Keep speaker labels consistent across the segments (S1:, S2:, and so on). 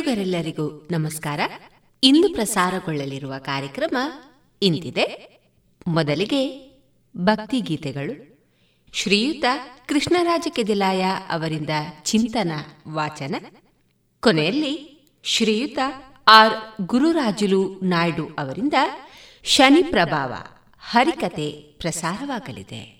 S1: ಕೇಳುಗರೆಲ್ಲರಿಗೂ ನಮಸ್ಕಾರ. ಇಂದು ಪ್ರಸಾರಗೊಳ್ಳಲಿರುವ ಕಾರ್ಯಕ್ರಮ ಇಂತಿದೆ. ಮೊದಲಿಗೆ ಭಕ್ತಿ ಗೀತೆಗಳು. ಶ್ರೀಯುತ ಕೃಷ್ಣರಾಜ ಕೆದಿಲಾಯ ಅವರಿಂದ ಚಿಂತನ ವಾಚನ. ಕೊನೆಯಲ್ಲಿ ಶ್ರೀಯುತ ಆರ್. ಗುರುರಾಜುಲು ನಾಯ್ಡು ಅವರಿಂದ ಶನಿ ಪ್ರಭಾವ ಹರಿಕತೆ ಪ್ರಸಾರವಾಗಲಿದೆ.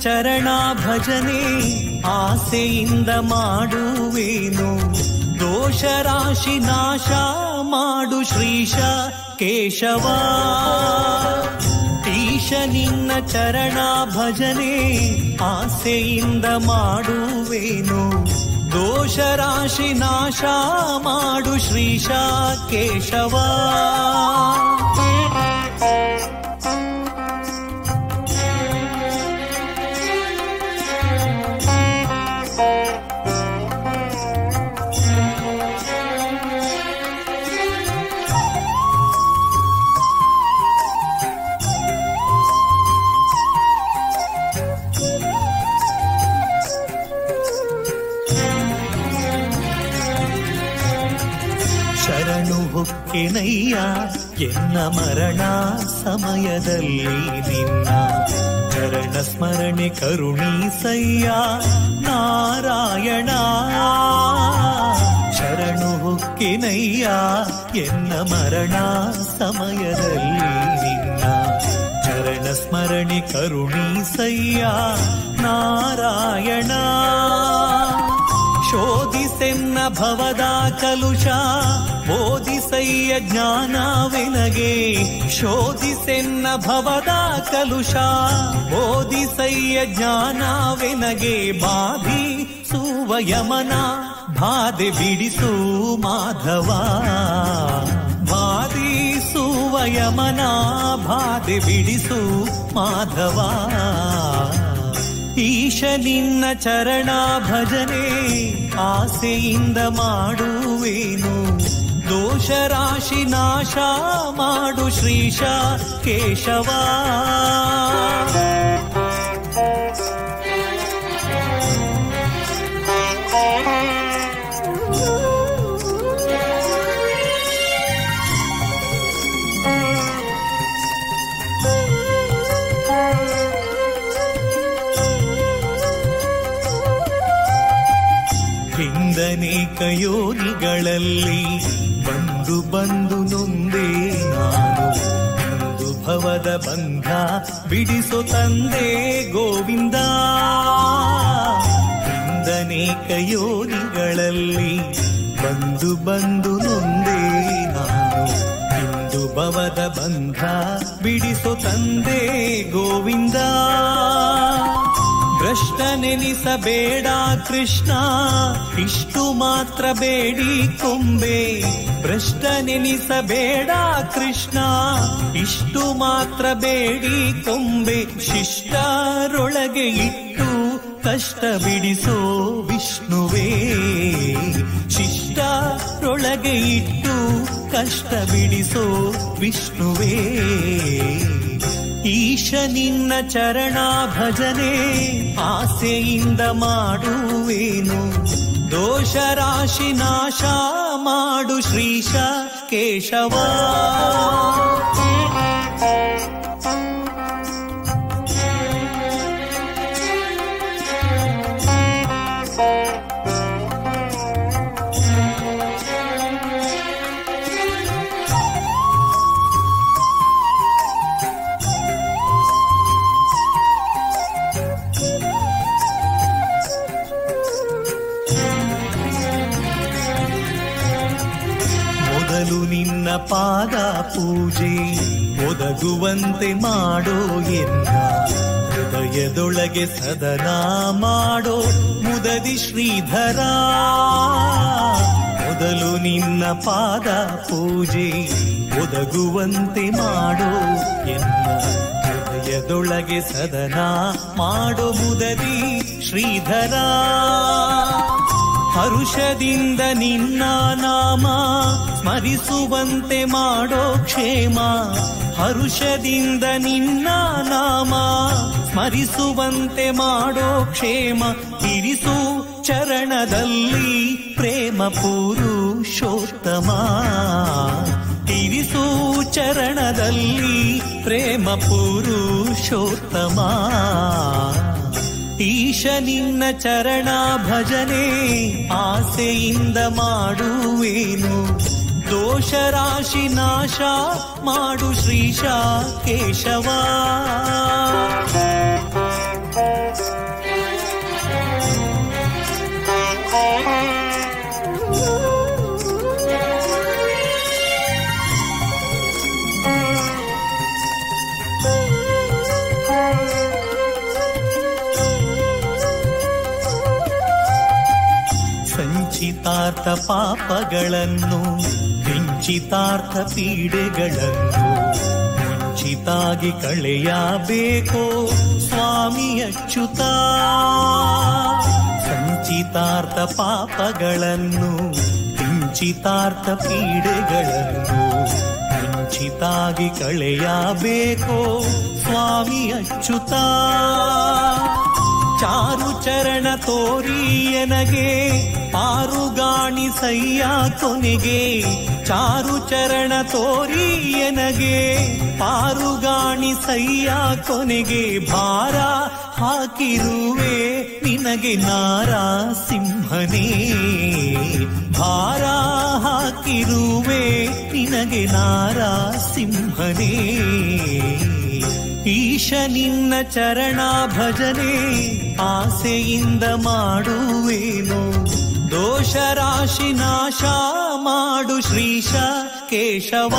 S2: ಚರಣ ಭಜನೆ ಆಸೆಯಿಂದ ಮಾಡುವೇನು? ದೋಷ ರಾಶಿ ನಾಶ ಮಾಡು ಶ್ರೀಶ ಕೇಶವ. ಈಶ ನಿನ್ನ ಚರಣ ಭಜನೆ ಆಸೆಯಿಂದ ಮಾಡುವೇನು? ದೋಷ ರಾಶಿ ನಾಶ ಮಾಡು ಶ್ರೀಶ ಕೇಶವ. ಎನ್ನ ಮರಣ ಸಮಯದಲ್ಲಿ ನಿನ್ನ ಚರಣ ಸ್ಮರಣೆ ಕರುಣೀಸಯ್ಯ ನಾರಾಯಣ ಶರಣು ಹುಕ್ಕಿನಯ್ಯ ಎನ್ನ ಮರಣ ಸಮಯದಲ್ಲಿ ನಿನ್ನ ಚರಣ ಸ್ಮರಣೆ ಕರುಣೀಸಯ್ಯ ನಾರಾಯಣ ಶೋಧಿಸೆನ್ನ ಭವದ ಕಲುಷ ಬೋಧಿಸಯ್ಯ ಜ್ಞಾನವೆನಗೆ. ಶೋಧಿಸೆನ್ನ ಭವದ ಕಲುಷ ಬೋಧಿಸಯ್ಯ ಜ್ಞಾನವೆನಗೆ. ಬಾಧಿ ಸುವಯಮನ ಬಾಧೆ ಬಿಡಿಸು ಮಾಧವ. ಬಾಧಿ ಸುವಯಮನ ಬಾಧೆ ಬಿಡಿಸು ಮಾಧವ. ಈಶ ನಿನ್ನ ಚರಣ ಭಜನೆ ಆಸೆಯಿಂದ ಮಾಡುವೇನು? ದೋಷ ರಾಶಿ ನಾಶ ಮಾಡು ಶ್ರೀಶ ಕೇಶವ. ಯೋನಿಗಳಲ್ಲಿ ಬಂದು ಬಂದು ನೊಂದೆ ನಾನು. ಒಂದು ಭವದ ಬಂಧ ಬಿಡಿಸೋ ತಂದೆ ಗೋವಿಂದ. ಹಿಂದನೇಕ ಯೋನಿಗಳಲ್ಲಿ ಬಂದು ಬಂದು ನೊಂದೆ ನಾನು. ಇಂದು ಭವದ ಬಂಧ ಬಿಡಿಸೋ ತಂದೆ ಗೋವಿಂದ. ಭ್ರಷ್ಟ ನೆನಿಸಬೇಡ ಕೃಷ್ಣ. ಇಷ್ಟು ಮಾತ್ರ ಬೇಡಿ ಕೊಂಬೆ. ಭ್ರಷ್ಟ ನೆನಿಸಬೇಡ ಕೃಷ್ಣ. ಇಷ್ಟು ಮಾತ್ರ ಬೇಡಿ ಕೊಂಬೆ. ಶಿಷ್ಟರೊಳಗೆ ಇಟ್ಟು ಕಷ್ಟ ಬಿಡಿಸೋ ವಿಷ್ಣುವೇ. ಶಿಷ್ಟರೊಳಗೆ ಇಟ್ಟು ಕಷ್ಟ ಬಿಡಿಸೋ ವಿಷ್ಣುವೇ. ಈಶ ನಿನ್ನ ಚರಣ ಭಜನೆ ಆಸೆಯಿಂದ ಮಾಡುವೇನು? ದೋಷ ರಾಶಿ ನಾಶ ಮಾಡು ಶ್ರೀಶ ಕೇಶವ. ಪಾದ ಪೂಜೆ ಒದಗುವಂತೆ ಮಾಡೋ ಎನ್ನ ಹೃದಯದೊಳಗೆ ಸದನ ಮಾಡೋ ಮುದದಿ ಶ್ರೀಧರ. ಮೊದಲು ನಿನ್ನ ಪಾದ ಪೂಜೆ ಒದಗುವಂತೆ ಮಾಡೋ ಎನ್ನ ಹೃದಯದೊಳಗೆ ಸದನ ಮಾಡೋ ಮುದದಿ ಶ್ರೀಧರ. ಹರುಷದಿಂದ ನಿನ್ನ ನಾಮ ಸ್ಮರಿಸುವಂತೆ ಮಾಡೋ ಕ್ಷೇಮ. ಹರುಷದಿಂದ ನಿನ್ನ ನಾಮ ಸ್ಮರಿಸುವಂತೆ ಮಾಡೋ ಕ್ಷೇಮ. ಇರಿಸು ಚರಣದಲ್ಲಿ ಪ್ರೇಮ ಪುರುಷೋತ್ತಮ. ತಿರಿಸು ಚರಣದಲ್ಲಿ ಪ್ರೇಮ ಪುರುಷೋತ್ತಮ. ಈಶ ನಿನ್ನ ಚರಣ ಭಜನೆ ಆಸೆಯಿಂದ ಮಾಡುವೇನು? ದೋಷ ರಾಶಿ ನಾಶ ಮಾಡು ಶ್ರೀಶ ಕೇಶವ ಸಂಚಿತಾರ್ಥ ಪಾಪಗಳನ್ನು ಕಿಂಚಿತಾರ್ಥ ಪೀಡೆಗಳನ್ನು ಮುಂಚಿತಾಗಿ ಕಳೆಯಬೇಕೋ ಸ್ವಾಮಿ ಅಚ್ಯುತ? ಸಂಚಿತಾರ್ಥ ಪಾಪಗಳನ್ನು ಕಿಂಚಿತಾರ್ಥ ಪೀಡೆಗಳನ್ನು ಮುಂಚಿತಾಗಿ ಕಳೆಯಬೇಕೋ ಸ್ವಾಮಿ ಅಚ್ಯುತ? ಚಾರು ಚರಣ ತೋರಿಯನಗೆ ಪಾರುಗಾಣಿ ಸಯ್ಯ ಕೊನೆಗೆ. ಚಾರು ಚರಣ ತೋರಿಯನಗೆ ಪಾರುಗಾಣಿ ಸಯ್ಯ ಕೊನೆಗೆ. ಭಾರ ಹಾಕಿರುವೆ ನಿನಗೆ ನಾರ ಸಿಂಹನೇ ಭಾರ ಹಾಕಿರುವೆ ನಿನಗೆ ನಾರ ಸಿಂಹನೇ ಈಶ ನಿನ್ನ ಚರಣ ಭಜನೆ ಆಸೆಯಿಂದ ಮಾಡುವೇನು. ದೋಷ ರಾಶಿ ನಾಶ ಮಾಡು ಶ್ರೀಶ ಕೇಶವ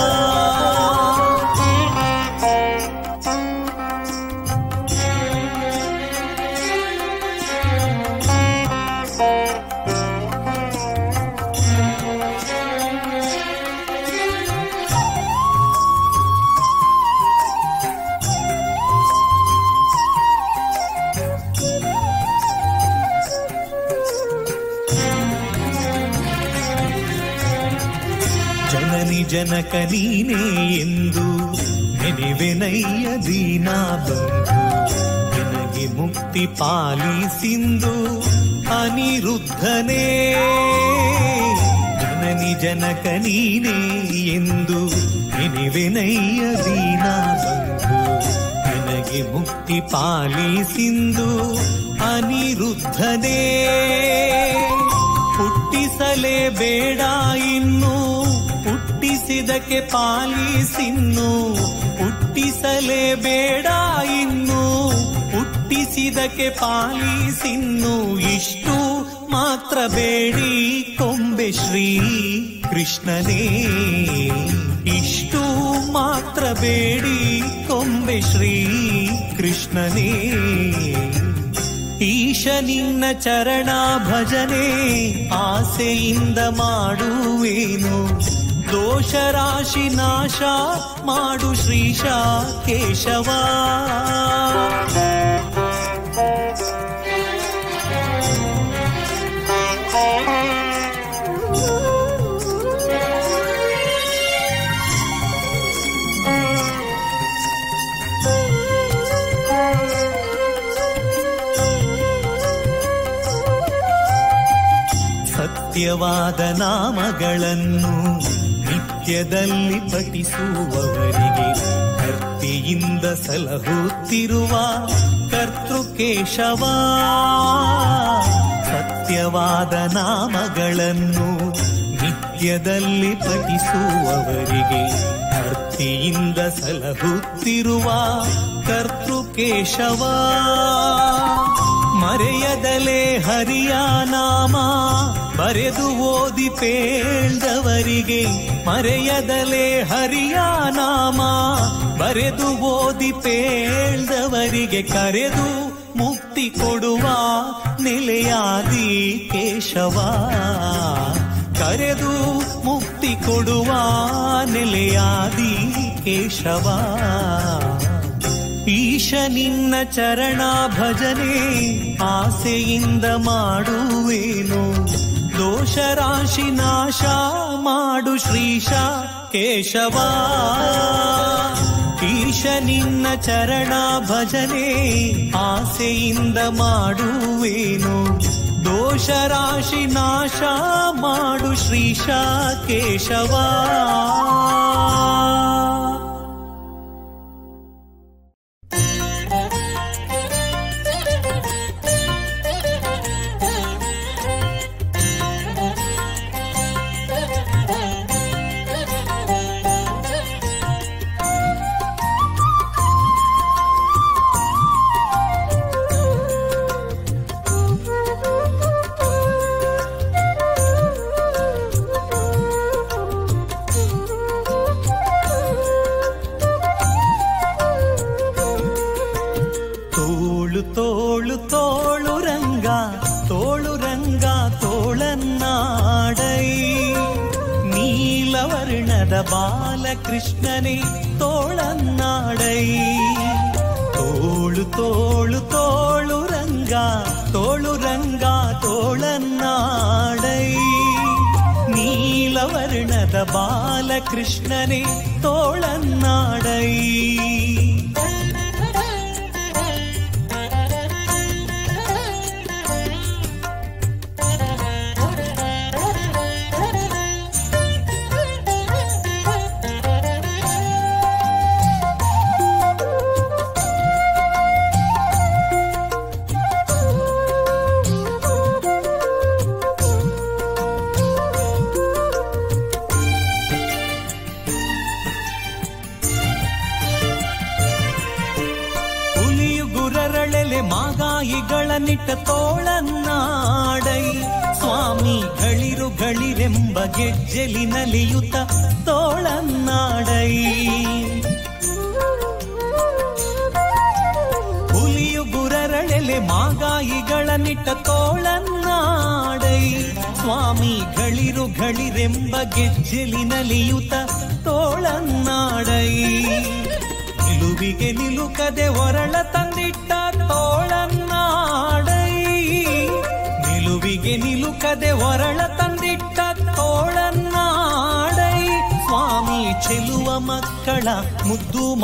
S2: ಜನಕ ನೀನೇ ಎಂದು ನೆನೆವೆನಯ್ಯ ದೀನಾ ಬಂಧು ನನಗೆ ಮುಕ್ತಿ ಪಾಲಿಸಿಂದು ಅನಿರುದ್ಧನೇ ಜನನಿ ಜನಕ ನೀನೇ ಎಂದು ನೆನೆವೆನಯ್ಯ ದೀನಾ ಬಂಧು ನನಗೆ ಮುಕ್ತಿ ಪಾಲಿಸಿಂದು ಅನಿರುದ್ಧನೇ ಹುಟ್ಟಿಸಲೇ ಬೇಡ ಇನ್ನು ಹುಟ್ಟಿಸಿದಕ್ಕೆ ಪಾಲಿಸಿನ್ನು ಹುಟ್ಟಿಸಲೇ ಬೇಡ ಇನ್ನು, ಹುಟ್ಟಿಸಿದಕ್ಕೆ ಪಾಲಿಸಿನ್ನು ಇಷ್ಟು ಮಾತ್ರ ಬೇಡಿ ಕೊಂಬೆ ಶ್ರೀ ಕೃಷ್ಣನೇ, ಇಷ್ಟು ಮಾತ್ರ ಬೇಡಿ ಕೊಂಬೆ ಶ್ರೀ ಕೃಷ್ಣನೇ. ಈಶ ನಿನ್ನ ಚರಣ ಭಜನೆ, ಆಸೆಯಿಂದ ಮಾಡುವೇನು? ದೋಷ ರಾಶಿ ನಾಶ ಮಾಡು ಶ್ರೀಶ ಕೇಶವ. ಸತ್ಯವಾದ ನಾಮಗಳನ್ನು ನಿತ್ಯದಲ್ಲಿ ಪಠಿಸುವವರಿಗೆ ಕರ್ತಿಯಿಂದ ಸಲಹುತ್ತಿರುವ ಕರ್ತೃಕೇಶವ. ಸತ್ಯವಾದ ನಾಮಗಳನ್ನು ನಿತ್ಯದಲ್ಲಿ ಪಠಿಸುವವರಿಗೆ ಕರ್ತಿಯಿಂದ ಸಲಹುತ್ತಿರುವ ಕರ್ತೃಕೇಶವ. ಮರೆಯದಲೇ ಹರಿಯ ನಾಮ. ಬರೆದು ಓದಿ ಪೇಳ್ದವರಿಗೆ ಮರೆಯದಲೇ ಹರಿಯ ನಾಮ. ಬರೆದು ಓದಿ ಪೇಳ್ದವರಿಗೆ ಕರೆದು ಮುಕ್ತಿ ಕೊಡುವ ನೆಲೆಯಾದಿ ಕೇಶವ. ಕರೆದು ಮುಕ್ತಿ ಕೊಡುವ ನೆಲೆಯಾದಿ ಕೇಶವ. ಈಶ ನಿನ್ನ ಚರಣ ಭಜನೆ ಆಸೆಯಿಂದ ಮಾಡುವೇನು. ದೋಷ ರಾಶಿ ನಾಶ ಮಾಡು ಶ್ರೀಶ ಕೇಶವ. ಈಶ ನಿನ್ನ ಚರಣ ಭಜನೆ ಆಸೆಯಿಂದ ಮಾಡುವೇನು. ದೋಷ ರಾಶಿ ನಾಶ ಮಾಡು ಶ್ರೀಶ ಕೇಶವ. ಬಾಲಕೃಷ್ಣನೇ ತೋಳನ್ನಾಡೈ ತೋಳು ತೋಳು ತೋಳು ರಂಗ ತೋಳು ರಂಗ ತೋಳನ್ನಾಡೈ ನೀಲವರ್ಣದ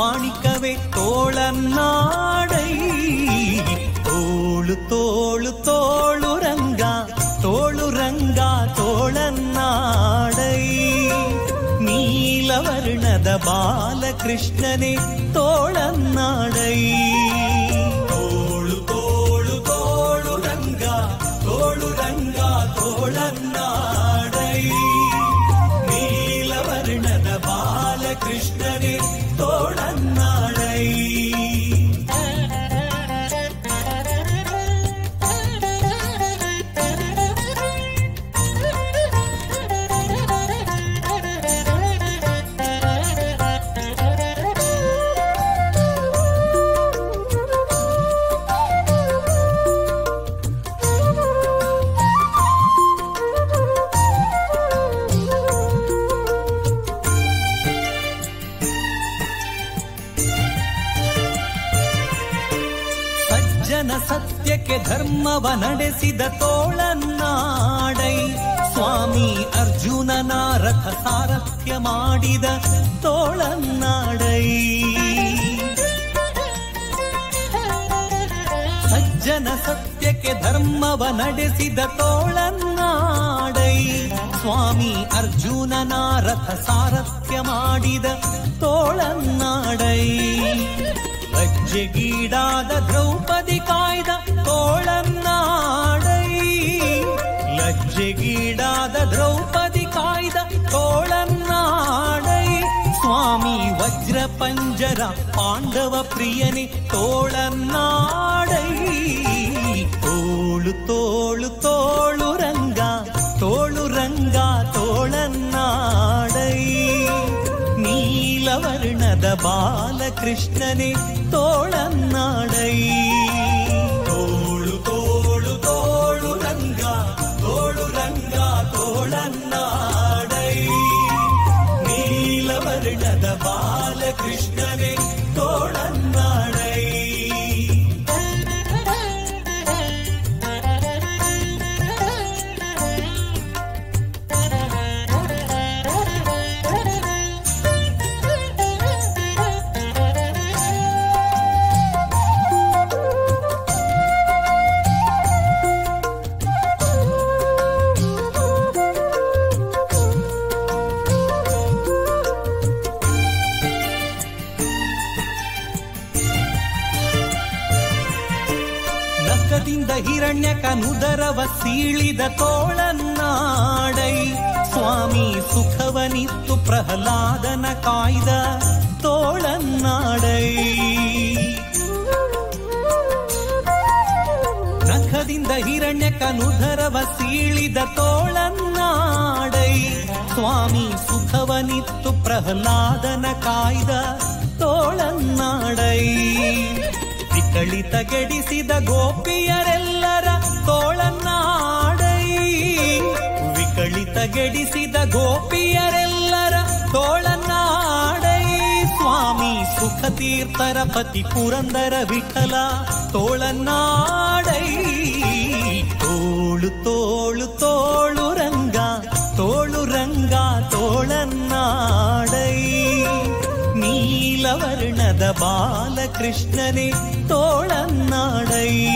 S2: ಮುದ್ದು ಮಾಣಿಕವೇ ತೋಳನ್ನಾಡೈ ತೋಳು ತೋಳು ತೋಳು ರಂಗ ತೋಳು ರಂಗ ತೋಳನ್ನಾಡೈ ನೀಲವರ್ಣದ ಬಾಲಕೃಷ್ಣನೇ ತೋಳನ್ನಾಡೈ ನಡೆಸಿದ ತೋಳನ್ನಾಡೈ ಸ್ವಾಮಿ ಅರ್ಜುನನ ರಥ ಸಾರಥ್ಯ ಮಾಡಿದ ತೋಳನ್ನಾಡೈ ಲಜ್ಜೆಗೀಡಾದ ದ್ರೌಪದಿ ಕಾಯ್ದ ತೋಳನ್ನಾಡೈ ಲಜ್ಜೆಗೀಡಾದ ದ್ರೌಪದಿ ಕಾಯ್ದ ತೋಳನ್ನಾಡೈ ಸ್ವಾಮಿ ವಜ್ರ ಪಂಜರ ಪಾಂಡವ ಪ್ರಿಯನೇ ತೋಳನ್ನಾಡೈ ತೋಳು ತೋಳು ತೋಳು ರಂಗ ತೋಳು ರಂಗ ತೋಳನ್ನಾಡೈ ನೀಲವರ್ಣದ ಬಾಲಕೃಷ್ಣನೇ ತೋಳನ್ನಾಡೈ ತೋಳು ತೋಳು ತೋಳು ರಂಗ ತೋಳು ರಂಗ ತೋಳನ್ನಾಡೈ ನೀಲವರ್ಣದ ಸೀಳಿದ ತೋಳನ್ನಾಡೈ. ಸ್ವಾಮಿ ಸುಖವನಿತ್ತು ಪ್ರಹ್ಲಾದನ ಕಾಯ್ದ ತೋಳನ್ನಾಡೈ. ನಖದಿಂದ ಹಿರಣ್ಯ ಕನುಧರವ ಸೀಳಿದ ತೋಳನ್ನಾಡೈ. ಸ್ವಾಮಿ ಸುಖವನಿತ್ತು ಪ್ರಹ್ಲಾದನ ಕಾಯ್ದ ತೋಳನ್ನಾಡೈ. ವಿಕಳಿತ ಗೆಡಿಸಿದ ಗೆಡಿಸಿದ ಗೋಪಿಯರೆಲ್ಲರ ತೋಳನ್ನಾಡೈ. ಸ್ವಾಮಿ ಸುಖ ತೀರ್ಥರ ಪತಿ ಪುರಂದರ ವಿಠಲ ತೋಳನ್ನಾಡೈ. ತೋಳು ತೋಳು ತೋಳು ರಂಗ ತೋಳು ರಂಗ ತೋಳನ್ನಾಡೈ. ನೀಲವರ್ಣದ ಬಾಲಕೃಷ್ಣನೇ ತೋಳನ್ನಾಡೈ.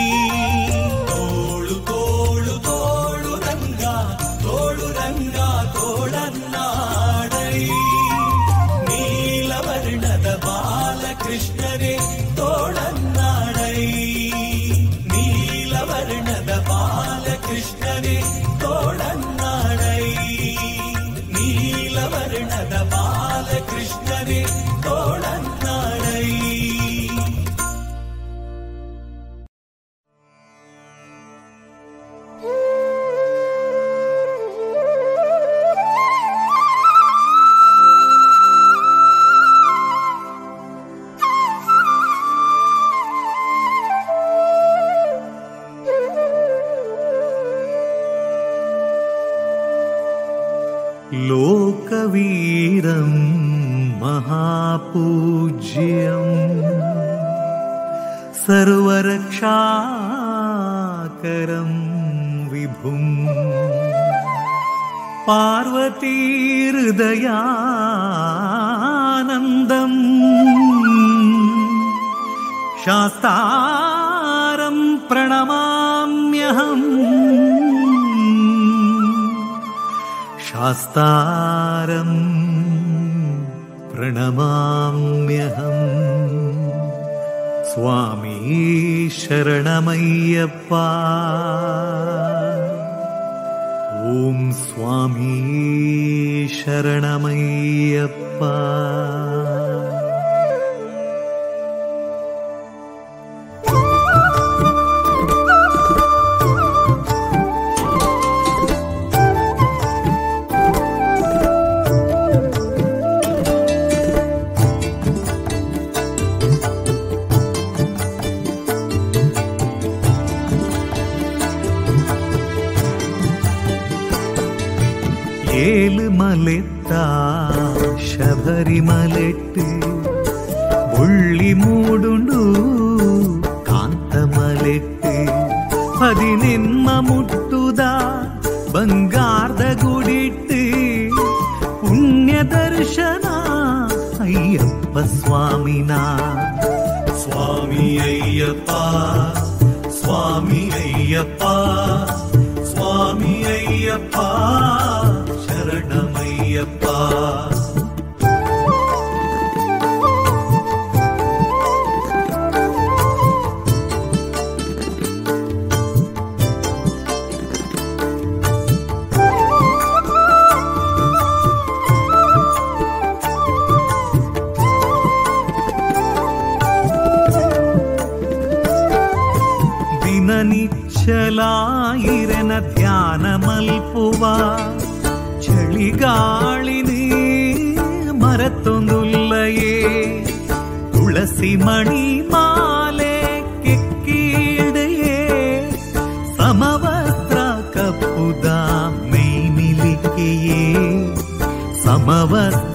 S2: சுவாமி ஐயப்பா சுவாமி ஐயப்பா சுவாமி ஐயப்பா சரணமையப்பா. ಮರೆಯುವ ಚಳಿಗಾಳಿನಿ ಮರತೊಂದುಲ್ಲಯೇ ತುಳಸಿ ಮಣಿ ಮಾಲೆ ಕೆಕ್ಕೀಡೆಯೇ ಸಮವಸ್ತ್ರ ಕಪ್ಪುದ ಮೈ ಮಿಲಿಕೆಯೇ ಸಮವಸ್ತ್ರ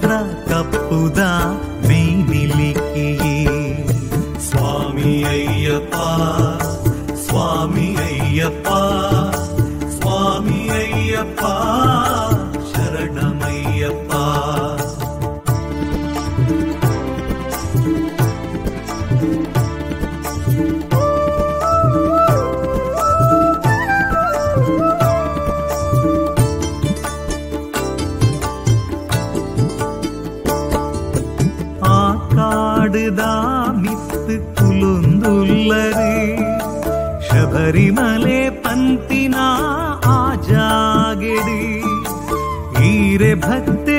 S2: भक्ते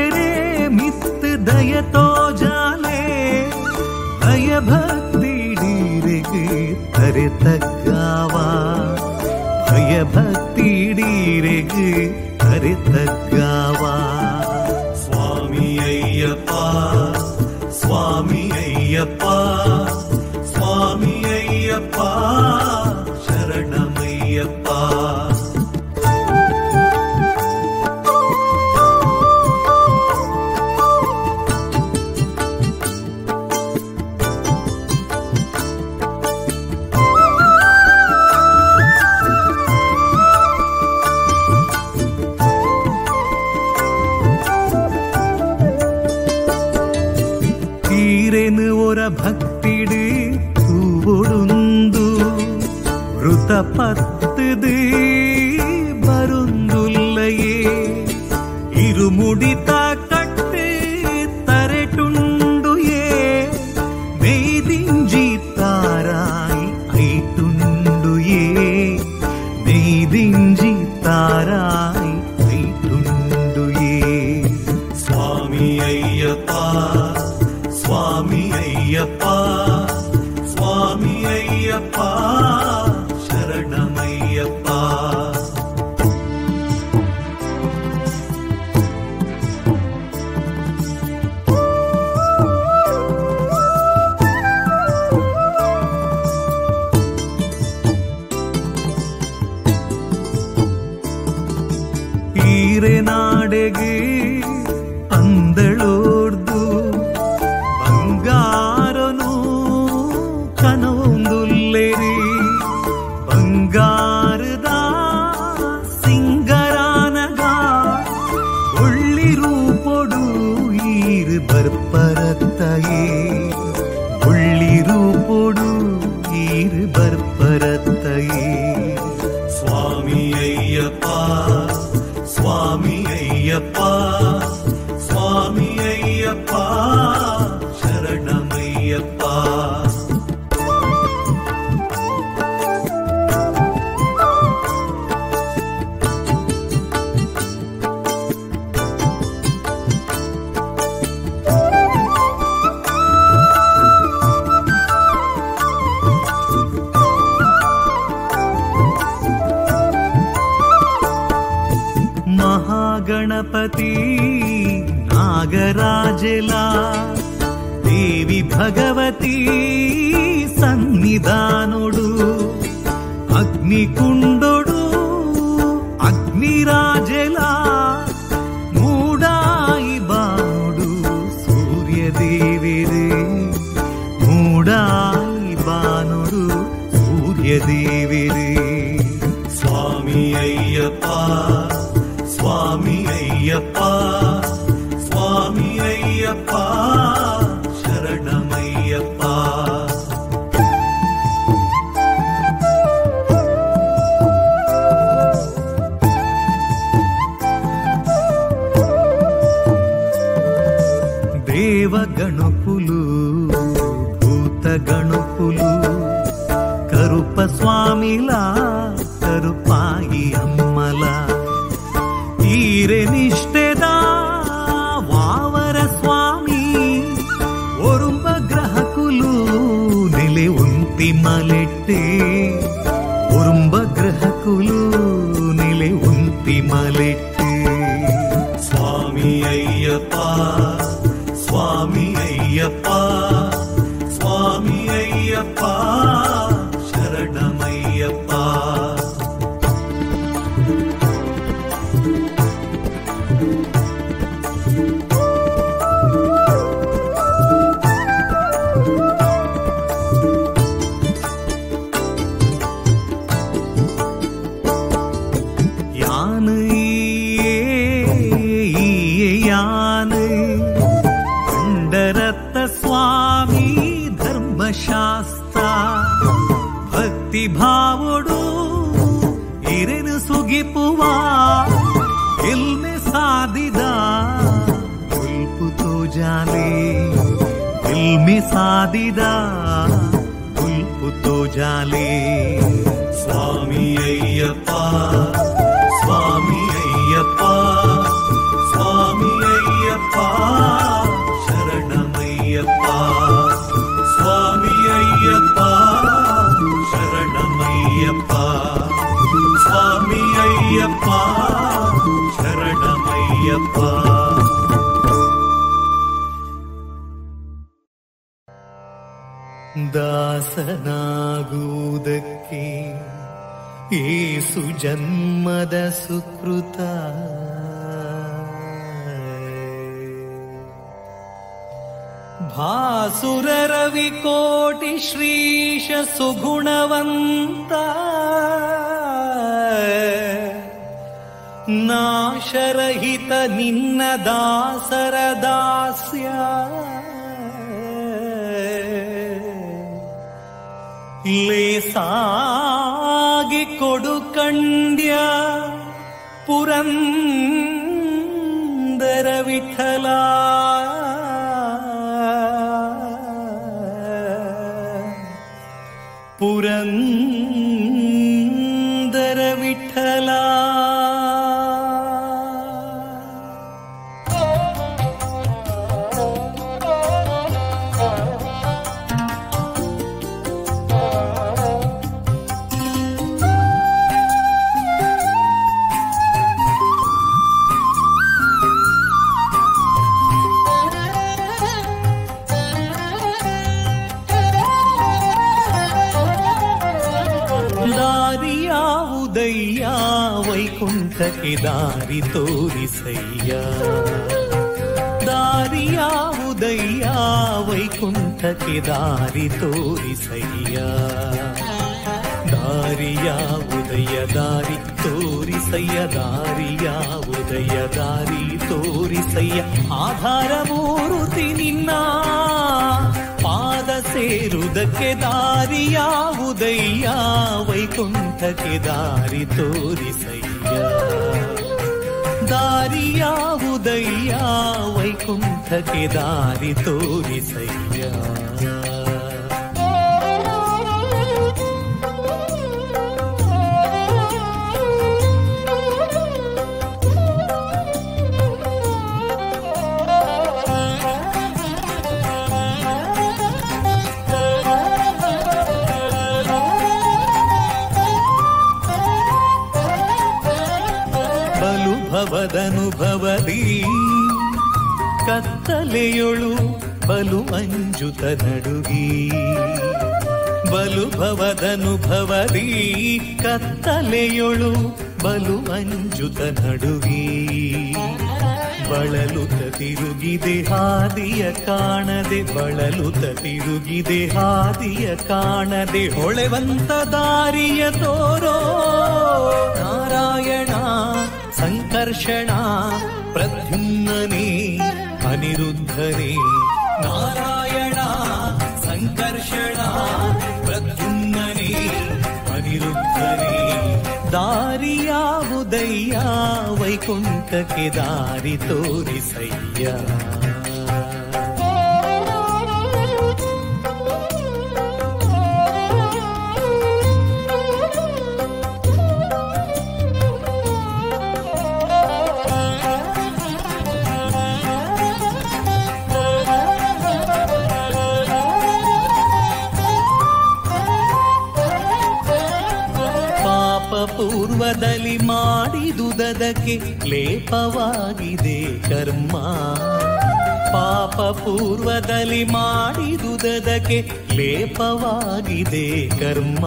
S2: मिस्तय दयतो जाले भय भक्ति डीरे थ तगावा भय भक्ति डीरे थ तगावा स्वामी अय्यप्पा स्वामी अय्यप्पा। ण्ड्या पुरविला దారి తోరిసయ్యా దారియావుదయ్యా వైకుంఠకి దారి తోరిసయ్యా దారియావుదయ్య దారి తోరిసయ్య దారియావుదయ్య దారి తೋರಿಸಯ್ಯ ಆಧಾರಮೂರುತಿ ನಿನ್ನ ಪಾದ ಸೇರುವುದಕ್ಕೆ ದಾರಿಯಾವುದಯ್ಯ ವೈಕುಂಠಕ್ಕೆ ದಾರಿ ತೋರಿಸಯ್ಯ ದಾರಿಯಾವುದಯ್ಯ ವೈಕುಂಠಕ್ಕೆ ದಾರಿ ತೋರಿಸಯ್ಯ ಭವದನುಭವದಿ ಕತ್ತಲೆಯೊಳು ಬಲು ಅಂಜುತ ನಡುಗಿ. ಬಲು ಭವದನುಭವದಿ, ಕತ್ತಲೆಯೊಳು ಬಲು ಅಂಜುತ ನಡುಗಿ. ಬಳಲುತ ತಿರುಗಿದೆ ಹಾದಿಯ ಕಾಣದೆ, ಬಳಲುತ ತಿರುಗಿದೆ ಹಾದಿಯ ಕಾಣದೆ. ಹೊಳೆವಂತ ದಾರಿಯ ತೋರೋ, ನಾರಾಯಣ, ಸಂಕರ್ಷಣ ಪ್ರದ್ಯುಮ್ನನೇ ಅನಿರುದ್ಧನೇ ನಾರಾಯಣ ಸಂಕರ್ಷಣ ಪ್ರದ್ಯುಮ್ನನೇ ಅನಿರುದ್ಧನೇ ದಾರಿಯಾವುದಯ್ಯ ವೈಕುಂಠಕ್ಕೆ ದಾರಿ ತೋರಿಸಯ್ಯ ಪೂರ್ವದಲ್ಲಿ ಮಾಡಿದುದಕ್ಕೆ ಲೇಪವಾಗಿದೆ ಕರ್ಮ. ಪಾಪ ಪೂರ್ವದಲ್ಲಿ ಮಾಡಿದುದಕ್ಕೆ ಲೇಪವಾಗಿದೆ ಕರ್ಮ.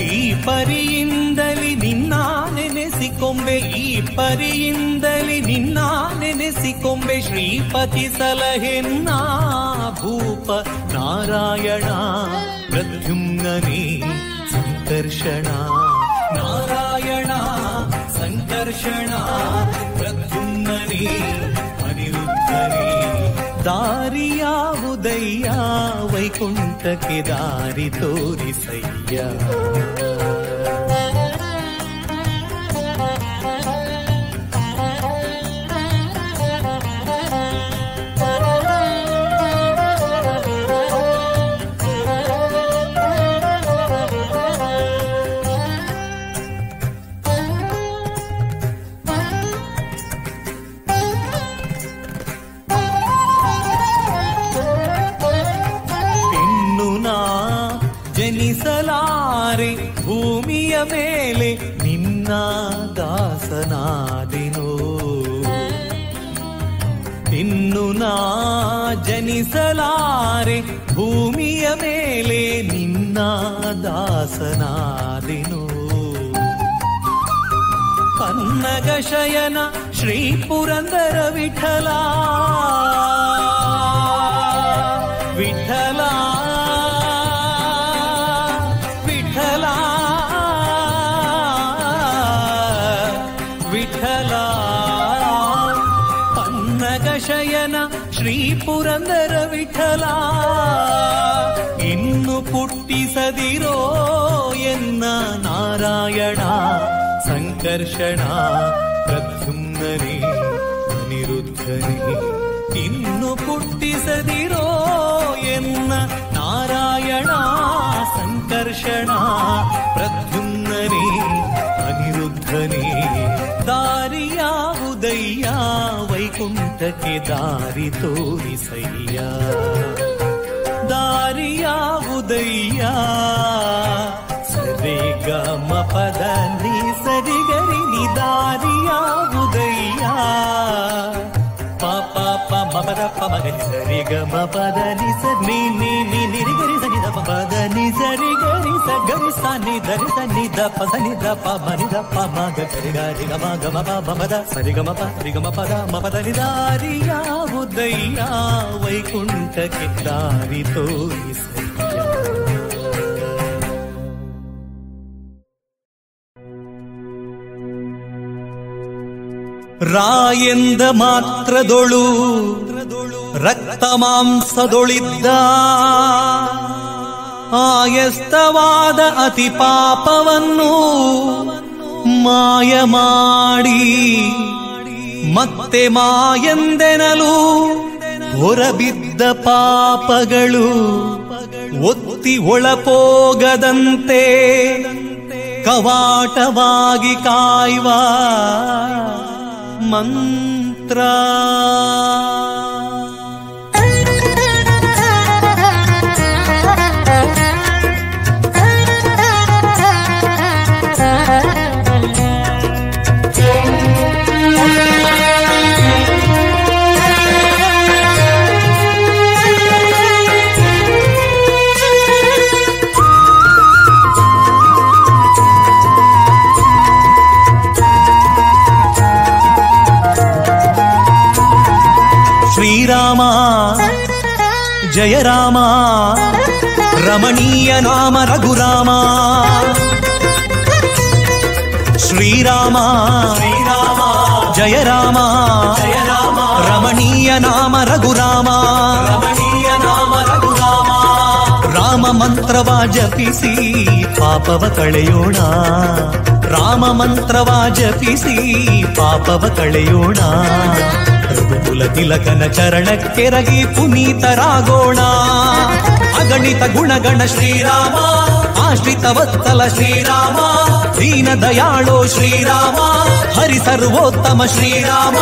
S2: ಈ ಪರಿಯಿಂದಲಿ ನಿನ್ನ ನೆನೆಸಿಕೊಂಬೆ, ಈ ಪರಿಯಿಂದಲಿ ನಿನ್ನ ನೆನೆಸಿಕೊಂಬೆ ಶ್ರೀಪತಿ ಸಲಹೆನ್ನ ಭೂಪ ನಾರಾಯಣ ಪ್ರದ್ಯುಮ್ನೇ ನಾರಾಯಣ దర్శన ప్రద్యున్నని అనిరుద్ధని దారియా ఉదయ్యా వైకుంఠకి దారి తోరిసయ్యా ನಿನ್ನ ದಾಸನಾದಿನೋ. ಇನ್ನು ನಾ ಜನಿಸಲಾರೆ ಭೂಮಿಯ ಮೇಲೆ ನಿನ್ನ ದಾಸನಾದಿನೋ. ಪನ್ನಗ ಶಯನ ಶ್ರೀ ಪುರಂದರ ವಿಠಲ ಪುರಂದರ ವಿಠಲ ಇನ್ನು ಪುಟ್ಟಿಸದಿರೋ ಎನ್ನ ನಾರಾಯಣ ಸಂಕರ್ಷಣ ಪ್ರದ್ಯುಮ್ನನೇ ಅನಿರುದ್ಧನೇ ಇನ್ನು ಪುಟ್ಟಿಸದಿರೋ ಎನ್ನ ನಾರಾಯಣ ಸಂಕರ್ಷಣ ಪ್ರದ್ಯುಮ್ನನೇ ಅನಿರುದ್ಧನೇ ದಾರಿಯಾವುದಯ್ಯ ವೈಕುಂಠಕ್ಕೆ ದಾರಿ ತೋರಿಸಯ್ಯ ದಾರಿಯಾವುದಯ್ಯ ಸರಿ ಗಮ ಪದ ನೀ ಸರಿ ಗರಿ ನಿ ದಾರಿಯಾವುದಯ್ಯ ಪಾಪ ಪ ಮಮದ ಪಮಗರಿ ಸರಿ ಗಮ ಪದ ನಿ ಸ ನೀ ನೀ పద ని జరి గరి స గరి స ని ధరి స ని ద ప స ని ద ప మ ని ద ప మ గ గరి గ రి గ మ గ మ ప మ పద సరి గ మ ప రి గ మ పద మ పద ని దారియా ఉదయ్యా వైకుంఠకి దారితో ರಾಯೆಂದ ಮಾತ್ರದೊಳು ರಕ್ತ ಮಾಂಸದೊಳಿದ್ದ ಆಯಸ್ತವಾದ ಅತಿ ಪಾಪವನ್ನು ಮಾಯ ಮಾಡಿ ಮತ್ತೆ ಮಾಯಂದೆನಲು ಹೊರಬಿದ್ದ ಪಾಪಗಳು ಒತ್ತಿ ಒಳಪೋಗದಂತೆ ಕವಾಟವಾಗಿ ಕಾಯುವ ಮಂತ್ರ. జయ రామ రమణీయ నామ రఘురామ. శ్రీరామ. శ్రీరామ జయ రామ రమణీయ నామ రఘురామ. రమణీయ రామ మంత్రవా జపిసి పాపవ ಕಳೆಯೋಣ రామ మంత్రవా జపిసి పాపవ ಕಳೆಯೋಣ ರಘುಕುಲ ತಿಲಕನ ಚರಣಕ್ಕೆರಗಿ ಪುನೀತರಾಗೋಣ ಅಗಣಿತ ಗುಣಗಣ ಶ್ರೀರಾಮ ಆಶ್ರಿತ ವತ್ಸಲ ಶ್ರೀರಾಮ ದೀನ ದಯಾಳೋ ಶ್ರೀರಾಮ ಹರಿ ಸರ್ವೋತ್ತಮ ಶ್ರೀರಾಮ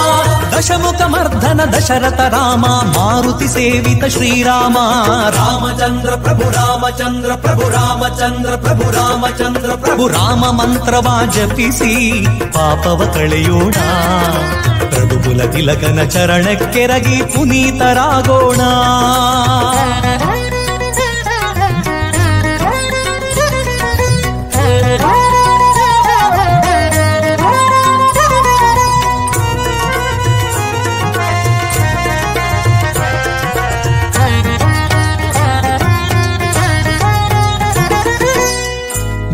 S2: ದಶಮುಖ ಮರ್ಧನ ದಶರಥ ರಾಮ ಮಾರುತಿ ಸೇವಿತ ಶ್ರೀರಾಮ ರಾಮಚಂದ್ರ ಪ್ರಭು ರಾಮಚಂದ್ರ ಪ್ರಭು ರಾಮಚಂದ್ರ ಪ್ರಭು ರಾಮಚಂದ್ರ ಪ್ರಭು ರಾಮ ಮಂತ್ರವ ಜಪಿಸಿ ಪಾಪವ ಕಳೆಯೋಣ ರಘುಕುಲ ತಿಲಕನ ಚರಣಕ್ಕೆರಗಿ ಪುನೀತರಾಗೋಣ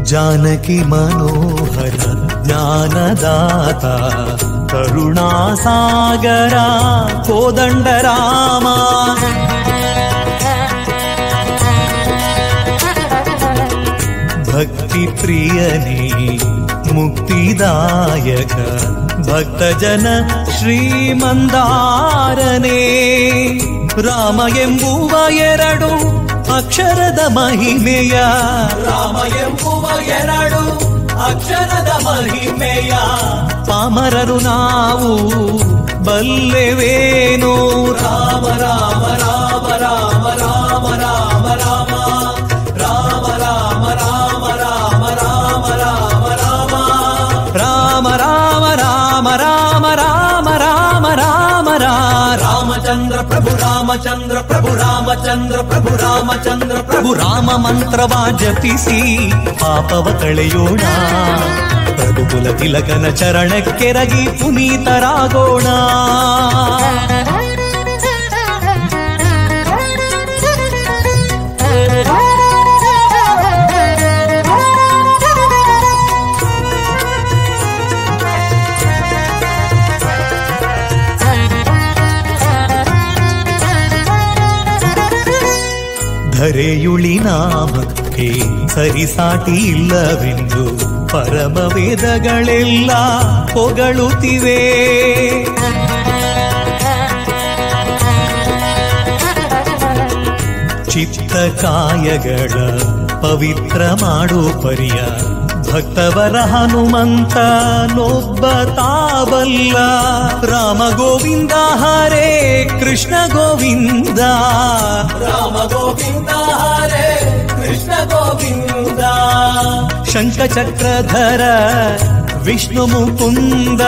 S2: ಜಾನಕಿ ಮನೋಹರ ಜ್ಞಾನದಾತ கருணாசாகரா கோதண்டராமா பக்தி பிரியனே முக்திதாயக பக்தஜன ಶ್ರೀಮಂದಾರನೇ ರಾಮ ಎಂಬುವ ಎರಡು ಅಕ್ಷರದ ಮಹಿಮೆಯ ರಾಮ ಎಂಬುವ ಎರಡು ಅಕ್ಷರದ ಮಹಿಮೆಯ ಪಾಮರರು ನಾವು. ಬಲ್ಲೆವೇನೋ? ರಾಮ ರಾಮ ರಾಮ ರಾಮ ರಾಮ ರಾಮ ರಾಮ రామచంద్ర ప్రభు రామచంద్ర ప్రభు రామచంద్ర ప్రభు రాಮಚಂದ್ರ ಪ್ರಭು ರಾಮ ಮಂತ್ರವ ಜಪಿಸಿ ಪಾಪವ ಕಳೆಯೋಣ ಪ್ರಭುಕುಲ ತಿಲಕನ ಚರಣಕ್ಕೆರಗಿ ಪುನೀತರಾಗೋಣ ಧರೆಯುಳಿ ನಾಮಕ್ಕೆ ಸರಿಸಾಟಿ ಇಲ್ಲವೆಂದು ಪರಮ ವೇದಗಳೆಲ್ಲ ಹೊಗಳುತ್ತಿವೆ. ಚಿತ್ತ ಕಾಯಗಳ ಪವಿತ್ರ ಮಾಡು ಪರಿಯ. ಭಕ್ತವರ ಹನುಮಂತ ನೊಬ್ಬ ತಾವಲ್ಲ ರಾಮ ಗೋವಿಂದ ಹರೇ ಕೃಷ್ಣ ಗೋವಿಂದ ರಾಮ ಗೋವಿಂದ ಹರೇ ಕೃಷ್ಣ ಗೋವಿಂದ ಶಂಖ ಚಕ್ರಧರ ವಿಷ್ಣು ಮುಕುಂದ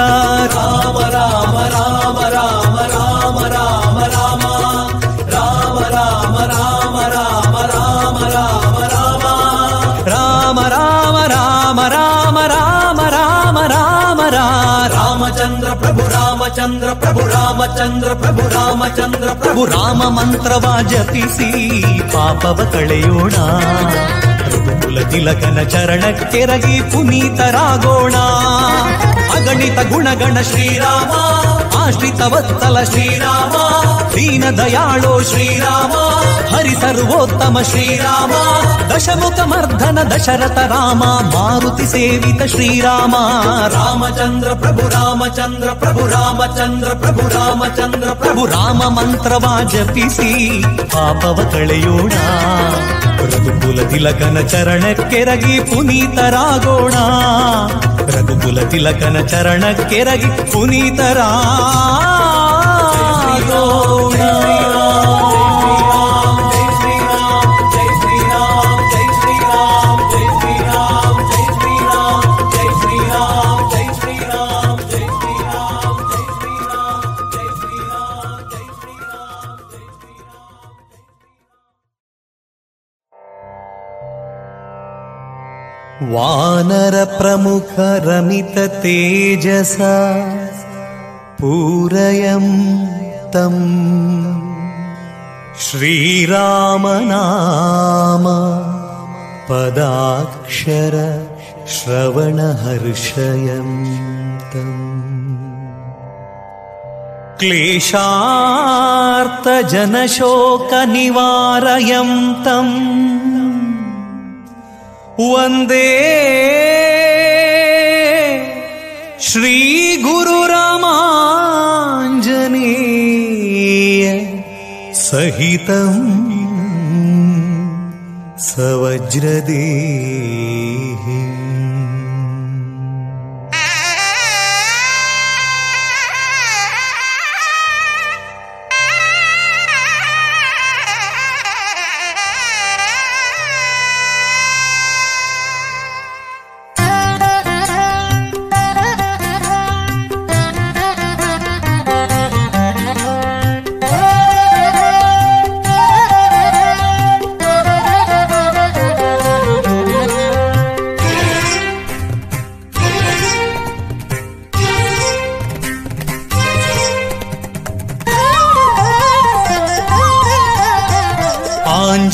S2: ರಾಮ ರಾಮ ರಾಮ ರಾಮ ರಾಮ ರಾಮ ರಾಮ ರಾಮ ರಾಮಚಂದ್ರ ಪ್ರಭು ರಾಮಚಂದ್ರ ಪ್ರಭು ರಾಮಚಂದ್ರ ಪ್ರಭು ರಾಮಚಂದ್ರ ಪ್ರಭು ರಾಮ ಮಂತ್ರವ ಜಪಿಸಿ ಪಾಪವ ಕಳೆಯೋಣ ರಘುಕುಲ ತಿಲಕನ ಚರಣಕ್ಕೆರಗಿ ಪುನೀತರಾಗೋಣ ಅಗಣಿತ ಗುಣಗಣ ಶ್ರೀರಾಮ ಆಶ್ರಿತವತ್ಸಲ ಶ್ರೀರಾಮ ದೀನ ದಯಾಳೋ ಶ್ರೀರಾಮ ಹರಿ ಸರ್ವೋತ್ತಮ ಶ್ರೀರಾಮ ದಶಮುಖ ಮರ್ಧನ ದಶರಥ ರಾಮ ಮಾರುತಿ ಸೇವಿತ ಶ್ರೀರಾಮ ರಾಮಚಂದ್ರ ಪ್ರಭು ರಾಮಚಂದ್ರ ಪ್ರಭು ರಾಮಚಂದ್ರ ಪ್ರಭು ರಾಮಚಂದ್ರ ಪ್ರಭು ರಾಮ ಮಂತ್ರವ ಜಪಿಸಿ ಪಾಪವ ಕಳೆಯೋಣ ರಘುಕುಲ ತಿಲಕನ ಚರಣಕ್ಕೆರಗಿ ಪುನೀತರಾಗೋಣ ರಘುಕುಲ ತಿಲಕನ ಚರಣಕ್ಕೆರಗಿ ವಾನರ ಪ್ರಮುಖ वानरप्रमुखरमिततेजसा पूरयं तम् श्रीरामनाम पदाक्षरश्रवणहर्षयं तम् क्लेशार्तजनशोकनिवारयं तम् वन्दे श्रीगुरुरामाञ्जने सहितम् सवज्रदेहि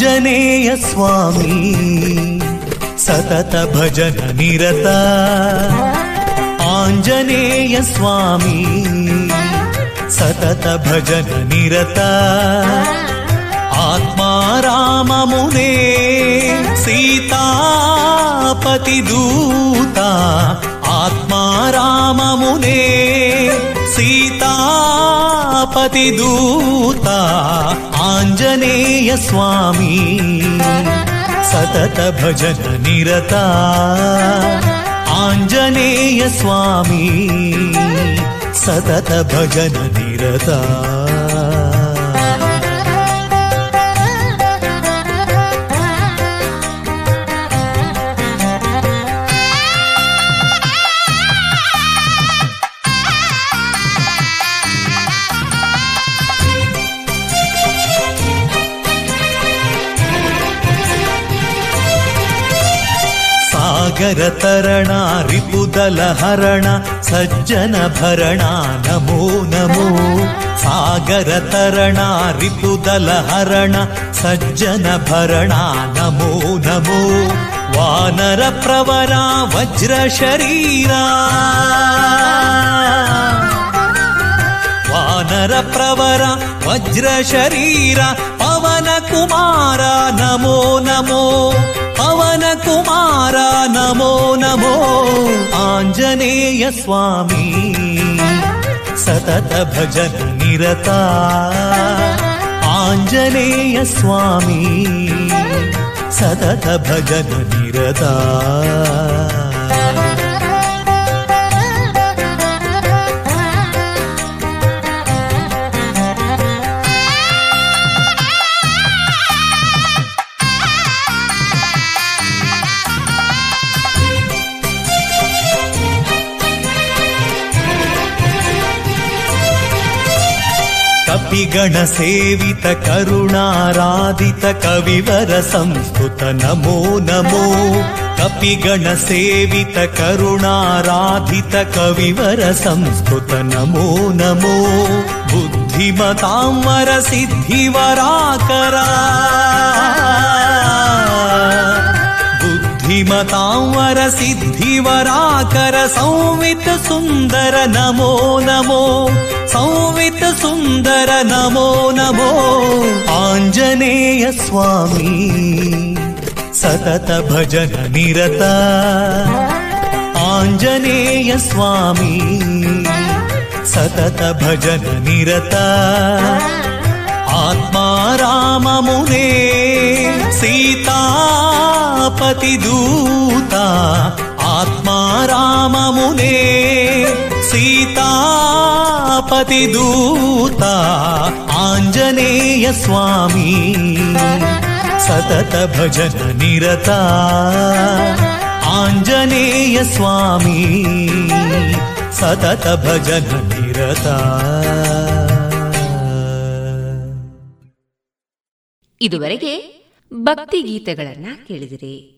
S2: ಆಂಜನೇಯ ಸ್ವಾಮಿ ಸತತ ಭಜನ ನಿರತ ಆಂಜನೇಯ ಸ್ವಾಮಿ ಸತತ ಭಜನ ನಿರತ ಆತ್ಮಾರಾಮ ಮುನೇ ಸೀತಾಪತಿ ದೂತ ಆತ್ಮಾರಾಮ ಮುನೇ ಸೀತಾಪತಿ ದೂತ ಆಂಜನೇಯ ಸ್ವಾಮಿ ಸತತ ಭಜನ ನಿರತ ಆಂಜನೇಯ ಸ್ವಾಮಿ ಸತತ ಭಜನ ನಿರತ. सागरतरणा रिपुदलहरण सज्जनभरणा नमो। नमो सागरतरणा रिपुदलहरण सज्जनभरणा नमो। नमो वानरप्रवरा वज्रशरीरा। वानर प्रवरा वज्रशरीरा पवनकुमारा नमो नमो। ಪವನ ಕುಮಾರ ನಮೋ ನಮೋ. ಆಂಜನೇಯ ಸ್ವಾಮಿ ಸತತ ಭಜನ ನಿರತ. ಆಂಜನೇಯ ಸ್ವಾಮಿ ಸತತ ಭಜನ ನಿರತ. पि गणसेवित करुणाराधित कविवर संस्कृत नमो नमो कपि गणसेवित करुणाराधित कविवर संस्कृत नमो नमो बुद्धिमतांवर सिद्धिवराकरा बुद्धिमतांवर सिद्धिवराकर संवित सुन्दर नमो नमो संवित सुन्दर नमो नमो। आञ्जनेय स्वामी सतत भजन निरत। आञ्जनेय स्वामी सतत भजन निरत। आत्मा राममुने सीतापतिदूता ಆತ್ಮಾರಾಮ ಮುನೆ ಸೀತಾಪತಿ ದೂತ, ಆಂಜನೇಯ ಸ್ವಾಮಿ, ಸತತ ಭಜನ ನಿರತ, ಆಂಜನೇಯ ಸ್ವಾಮಿ, ಸತತ ಭಜನ ನಿರತ.
S1: ಇದುವರೆಗೆ ಭಕ್ತಿ ಗೀತೆಗಳನ್ನ ಕೇಳಿದಿರಿ.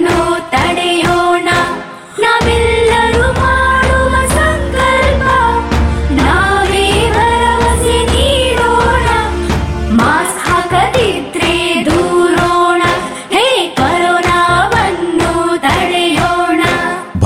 S3: ತಡೆಯೋಣ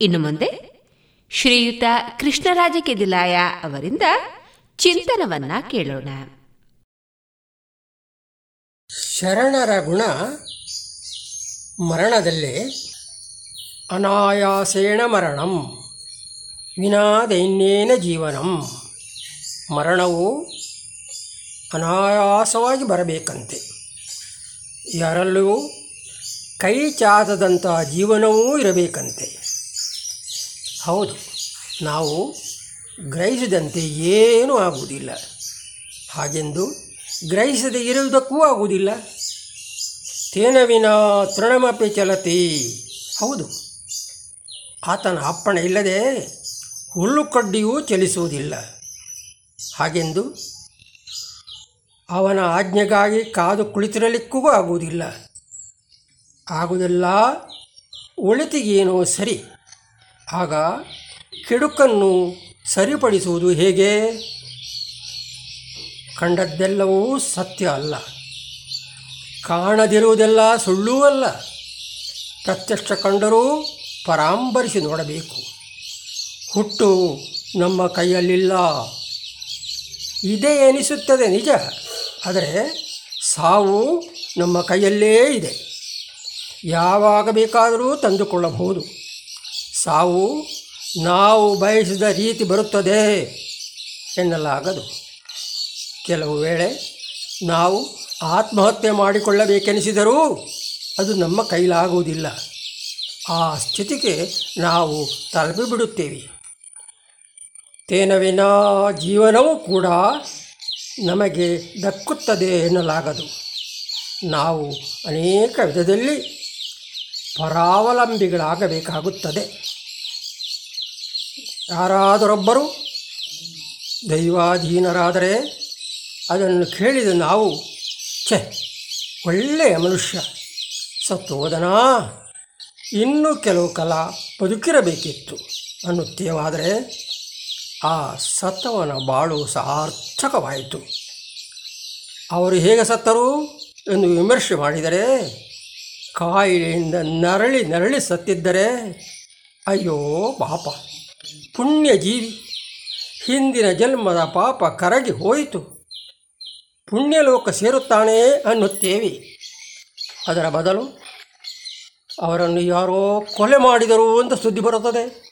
S1: ಇನ್ನು ಮುಂದೆ ಶ್ರೀಯುತ ಕೃಷ್ಣರಾಜ ಕೆದಿಲಾಯ ಅವರಿಂದ ಚಿಂತನವನ್ನ ಕೇಳೋಣ.
S4: ಶರಣರ ಗುಣ ಮರಣದಲ್ಲಿ ಅನಾಯಾಸೇಣ ಮರಣಂ, ವಿನಾ ದೈನ್ಯೇನ ಜೀವನಂ. ಮರಣವು ಅನಾಯಾಸವಾಗಿ ಬರಬೇಕಂತೆ. ಯಾರಲ್ಲೂ ಕೈ ಚಾಚದಂಥ ಜೀವನವೂ ಇರಬೇಕಂತೆ. ಹೌದು, ನಾವು ಗ್ರಹಿಸಿದಂತೆ ಏನೂ ಆಗುವುದಿಲ್ಲ. ಹಾಗೆಂದು ಗ್ರಹಿಸದೆ ಇರುವುದಕ್ಕೂ ಆಗುವುದಿಲ್ಲ. ತೇನವಿನ ತೃಣಮಪಿ ಚಲತಿ. ಹೌದು, ಆತನ ಅಪ್ಪಣೆ ಇಲ್ಲದೆ ಹುಲ್ಲು ಕಡ್ಡಿಯೂ ಚಲಿಸುವುದಿಲ್ಲ. ಹಾಗೆಂದು ಅವನ ಆಜ್ಞೆಗಾಗಿ ಕಾದು ಕುಳಿತಿರಲಿಕ್ಕೂ ಆಗುವುದಿಲ್ಲ. ಆಗುವುದೆಲ್ಲ ಒಳಿತಿಗೇನೋ ಸರಿ. ಆಗ ಕೆಡುಕನ್ನು ಸರಿಪಡಿಸುವುದು ಹೇಗೆ? ಕಂಡದ್ದೆಲ್ಲವೂ ಸತ್ಯ ಅಲ್ಲ. ಕಾಣದಿರುವುದೆಲ್ಲ ಸುಳ್ಳೂ ಅಲ್ಲ. ಪ್ರತ್ಯಕ್ಷ ಕಂಡರೂ ಪರಾಂಬರಿಸಿ ನೋಡಬೇಕು. ಹುಟ್ಟು ನಮ್ಮ ಕೈಯಲ್ಲಿಲ್ಲ. ಇದೆ ಎನಿಸುತ್ತದೆ ನಿಜ. ಆದರೆ ಸಾವು ನಮ್ಮ ಕೈಯಲ್ಲೇ ಇದೆ. ಯಾವಾಗ ಬೇಕಾದರೂ ತಂದುಕೊಳ್ಳಬಹುದು. ಸಾವು ನಾವು ಬಯಸಿದ ರೀತಿ ಬರುತ್ತದೆ ಎನ್ನಲಾಗದು. ಕೆಲವು ವೇಳೆ ನಾವು ಆತ್ಮಹತ್ಯೆ ಮಾಡಿಕೊಳ್ಳಬೇಕೆನಿಸಿದರೂ ಅದು ನಮ್ಮ ಕೈಲಾಗುವುದಿಲ್ಲ. ಆ ಸ್ಥಿತಿಗೆ ನಾವು ತಲುಪಿಬಿಡುತ್ತೇವೆ. ತೇನ ವಿನಾ ಜೀವನವೂ ಕೂಡ ನಮಗೆ ದಕ್ಕುತ್ತದೆ ಎನ್ನಲಾಗದು. ನಾವು ಅನೇಕ ವಿಧದಲ್ಲಿ ಪರಾವಲಂಬಿಗಳಾಗಬೇಕಾಗುತ್ತದೆ. ಯಾರಾದರೊಬ್ಬರು ದೈವಾಧೀನರಾದರೆ ಅದನ್ನು ಕೇಳಿದ ನಾವು, ಛೆ, ಒಳ್ಳೆಯ ಮನುಷ್ಯ, ಸತ್ತು ಇನ್ನೂ ಕೆಲವು ಕಲ ಬದುಕಿರಬೇಕಿತ್ತು ಅನ್ನುತ್ತೇವಾದರೆ ಆ ಸತ್ತವನ ಬಾಳು ಸಾರ್ಥಕವಾಯಿತು. ಅವರು ಹೇಗೆ ಸತ್ತರು ಎಂದು ವಿಮರ್ಶೆ ಮಾಡಿದರೆ, ಕಾಯಿಲೆಯಿಂದ ನರಳಿ ನರಳಿ ಸತ್ತಿದ್ದರೆ, ಅಯ್ಯೋ ಪಾಪ, ಪುಣ್ಯಜೀವಿ, ಹಿಂದಿನ ಜನ್ಮದ ಪಾಪ ಕರಗಿ ಹೋಯಿತು. ಪುಣ್ಯಲೋಕ ಸೇರುತ್ತಾನೆ ಅನ್ನುತ್ತೇವೆ. ಅದರ ಬದಲು ಅವರನ್ನು ಯಾರೋ ಕೊಲೆ ಮಾಡಿದರು ಅಂತ ಸುದ್ದಿ ಬರುತ್ತದೆ.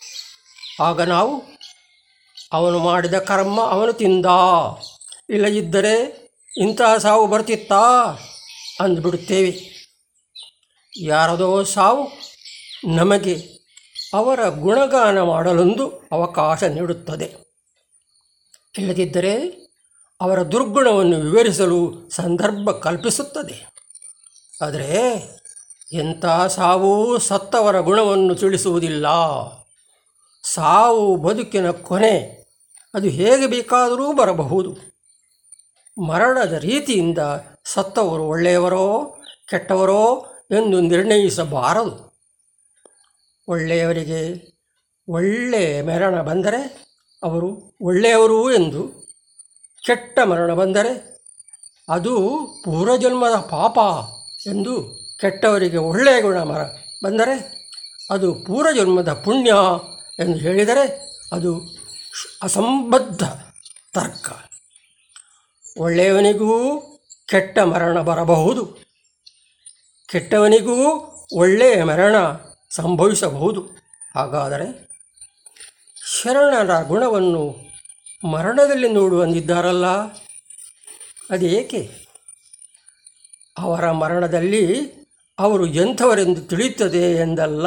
S4: ಆಗ ನಾವು ಅವನು ಮಾಡಿದ ಕರ್ಮ ಅವನು ತಿಂದ. ಇಲ್ಲದಿದ್ದರೆ ಇಂಥ ಸಾವು ಬರ್ತಿತ್ತಾ? ಅಂದುಬಿಡುತ್ತೇವೆ. ಯಾರದೋ ಸಾವು ನಮಗೆ ಅವರ ಗುಣಗಾನ ಮಾಡಲೊಂದು ಅವಕಾಶ ನೀಡುತ್ತದೆ. ಇಲ್ಲದಿದ್ದರೆ ಅವರ ದುರ್ಗುಣವನ್ನು ವಿವರಿಸಲು ಸಂದರ್ಭ ಕಲ್ಪಿಸುತ್ತದೆ. ಆದರೆ ಎಂಥ ಸಾವು ಸತ್ತವರ ಗುಣವನ್ನು ತಿಳಿಸುವುದಿಲ್ಲ. ಸಾವು ಬದುಕಿನ ಕೊನೆ ಅದು ಹೇಗೆ ಬೇಕಾದರೂ ಬರಬಹುದು. ಮರಣದ ರೀತಿಯಿಂದ ಸತ್ತವರು ಒಳ್ಳೆಯವರೋ ಕೆಟ್ಟವರೋ ಎಂದು ನಿರ್ಣಯಿಸಬಾರದು. ಒಳ್ಳೆಯವರಿಗೆ ಒಳ್ಳೆಯ ಮರಣ ಬಂದರೆ ಅವರು ಒಳ್ಳೆಯವರು ಎಂದು, ಕೆಟ್ಟ ಮರಣ ಬಂದರೆ ಅದು ಪೂರ್ವಜನ್ಮದ ಪಾಪ ಎಂದು ಕೆಟ್ಟವರಿಗೆ ಒಳ್ಳೆಯ ಗುಣ ಮರ ಬಂದರೆ ಅದು ಪೂರ್ವಜನ್ಮದ ಪುಣ್ಯ ಎಂದು ಹೇಳಿದರೆ ಅದು ಅಸಂಬದ್ಧ ತರ್ಕ. ಒಳ್ಳೆಯವನಿಗೂ ಕೆಟ್ಟ ಮರಣ ಬರಬಹುದು. ಕೆಟ್ಟವನಿಗೂ ಒಳ್ಳೆಯ ಮರಣ ಸಂಭವಿಸಬಹುದು. ಹಾಗಾದರೆ ಶರಣರ ಗುಣವನ್ನು ಮರಣದಲ್ಲಿ ನೋಡುವಂದಿದ್ದಾರಲ್ಲ ಅದೇಕೆ? ಅವರ ಮರಣದಲ್ಲಿ ಅವರು ಎಂಥವರೆಂದು ತಿಳಿಯುತ್ತದೆ ಎಂದಲ್ಲ.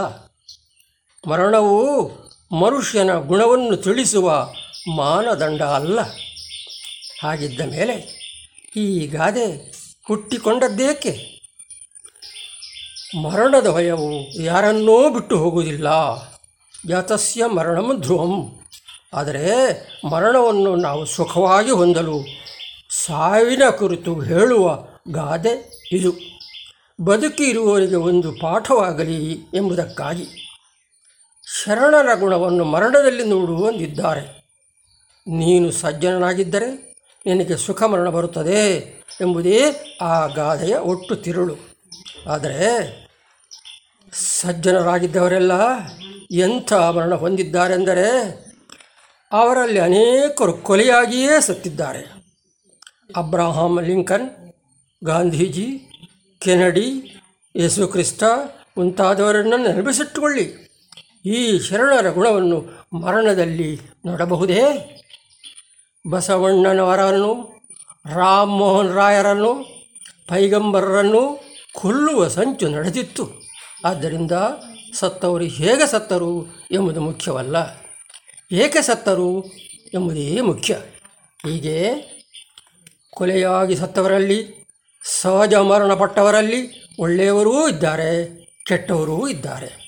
S4: ಮರಣವು ಮನುಷ್ಯನ ಗುಣವನ್ನು ತಿಳಿಸುವ ಮಾನದಂಡ ಅಲ್ಲ. ಹಾಗಿದ್ದ ಮೇಲೆ ಈ ಗಾದೆ ಹುಟ್ಟಿಕೊಂಡದ್ದೇಕೆ? ಮರಣದ ಭಯವು ಯಾರನ್ನೋ ಬಿಟ್ಟು ಹೋಗುವುದಿಲ್ಲ. ಯತಸ್ಯ ಮರಣಂ ಧ್ರುವಂ. ಆದರೆ ಮರಣವನ್ನು ನಾವು ಸುಖವಾಗಿ ಹೊಂದಲು ಸಾವಿನ ಕುರಿತು ಹೇಳುವ ಗಾದೆ ಇದು. ಬದುಕಿರುವವರಿಗೆ ಒಂದು ಪಾಠವಾಗಲಿ ಎಂಬುದಕ್ಕಾಗಿ. ಶರಣರ ಗುಣವನ್ನು ಮರಣದಲ್ಲಿ ನೋಡುವಂದಿದ್ದಾರೆ ನೀನು ಸಜ್ಜನನಾಗಿದ್ದರೆ ನಿನಗೆ ಸುಖ ಮರಣ ಬರುತ್ತದೆ ಎಂಬುದೇ ಆ ಗಾದೆಯ ಒಟ್ಟು ತಿರುಳು. ಆದರೆ ಸಜ್ಜನರಾಗಿದ್ದವರೆಲ್ಲ ಎಂಥ ಮರಣ ಹೊಂದಿದ್ದಾರೆಂದರೆ ಅವರಲ್ಲಿ ಅನೇಕರು ಕೊಲೆಯಾಗಿಯೇ ಸತ್ತಿದ್ದಾರೆ. ಅಬ್ರಾಹಾಂ ಲಿಂಕನ್, ಗಾಂಧೀಜಿ, ಕೆನಡಿ ಯೇಸುಕ್ರಿಸ್ತ ಮುಂತಾದವರನ್ನು ನೆನಪಿಸಿಟ್ಟುಕೊಳ್ಳಿ. ಈ ಶರಣರ ಗುಣವನ್ನು ಮರಣದಲ್ಲಿ ನೋಡಬಹುದೇ? ಬಸವಣ್ಣನವರನ್ನು ರಾಮ್ ಮೋಹನ್ ರಾಯರನ್ನು ಪೈಗಂಬರರನ್ನು ಕೊಲ್ಲುವ ಸಂಚು ನಡೆದಿತ್ತು. ಆದ್ದರಿಂದ ಸತ್ತವರು ಹೇಗೆ ಸತ್ತರು ಎಂಬುದು ಮುಖ್ಯವಲ್ಲ. ಏಕೆ ಸತ್ತರು ಎಂಬುದೇ ಮುಖ್ಯ. ಹೀಗೆ ಕೊಲೆಯಾಗಿ ಸತ್ತವರಲ್ಲಿ, ಸಹಜ ಮರಣಪಟ್ಟವರಲ್ಲಿ ಒಳ್ಳೆಯವರೂ ಇದ್ದಾರೆ, ಕೆಟ್ಟವರೂ ಇದ್ದಾರೆ.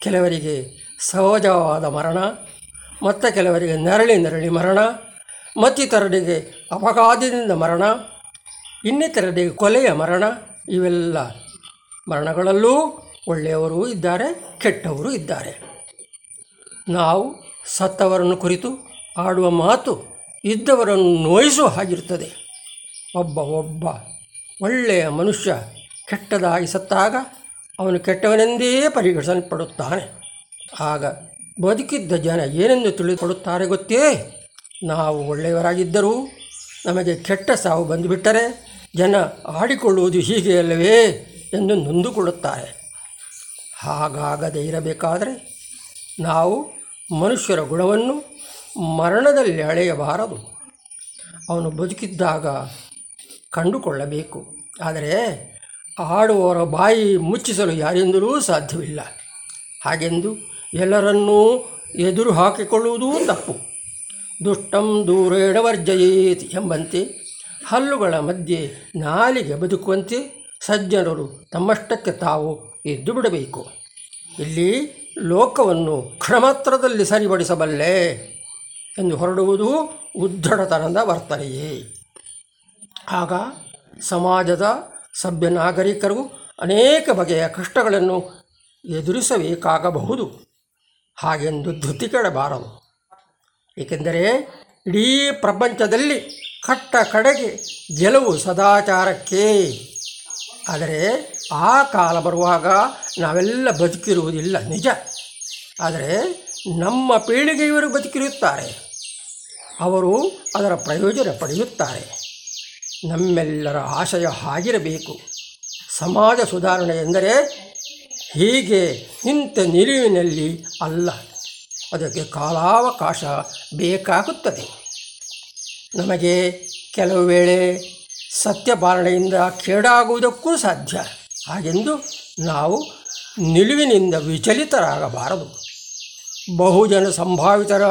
S4: ಕೆಲವರಿಗೆ ಸಹಜವಾದ ಮರಣ, ಮತ್ತು ಕೆಲವರಿಗೆ ನರಳಿ ನರಳಿ ಮರಣ, ಮತ್ತಿತರರಿಗೆ ಅಪಘಾತದಿಂದ ಮರಣ, ಇನ್ನಿತರರಿಗೆ ಕೊಲೆಯ ಮರಣ, ಇವೆಲ್ಲ ಮರಣಗಳಲ್ಲೂ ಒಳ್ಳೆಯವರೂ ಇದ್ದಾರೆ, ಕೆಟ್ಟವರು ಇದ್ದಾರೆ. ನಾವು ಸತ್ತವರನ್ನು ಕುರಿತು ಆಡುವ ಮಾತು ಇದ್ದವರನ್ನು ನೋಯಿಸುವ ಹಾಗಿರುತ್ತದೆ. ಒಬ್ಬ ಒಬ್ಬ ಒಳ್ಳೆಯ ಮನುಷ್ಯ ಕೆಟ್ಟದಾಗಿ ಸತ್ತಾಗ ಅವನು ಕೆಟ್ಟವನೆಂದೇ ಪರಿಗಣಿಸಲ್ಪಡುತ್ತಾನೆ. ಆಗ ಬದುಕಿದ್ದ ಜನ ಏನೆಂದು ತಿಳಿದುಕೊಳ್ಳುತ್ತಾರೆ ಗೊತ್ತೇ? ನಾವು ಒಳ್ಳೆಯವರಾಗಿದ್ದರೂ ನಮಗೆ ಕೆಟ್ಟ ಸಾವು ಬಂದುಬಿಟ್ಟರೆ ಜನ ಆಡಿಕೊಳ್ಳುವುದು ಹೀಗೆ ಅಲ್ಲವೇ ಎಂದು ನೊಂದುಕೊಳ್ಳುತ್ತಾರೆ. ಹಾಗಾಗದೇ ಇರಬೇಕಾದರೆ ನಾವು ಮನುಷ್ಯರ ಗುಣವನ್ನು ಮರಣದಲ್ಲಿ ಅಳೆಯಬಾರದು. ಅವನು ಬದುಕಿದ್ದಾಗ ಕಂಡುಕೊಳ್ಳಬೇಕು. ಆದರೆ ಆಡುವವರ ಬಾಯಿ ಮುಚ್ಚಿಸಲು ಯಾರಿಂದಲೂ ಸಾಧ್ಯವಿಲ್ಲ. ಹಾಗೆಂದು ಎಲ್ಲರನ್ನೂ ಎದುರು ಹಾಕಿಕೊಳ್ಳುವುದೂ ತಪ್ಪು. ದುಷ್ಟಂ ದೂರೇಣ ವರ್ಜಯೇತ್ ಎಂಬಂತೆ ಹಲ್ಲುಗಳ ಮಧ್ಯೆ ನಾಲಿಗೆ ಬದುಕುವಂತೆ ಸಜ್ಜನರು ತಮ್ಮಷ್ಟಕ್ಕೆ ತಾವು ಎದ್ದು ಬಿಡಬೇಕು. ಇಲ್ಲಿ ಲೋಕವನ್ನು ಕ್ಷಣಮಾತ್ರದಲ್ಲಿ ಸರಿಪಡಿಸಬಲ್ಲೆ ಎಂದು ಹೊರಡುವುದು ಉದ್ದಡತನದ ವರ್ತನೆಯೇ. ಆಗ ಸಮಾಜದ ಸಭ್ಯ ನಾಗರಿಕರು ಅನೇಕ ಬಗೆಯ ಕಷ್ಟಗಳನ್ನು ಎದುರಿಸಬೇಕಾಗಬಹುದು. ಹಾಗೆಂದು ಧೃತಿ ಕೆಡಬಾರದು. ಏಕೆಂದರೆ ಇಡೀ ಪ್ರಪಂಚದಲ್ಲಿ ಕಟ್ಟ ಕಡೆಗೆ ಗೆಲುವು ಸದಾಚಾರಕ್ಕೆ. ಆದರೆ ಆ ಕಾಲ ಬರುವಾಗ ನಾವೆಲ್ಲ ಬದುಕಿರುವುದಿಲ್ಲ, ನಿಜ. ಆದರೆ ನಮ್ಮ ಪೀಳಿಗೆಯವರು ಬದುಕಿರುತ್ತಾರೆ. ಅವರು ಅದರ ಪ್ರಯೋಜನ ಪಡೆಯುತ್ತಾರೆ. ನಮ್ಮೆಲ್ಲರ ಆಶಯ ಆಗಿರಬೇಕು ಸಮಾಜ ಸುಧಾರಣೆ ಎಂದರೆ ಹೀಗೆ ಇಂಥ ನಿಲುವಿನಲ್ಲಿ ಅಲ್ಲ, ಅದಕ್ಕೆ ಕಾಲಾವಕಾಶ ಬೇಕಾಗುತ್ತದೆ. ನಮಗೆ ಕೆಲವು ವೇಳೆ ಸತ್ಯಪಾಲನೆಯಿಂದ ಕೇಡಾಗುವುದಕ್ಕೂ ಸಾಧ್ಯ. ಹಾಗೆಂದು ನಾವು ನಿಲುವಿನಿಂದ ವಿಚಲಿತರಾಗಬಾರದು. ಬಹುಜನ ಸಂಭಾವಿತರ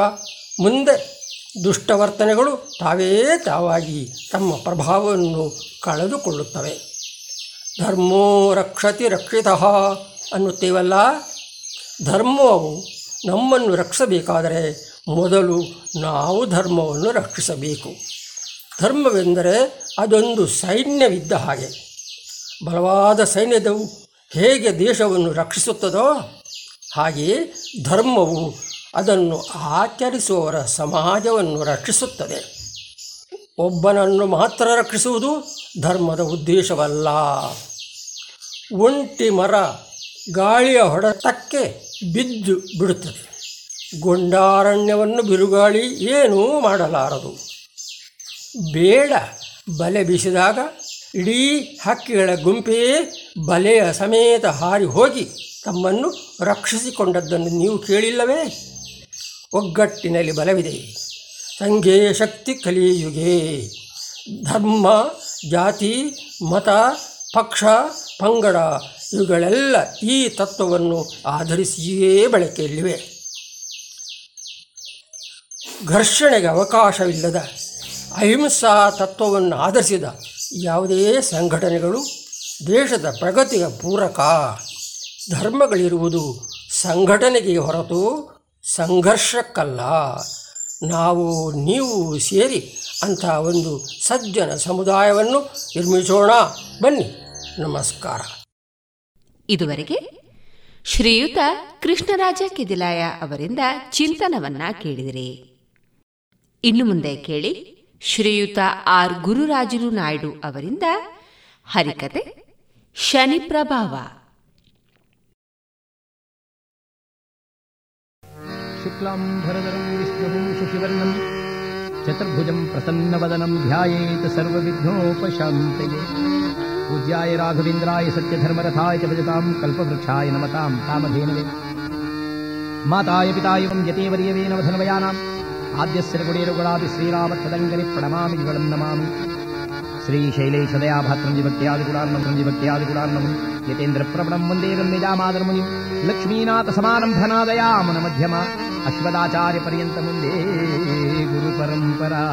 S4: ಮುಂದೆ ದುಷ್ಟವರ್ತನೆಗಳು ತಾವೇ ತಾವಾಗಿ ತಮ್ಮ ಪ್ರಭಾವವನ್ನು ಕಳೆದುಕೊಳ್ಳುತ್ತವೆ. ಧರ್ಮೋ ರಕ್ಷತಿ ರಕ್ಷಿತ ಅನ್ನುತ್ತೇವಲ್ಲ? ಧರ್ಮವು ನಮ್ಮನ್ನು ರಕ್ಷಿಸಬೇಕಾದರೆ ಮೊದಲು ನಾವು ಧರ್ಮವನ್ನು ರಕ್ಷಿಸಬೇಕು. ಧರ್ಮವೆಂದರೆ ಅದೊಂದು ಸೈನ್ಯವಿದ್ದ ಹಾಗೆ. ಬಲವಾದ ಸೈನ್ಯದವು ಹೇಗೆ ದೇಶವನ್ನು ರಕ್ಷಿಸುತ್ತದೋ ಹಾಗೆಯೇ ಧರ್ಮವು ಅದನ್ನು ಆಚರಿಸುವವರ ಸಮಾಜವನ್ನು ರಕ್ಷಿಸುತ್ತದೆ. ಒಬ್ಬನನ್ನು ಮಾತ್ರ ರಕ್ಷಿಸುವುದು ಧರ್ಮದ ಉದ್ದೇಶವಲ್ಲ. ಒಂಟಿ ಮರ ಗಾಳಿಯ ಹೊಡೆತಕ್ಕೆ ಬಿದ್ದು ಬಿಡುತ್ತದೆ. ಗೊಂಡಾರಣ್ಯವನ್ನು ಬಿರುಗಾಳಿ ಏನೂ ಮಾಡಲಾರದು. ಬೇಡ ಬಲೆ ಬೀಸಿದಾಗ ಇಡೀ ಹಕ್ಕಿಗಳ ಗುಂಪೇ ಬಲೆಯ ಸಮೇತ ಹಾರಿ ಹೋಗಿ ತಮ್ಮನ್ನು ರಕ್ಷಿಸಿಕೊಂಡದ್ದನ್ನು ನೀವು ಕೇಳಿಲ್ಲವೇ? ಒಗ್ಗಟ್ಟಿನಲ್ಲಿ ಬಲವಿದೆ. ಸಂಘೇ ಶಕ್ತಿ ಕಲಿಯುಗೆ. ಧರ್ಮ, ಜಾತಿ, ಮತ, ಪಕ್ಷ, ಪಂಗಡ ಇವುಗಳೆಲ್ಲ ಈ ತತ್ವವನ್ನು ಆಧರಿಸಿಯೇ ಬಳಕೆಯಲ್ಲಿವೆ. ಘರ್ಷಣೆಗೆ ಅವಕಾಶವಿಲ್ಲದ ಅಹಿಂಸಾ ತತ್ವವನ್ನು ಆಧರಿಸಿದ ಯಾವುದೇ ಸಂಘಟನೆಗಳು ದೇಶದ ಪ್ರಗತಿಯ ಪೂರಕ ಧರ್ಮಗಳಿರುವುದು ಸಂಘಟನೆಗೆ ಹೊರತು ಸಂಘರ್ಷಕ್ಕಲ್ಲ. ನಾವು, ನೀವು ಸೇರಿ ಅಂಥ ಒಂದು ಸಜ್ಜನ ಸಮುದಾಯವನ್ನು ನಿರ್ಮಿಸೋಣ. ಬನ್ನಿ, ನಮಸ್ಕಾರ.
S1: ಇದುವರೆಗೆ ಶ್ರೀಯುತ ಕೃಷ್ಣರಾಜ ಕಿದಿಲಾಯ ಅವರಿಂದ ಚಿಂತನವನ್ನ ಕೇಳಿದಿರಿ. ಇನ್ನು ಮುಂದೆ ಕೇಳಿ ಶ್ರೀಯುತ ಆರ್ ಗುರುರಾಜರು ನಾಯ್ಡು ಅವರಿಂದ ಹರಿಕತೆ ಶನಿ ಪ್ರಭಾವ िवर्णं
S5: चतुर्भुजम् प्रसन्नवदनम् ध्यायेत सर्वविघ्नोपशान्तये पूज्याय राघवेन्द्राय सत्यधर्मरथाय च भजताम् कल्पवृक्षाय नमताम् कामधेनवे। माताय पिताय इवं यतेवर्यवेन वधर्मयानाम् आद्यस्य रघुडेरुगुणापि श्रीराम प्रणमामि ज्वलं नमामि। श्रीशैलेशदयाभात्रं विभक्त्यादिगुणार्णं विभक्त्यादिगुणार्णं यतेन्द्रप्रवणं वन्दे गम्यजामादरमुनिं लक्ष्मीनाथसमारम्भनादयामनमध्यमा अश्वदाचार्यपर्यन्तमुन्दे गुरुपरम्परा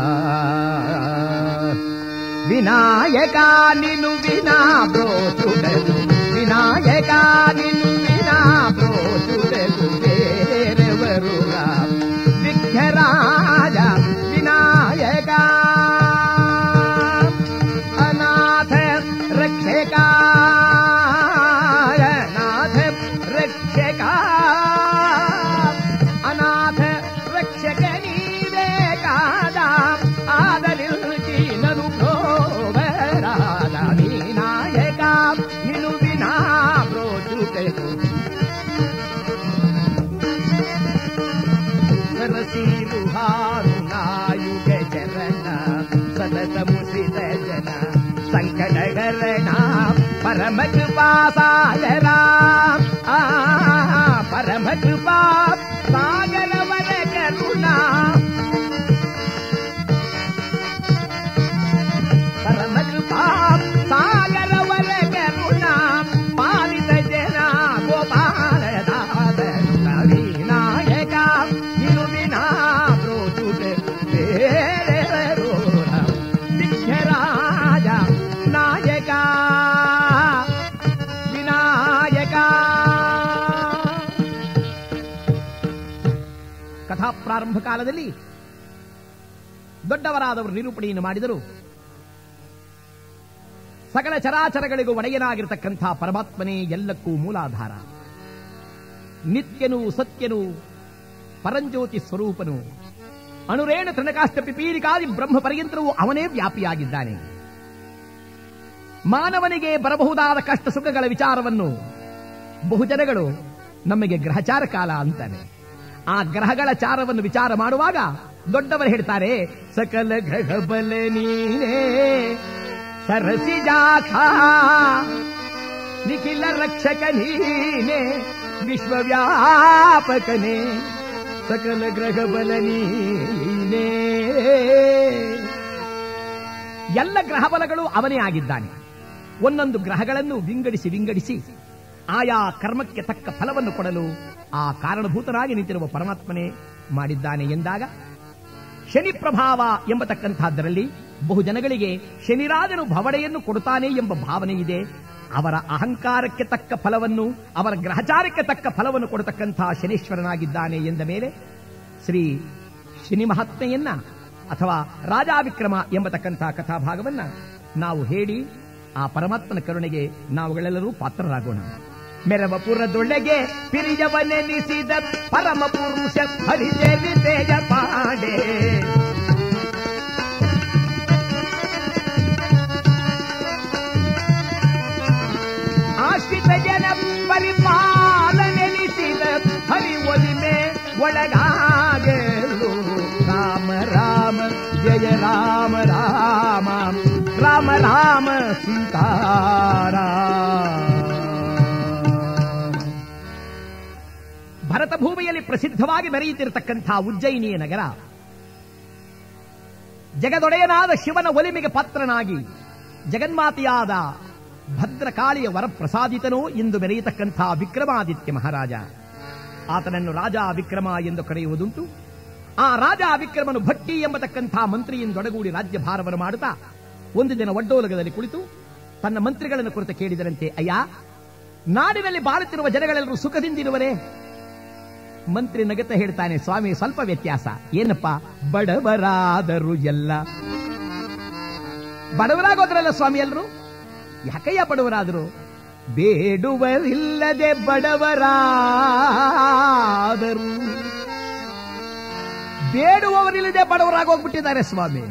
S5: వినాయకా నిన్ను వినా బ్రోచుడను వినాయకా నిన్ను వినా यना परमकृपा। ಕಾಲದಲ್ಲಿ ದೊಡ್ಡವರಾದವರು ನಿರೂಪಣೆಯನ್ನು ಮಾಡಿದರು. ಸಕಲ ಚರಾಚರಗಳಿಗೂ ಒಡೆಯನಾಗಿರತಕ್ಕಂಥ ಪರಮಾತ್ಮನೇ ಎಲ್ಲಕ್ಕೂ ಮೂಲಾಧಾರ. ನಿತ್ಯನು ಸತ್ಯನು ಪರಂಜ್ಯೋತಿ ಸ್ವರೂಪನು ಅಣುರೇಣ ತೃಣಕಾಷ್ಟ ಪಿಪೀಲಿಕಾದಿ ಬ್ರಹ್ಮ ಪರ್ಯಂತರವೂ ಅವನೇ ವ್ಯಾಪಿಯಾಗಿದ್ದಾನೆ. ಮಾನವನಿಗೆ ಬರಬಹುದಾದ ಕಷ್ಟ ಸುಖಗಳ ವಿಚಾರವನ್ನು ಬಹುಜನಗಳು ನಮಗೆ ಗ್ರಹಚಾರ ಕಾಲ ಅಂತಾನೆ ಆ ಗ್ರಹಗಳ ಚಾರವನ್ನು ವಿಚಾರ ಮಾಡುವಾಗ ದೊಡ್ಡವರು ಹೇಳ್ತಾರೆ, ಸಕಲ ಗ್ರಹ ಬಲ ನೀನೇ, ಸರಸಿ ಜಾಖ, ನಿಖಿಲ ರಕ್ಷಕ ನೀನೆ, ವಿಶ್ವವ್ಯಾಪಕನೇ, ಸಕಲ ಗ್ರಹಬಲ ನೀನೇ. ಎಲ್ಲ ಗ್ರಹಬಲಗಳು ಅವನೇ ಆಗಿದ್ದಾನೆ. ಒಂದೊಂದು ಗ್ರಹಗಳನ್ನು ವಿಂಗಡಿಸಿ ವಿಂಗಡಿಸಿ ಆಯಾ ಕರ್ಮಕ್ಕೆ ತಕ್ಕ ಫಲವನ್ನು ಕೊಡಲು ಆ ಕಾರಣಭೂತರಾಗಿ ನಿಂತಿರುವ ಪರಮಾತ್ಮನೇ ಮಾಡಿದ್ದಾನೆ ಎಂದಾಗ ಶನಿ ಪ್ರಭಾವ ಎಂಬತಕ್ಕಂಥದ್ದರಲ್ಲಿ ಬಹು ಜನಗಳಿಗೆ ಶನಿರಾಜನು ಭವಡೆಯನ್ನು ಕೊಡುತ್ತಾನೆ ಎಂಬ ಭಾವನೆ ಇದೆ. ಅವರ ಅಹಂಕಾರಕ್ಕೆ ತಕ್ಕ ಫಲವನ್ನು, ಅವರ ಗ್ರಹಚಾರಕ್ಕೆ ತಕ್ಕ ಫಲವನ್ನು ಕೊಡತಕ್ಕಂತಹ ಶನೀಶ್ವರನಾಗಿದ್ದಾನೆ ಎಂದ ಮೇಲೆ ಶ್ರೀ ಶನಿ ಮಹಾತ್ಮೆಯನ್ನ ಅಥವಾ ರಾಜಾವಿಕ್ರಮ ಎಂಬತಕ್ಕಂತಹ ಕಥಾಭಾಗವನ್ನ ನಾವು ಹೇಳಿ ಆ ಪರಮಾತ್ಮನ ಕರುಣೆಗೆ ನಾವುಗಳೆಲ್ಲರೂ ಪಾತ್ರರಾಗೋಣ. ಮೆರವಪುರದೊಳಗೆ ಪಿರಿಯವನೆನಿಸಿದ ಪರಮ ಪುರುಷ ಹರಿದೇವಿತೆಯ ಪಾಡೆ ಆಶ್ರಿತ ಜನ ಪರಿಪಾಲನೆನಿಸಿದ ಹರಿ ಒಲಿಮೆ ಒಳಗಾಗಲು. ರಾಮ ರಾಮ, ಜಯ, ರಾಮ ರಾಮ ರಾಮ ರಾಮ, ಸೀತಾರಾಮ. ಭರತ ಭೂಮಿಯಲ್ಲಿ ಪ್ರಸಿದ್ಧವಾಗಿ ಮೆರೆಯುತ್ತಿರತಕ್ಕಂಥ ಉಜ್ಜಯಿನಿಯ ನಗರ. ಜಗದೊಡೆಯನಾದ ಶಿವನ ಒಲಿಮೆಗೆ ಪಾತ್ರನಾಗಿ ಜಗನ್ಮಾತೆಯಾದ ಭದ್ರಕಾಳಿಯ ವರಪ್ರಸಾದಿತನೂ ಇಂದು ಮೆರೆಯತಕ್ಕಂಥ ವಿಕ್ರಮಾದಿತ್ಯ ಮಹಾರಾಜ. ಆತನನ್ನು ರಾಜ ವಿಕ್ರಮ ಎಂದು ಕರೆಯುವುದುಂಟು. ಆ ರಾಜ ವಿಕ್ರಮನು ಭಟ್ಟಿ ಎಂಬತಕ್ಕಂಥ ಮಂತ್ರಿಯಿಂದೊಡಗೂಡಿ ರಾಜ್ಯಭಾರವನ್ನು ಮಾಡುತ್ತಾ ಒಂದು ದಿನ ಒಡ್ಡೋಲಗದಲ್ಲಿ ಕುಳಿತು ತನ್ನ ಮಂತ್ರಿಗಳನ್ನು ಕುರಿತು ಕೇಳಿದರಂತೆ, ಅಯ್ಯ, ನಾಡಿನಲ್ಲಿ ಬಾಳುತ್ತಿರುವ ಜನಗಳೆಲ್ಲರೂ ಸುಖದಿಂದಿರುವರೇ? ಮಂತ್ರಿ ನಗತ ಹೇಳ್ತಾನೆ, ಸ್ವಾಮಿ, ಸ್ವಲ್ಪ ವ್ಯತ್ಯಾಸ. ಏನಪ್ಪ? ಬಡವರಾದರು ಎಲ್ಲ. ಬಡವರಾಗೋದ್ರಲ್ಲ ಸ್ವಾಮಿ ಎಲ್ರು? ಯಾಕಯ್ಯ ಬಡವರಾದರು? ಬೇಡುವರಿಲ್ಲದೆ ಬಡವರಾದರು. ಬೇಡುವವರಿಲ್ಲದೆ ಬಡವರಾಗೋಗ್ಬಿಟ್ಟಿದ್ದಾರೆ ಸ್ವಾಮಿ.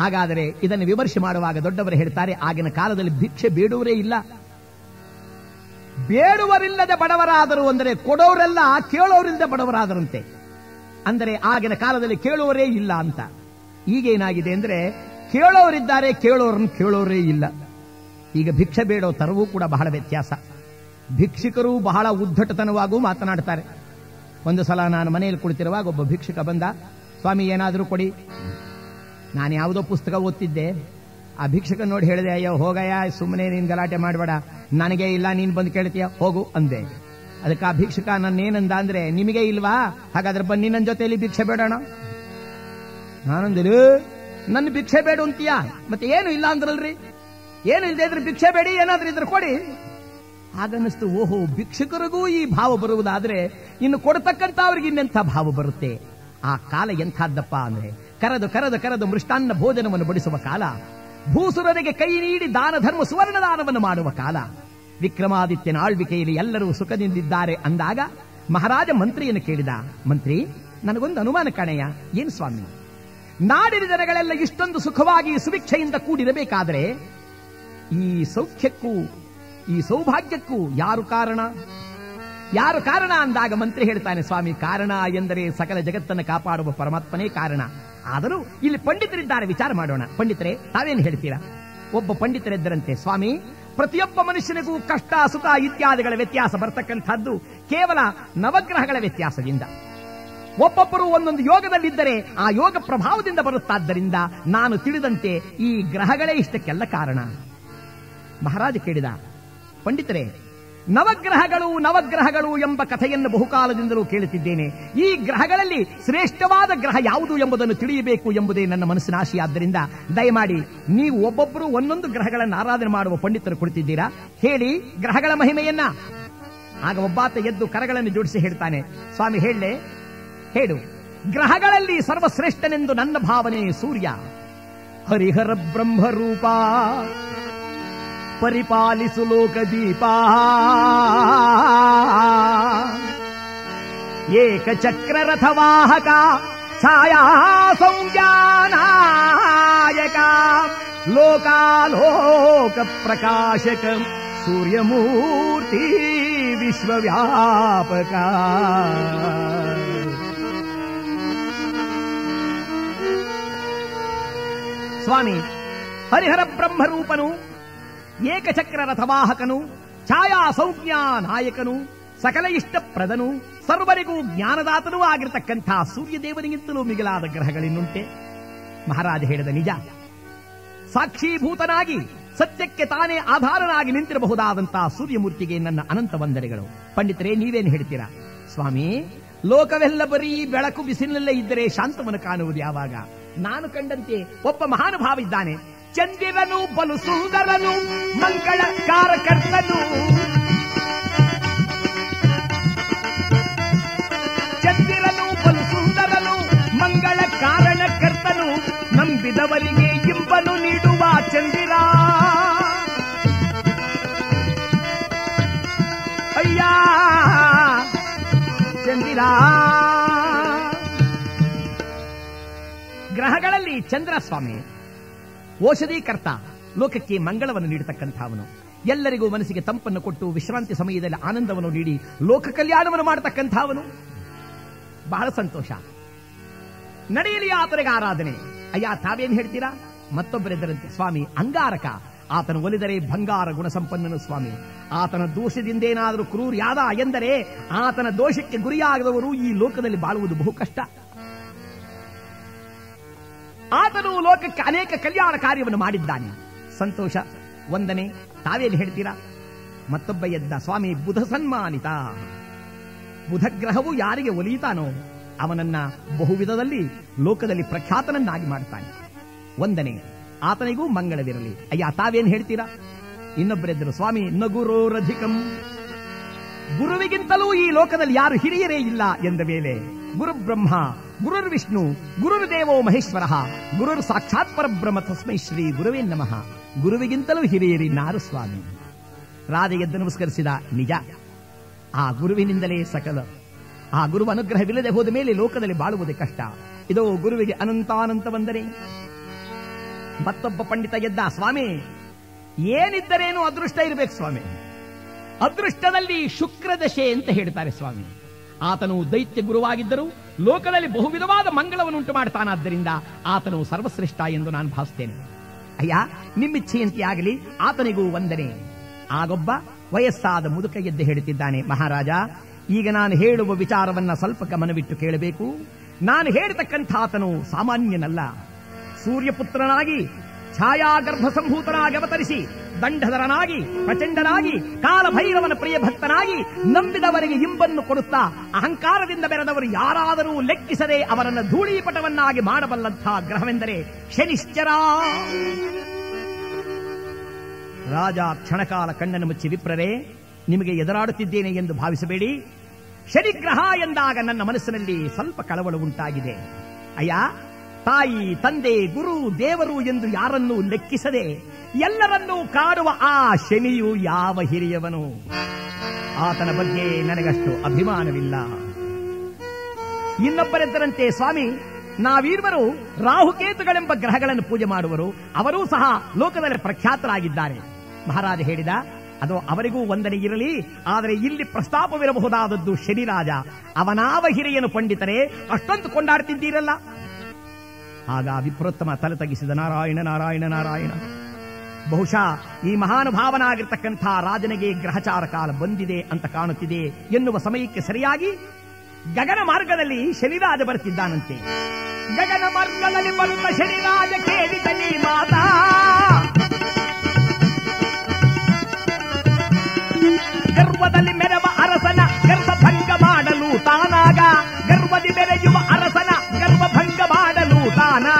S5: ಹಾಗಾದರೆ ಇದನ್ನು ವಿಮರ್ಶೆ ಮಾಡುವಾಗ ದೊಡ್ಡವರು ಹೇಳ್ತಾರೆ, ಆಗಿನ ಕಾಲದಲ್ಲಿ ಭಿಕ್ಷೆ ಬೇಡುವರೇ ಇಲ್ಲ. ಬೇಡುವರಿಲ್ಲದೆ ಬಡವರಾದರು ಅಂದರೆ ಕೊಡೋರೆಲ್ಲ ಕೇಳೋರಿಲ್ಲದೆ ಬಡವರಾದರಂತೆ. ಅಂದರೆ ಆಗಿನ ಕಾಲದಲ್ಲಿ ಕೇಳುವರೇ ಇಲ್ಲ ಅಂತ. ಈಗೇನಾಗಿದೆ ಅಂದ್ರೆ ಕೇಳೋರಿದ್ದಾರೆ, ಕೇಳೋರನ್ನು ಕೇಳೋರೇ ಇಲ್ಲ. ಈಗ ಭಿಕ್ಷೆ ಬೇಡೋ ತರವೂ ಕೂಡ ಬಹಳ ವ್ಯತ್ಯಾಸ. ಭಿಕ್ಷಿಕರು ಬಹಳ ಉದ್ದಟತನವಾಗೂ ಮಾತನಾಡ್ತಾರೆ. ಒಂದು ಸಲ ನಾನು ಮನೆಯಲ್ಲಿ ಕುಳಿತಿರುವಾಗ ಒಬ್ಬ ಭಿಕ್ಷುಕ ಬಂದ, ಸ್ವಾಮಿ, ಏನಾದರೂ ಕೊಡಿ. ನಾನು ಯಾವುದೋ ಪುಸ್ತಕ ಓದ್ತಿದ್ದೆ. ಆ ಭಿಕ್ಷಕ ನೋಡಿ ಹೇಳಿದೆ, ಅಯ್ಯೋ, ಹೋಗಯ್ಯ ಸುಮ್ಮನೆ ನೀನ್ ಗಲಾಟೆ ಮಾಡಬೇಡ. ನನಗೆ ಇಲ್ಲ, ನೀನ್ ಬಂದು ಕೇಳ್ತೀಯ, ಹೋಗು ಅಂದೆ. ಅದಕ್ಕೆ ಆ ಭಿಕ್ಷಕ ನನ್ನೇನಂದ ಅಂದ್ರೆ, ನಿಮಗೆ ಇಲ್ವಾ? ಹಾಗಾದ್ರೆ ಬನ್ನಿ ನನ್ನ ಜೊತೆಯಲ್ಲಿ ಭಿಕ್ಷೆ ಬೇಡೋಣ. ನಾನಂದಿರು, ನನ್ನ ಭಿಕ್ಷೆ ಬೇಡ ಅಂತೀಯ? ಮತ್ತೆ ಏನು ಇಲ್ಲ ಅಂದ್ರಲ್ರಿ? ಏನು ಇಲ್ಲದೆ ಇದ್ರೆ ಭಿಕ್ಷೆ ಬೇಡಿ, ಏನಾದ್ರೂ ಇದ್ರೆ ಕೊಡಿ. ಹಾಗನ್ನಿಸ್ತು, ಓಹೋ, ಭಿಕ್ಷಕರಿಗೂ ಈ ಭಾವ ಬರುವುದಾದ್ರೆ, ಇನ್ನು ಕೊಡ್ತಕ್ಕಂಥ ಅವ್ರಿಗೆ ಇನ್ನೆಂಥ ಭಾವ ಬರುತ್ತೆ? ಆ ಕಾಲ ಎಂಥದ್ದಪ್ಪ ಅಂದ್ರೆ, ಕರೆದು ಕರೆದು ಕರೆದು ಮೃಷ್ಟಾನ್ನ ಭೋಜನವನ್ನು ಬಡಿಸುವ ಕಾಲ. ಭೂಸುರರಿಗೆ ಕೈ ನೀಡಿ ದಾನ ಧರ್ಮ ಸುವರ್ಣ ದಾನವನ್ನು ಮಾಡುವ ಕಾಲ. ವಿಕ್ರಮಾದಿತ್ಯನ ಆಳ್ವಿಕೆಯಲ್ಲಿ ಎಲ್ಲರೂ ಸುಖದಿಂದಿದ್ದಾರೆ ಅಂದಾಗ ಮಹಾರಾಜ ಮಂತ್ರಿಯನ್ನು ಕೇಳಿದ, ಮಂತ್ರಿ, ನನಗೊಂದು ಅನುಮಾನ ಕಾಣೆಯ. ಏನು ಸ್ವಾಮಿ? ನಾಡಿನ ಜನಗಳೆಲ್ಲ ಇಷ್ಟೊಂದು ಸುಖವಾಗಿ ಸುಭಿಕ್ಷೆಯಿಂದ ಕೂಡಿರಬೇಕಾದರೆ ಈ ಸೌಖ್ಯಕ್ಕೂ, ಈ ಸೌಭಾಗ್ಯಕ್ಕೂ ಯಾರು ಕಾರಣ? ಯಾರು ಕಾರಣ? ಅಂದಾಗ ಮಂತ್ರಿ ಹೇಳ್ತಾನೆ, ಸ್ವಾಮಿ, ಕಾರಣ ಎಂದರೆ ಸಕಲ ಜಗತ್ತನ್ನು ಕಾಪಾಡುವ ಪರಮಾತ್ಮನೇ ಕಾರಣ. ಆದರೂ ಇಲ್ಲಿ ಪಂಡಿತರಿದ್ದಾರೆ ವಿಚಾರ ಮಾಡೋಣ. ಪಂಡಿತರೇ, ತಾವೇನು ಹೇಳ್ತೀರಾ? ಒಬ್ಬ ಪಂಡಿತರಿದ್ದರಂತೆ, ಸ್ವಾಮಿ, ಪ್ರತಿಯೊಬ್ಬ ಮನುಷ್ಯನಿಗೂ ಕಷ್ಟ, ಸುಖ ಇತ್ಯಾದಿಗಳ ವ್ಯತ್ಯಾಸ ಬರ್ತಕ್ಕಂಥದ್ದು ಕೇವಲ ನವಗ್ರಹಗಳ ವ್ಯತ್ಯಾಸದಿಂದ. ಒಬ್ಬೊಬ್ಬರು ಒಂದೊಂದು ಯೋಗದಲ್ಲಿದ್ದರೆ ಆ ಯೋಗ ಪ್ರಭಾವದಿಂದ ಬರುತ್ತಾದ್ದರಿಂದ ನಾನು ತಿಳಿದಂತೆ ಈ ಗ್ರಹಗಳೇ ಇಷ್ಟಕ್ಕೆಲ್ಲ ಕಾರಣ. ಮಹಾರಾಜ ಕೇಳಿದ, ಪಂಡಿತರೇ ನವಗ್ರಹಗಳು ನವಗ್ರಹಗಳು ಎಂಬ ಕಥೆಯನ್ನು ಬಹುಕಾಲದಿಂದಲೂ ಕೇಳುತ್ತಿದ್ದೇನೆ. ಈ ಗ್ರಹಗಳಲ್ಲಿ ಶ್ರೇಷ್ಠವಾದ ಗ್ರಹ ಯಾವುದು ಎಂಬುದನ್ನು ತಿಳಿಯಬೇಕು ಎಂಬುದೇ ನನ್ನ ಮನಸ್ಸಿನ ಆಶೆಯಾದ್ದರಿಂದ ದಯಮಾಡಿ ನೀವು ಒಬ್ಬೊಬ್ಬರು ಒಂದೊಂದು ಗ್ರಹಗಳನ್ನು ಆರಾಧನೆ ಮಾಡುವ ಪಂಡಿತರು ಕೊಡುತ್ತಿದ್ದೀರಾ? ಹೇಳಿ, ಗ್ರಹಗಳ ಮಹಿಮೆಯನ್ನ. ಆಗ ಒಬ್ಬಾತ ಎದ್ದು ಕರಗಳನ್ನು ಜೋಡಿಸಿ ಹೇಳ್ತಾನೆ, ಸ್ವಾಮಿ, ಹೇಳಲೆ? ಹೇಳು. ಗ್ರಹಗಳಲ್ಲಿ ಸರ್ವಶ್ರೇಷ್ಠನೆಂದು ನನ್ನ ಭಾವನೆ ಸೂರ್ಯ. ಹರಿಹರ ಬ್ರಹ್ಮರೂಪ परिपालिसु लोकदीपाः एकचक्ररथवाहका छायाः संज्ञानायका लोकालोकप्रकाशक सूर्यमूर्ति विश्वव्यापका स्वामी हरिहर ब्रह्मरूपनु ಏಕಚಕ್ರ ರಥವಾಹಕನು ಛಾಯಾ ಸೌಜ್ಞಾ ನಾಯಕನು, ಸಕಲ ಇಷ್ಟಪ್ರದನು, ಸರ್ವರಿಗೂ ಜ್ಞಾನದಾತನೂ ಆಗಿರತಕ್ಕಂಥ ಸೂರ್ಯದೇವನಿಗಿಂತಲೂ ಮಿಗಿಲಾದ ಗ್ರಹಗಳಿನ್ನುಂಟೆ. ಮಹಾರಾಜ ಹೇಳಿದ ನಿಜ. ಸಾಕ್ಷೀಭೂತನಾಗಿ ಸತ್ಯಕ್ಕೆ ತಾನೇ ಆಧಾರನಾಗಿ ನಿಂತಿರಬಹುದಾದಂತಹ ಸೂರ್ಯಮೂರ್ತಿಗೆ ನನ್ನ ಅನಂತ ವಂದನೆಗಳು. ಪಂಡಿತರೇ, ನೀವೇನು ಹೇಳ್ತೀರಾ? ಸ್ವಾಮಿ, ಲೋಕವೆಲ್ಲ ಬರೀ ಬೆಳಕು ಬಿಸಿಲಲ್ಲೇ ಇದ್ದರೆ ಶಾಂತವನ್ನು ಕಾಣುವುದು ಯಾವಾಗ? ನಾನು ಕಂಡಂತೆ ಒಬ್ಬ ಮಹಾನುಭಾವ ಇದ್ದಾನೆ. ಚಂದಿರನು, ಬಲು ಸುಂದರನು ಮಂಗಳ ಕಾರಕರ್ತನು ಚಂದಿರನು, ಬಲು ಸುಂದರನು ಮಂಗಳ ಕಾರಣಕರ್ತನು ನಂಬಿದವರಿಗೆ ಇಂಬನು ನೀಡುವ ಚಂದಿರ. ಅಯ್ಯ, ಚಂದಿರ. ಗ್ರಹಗಳಲ್ಲಿ ಚಂದ್ರ ಸ್ವಾಮಿ ಔಷಧೀಕರ್ತ. ಲೋಕಕ್ಕೆ ಮಂಗಳವನ್ನು ನೀಡತಕ್ಕಂಥವನು. ಎಲ್ಲರಿಗೂ ಮನಸ್ಸಿಗೆ ತಂಪನ್ನು ಕೊಟ್ಟು ವಿಶ್ರಾಂತಿ ಸಮಯದಲ್ಲಿ ಆನಂದವನ್ನು ನೀಡಿ ಲೋಕ ಕಲ್ಯಾಣವನ್ನು ಮಾಡತಕ್ಕಂಥವನು. ಬಹಳ ಸಂತೋಷ. ನಡೆಯಲಿ ಆತನಿಗೆ ಆರಾಧನೆ. ಅಯ್ಯ, ತಾವೇನು ಹೇಳ್ತೀರಾ? ಮತ್ತೊಬ್ಬರಿದ್ದರಂತೆ ಸ್ವಾಮಿ ಅಂಗಾರಕ. ಆತನು ಒಲಿದರೆ ಬಂಗಾರ ಗುಣ ಸಂಪನ್ನನು ಸ್ವಾಮಿ. ಆತನ ದೋಷದಿಂದೇನಾದರೂ ಕ್ರೂರ್ಯಾದ ಎಂದರೆ ಆತನ ದೋಷಕ್ಕೆ ಗುರಿಯಾಗದವರು ಈ ಲೋಕದಲ್ಲಿ ಬಾಳುವುದು ಬಹು ಕಷ್ಟ. ಆತನು ಲೋಕಕ್ಕೆ ಅನೇಕ ಕಲ್ಯಾಣ ಕಾರ್ಯವನ್ನು ಮಾಡಿದ್ದಾನೆ. ಸಂತೋಷ, ವಂದನೆ, ತಾವೇನು ಹೇಳ್ತೀರಾ? ಮತ್ತೊಬ್ಬ ಎದ್ದ ಸ್ವಾಮಿ ಬುಧ ಸನ್ಮಾನಿತ. ಬುಧಗ್ರಹವು ಯಾರಿಗೆ ಒಲಿಯುತ್ತಾನೋ, ಅವನನ್ನ ಬಹುವಿಧದಲ್ಲಿ, ಲೋಕದಲ್ಲಿ ಪ್ರಖ್ಯಾತನನ್ನಾಗಿ ಮಾಡ್ತಾನೆ ವಂದನೆ, ಆತನಿಗೂ ಮಂಗಳವಿರಲಿ. ಅಯ್ಯ, ತಾವೇನು ಹೇಳ್ತೀರಾ? ಇನ್ನೊಬ್ಬರೆದ್ದರು, ಸ್ವಾಮಿ, ನಗುರೋರಧಿಕಂ. ಗುರುವಿಗಿಂತಲೂ ಈ ಲೋಕದಲ್ಲಿ ಯಾರು ಹಿರಿಯರೇ ಇಲ್ಲ ಎಂದ ಮೇಲೆ ಗುರು ಬ್ರಹ್ಮ ಗುರುರ್ ವಿಷ್ಣು, ಗುರುರ್ ದೇವೋ ಮಹೇಶ್ವರ. ಗುರುರ್ ಸಾಕ್ಷಾತ್ ಪರಬ್ರಹ್ಮ ತಸ್ಮೈ ಶ್ರೀ ಗುರುವೇ ನಮಃ. ಗುರುವಿಗಿಂತಲೂ ಹಿರಿಯರಿ ನಾರು ಸ್ವಾಮಿ ರಾಧೆ ನಮಸ್ಕರಿಸಿದ ನಿಜ. ಆ ಗುರುವಿನಿಂದಲೇ ಸಕಲ. ಆ ಗುರುವ ಅನುಗ್ರಹವಿಲ್ಲದೆ ಹೋದ ಮೇಲೆ ಲೋಕದಲ್ಲಿ ಬಾಳುವುದೇ ಕಷ್ಟ. ಇದೋ ಗುರುವಿಗೆ ಅನಂತಾನಂತ ಬಂದರೆ ಮತ್ತೊಬ್ಬ ಪಂಡಿತ ಗೆದ್ದ ಸ್ವಾಮಿ, ಏನಿದ್ದರೇನು ಅದೃಷ್ಟ ಇರಬೇಕು ಸ್ವಾಮಿ? ಅದೃಷ್ಟದಲ್ಲಿ ಶುಕ್ರದಶೆ ಅಂತ ಹೇಳ್ತಾರೆ ಸ್ವಾಮಿ. ಆತನು ದೈತ್ಯ ಗುರುವಾಗಿದ್ದರೂ ಲೋಕದಲ್ಲಿ ಬಹುವಿಧವಾದ ಮಂಗಳವನ್ನುಂಟು ಮಾಡ್ತಾನಾದ್ದರಿಂದ ಆತನು ಸರ್ವಶ್ರೇಷ್ಠ ಎಂದು ನಾನು ಭಾವಿಸ್ತೇನೆ. ಅಯ್ಯ ನಿಮ್ಮಿಚ್ಛೆಯಂತೆ ಆಗಲಿ ಆತನಿಗೂ ವಂದನೆ. ಆಗೊಬ್ಬ ವಯಸ್ಸಾದ ಮುದುಕ ಎದ್ದು ಹೇಳುತ್ತಿದ್ದಾನೆ, ಮಹಾರಾಜ, ಈಗ ನಾನು ಹೇಳುವ ವಿಚಾರವನ್ನ ಸ್ವಲ್ಪ ಗಮನವಿಟ್ಟು ಕೇಳಬೇಕು. ನಾನು ಹೇಳತಕ್ಕಂಥ ಆತನು ಸಾಮಾನ್ಯನಲ್ಲ. ಸೂರ್ಯಪುತ್ರನಾಗಿ ಛಾಯಾಗರ್ಭ ಸಂಭೂತನಾಗಿ ಅವತರಿಸಿ, ದಂಡಧರನಾಗಿ, ಪ್ರಚಂಡನಾಗಿ, ಕಾಲಭೈರವನ ಪ್ರಿಯ ಭಕ್ತನಾಗಿ ನಂಬಿದವರಿಗೆ ಇಂಬನ್ನು ಕೊಡುತ್ತಾ, ಅಹಂಕಾರದಿಂದ ಬೆರೆದವರು ಯಾರಾದರೂ ಲೆಕ್ಕಿಸದೆ ಅವರನ್ನು ಧೂಳೀಪಟವನ್ನಾಗಿ ಮಾಡಬಲ್ಲಂತಹ ಗ್ರಹವೆಂದರೆ ಶನಿಶ್ಚರ. ರಾಜ ಕ್ಷಣಕಾಲ ಕಣ್ಣನ್ನು ಮುಚ್ಚಿ, ವಿಪ್ರರೇ, ನಿಮಗೆ ಎದುರಾಡುತ್ತಿದ್ದೇನೆ ಎಂದು ಭಾವಿಸಬೇಡಿ. ಶನಿಗ್ರಹ ಎಂದಾಗ ನನ್ನ ಮನಸ್ಸಿನಲ್ಲಿ ಸ್ವಲ್ಪ ಕಳವಳ ಉಂಟಾಗಿದೆ. ಅಯ್ಯ ತಾಯಿ, ತಂದೆ, ಗುರು, ದೇವರು ಎಂದು ಯಾರನ್ನೂ ಲೆಕ್ಕಿಸದೆ ಎಲ್ಲರನ್ನೂ ಕಾಡುವ ಆ ಶನಿಯು ಯಾವ ಹಿರಿಯವನು? ಆತನ ಬಗ್ಗೆ ನನಗಷ್ಟು ಅಭಿಮಾನವಿಲ್ಲ. ಇನ್ನೊಬ್ಬರೆದ್ದರಂತೆ ಸ್ವಾಮಿ, ನಾವೀರ್ವರು ರಾಹುಕೇತುಗಳೆಂಬ ಗ್ರಹಗಳನ್ನು ಪೂಜೆ ಮಾಡುವರು. ಅವರೂ ಸಹ ಲೋಕದಲ್ಲಿ ಪ್ರಖ್ಯಾತರಾಗಿದ್ದಾರೆ. ಮಹಾರಾಜ ಹೇಳಿದ, ಅದು ಅವರಿಗೂ ವಂದನೆ ಇರಲಿ, ಆದರೆ ಇಲ್ಲಿ ಪ್ರಸ್ತಾಪವಿರಬಹುದಾದದ್ದು ಶನಿರಾಜ. ಅವನಾವ ಹಿರಿಯನು ಪಂಡಿತರೆ, ಅಷ್ಟೊಂದು ಕೊಂಡಾಡ್ತಿದ್ದೀರಲ್ಲ? ಆಗ ವಿಪ್ರೋತ್ತಮ ತಲೆ ತಗ್ಗಿಸಿದ ನಾರಾಯಣ ನಾರಾಯಣ ನಾರಾಯಣ. ಬಹುಶಃ ಈ ಮಹಾನುಭಾವನಾಗಿರ್ತಕ್ಕಂಥ ರಾಜನಿಗೆ ಗ್ರಹಚಾರ ಕಾಲ ಬಂದಿದೆ ಅಂತ ಕಾಣುತ್ತಿದೆ ಎನ್ನುವ ಸಮಯಕ್ಕೆ ಸರಿಯಾಗಿ ಗಗನ ಮಾರ್ಗದಲ್ಲಿ ಶನಿರಾಜ ಬರುತ್ತಿದ್ದಾನಂತೆ. ಗಗನ ಮಾರ್ಗದಲ್ಲಿ ಬರುತ್ತ ಶನಿರಾಜ ಕೇಳಿದನಿ ಮಾತಾ. ಗರ್ವದಲ್ಲಿ ಮೆರವ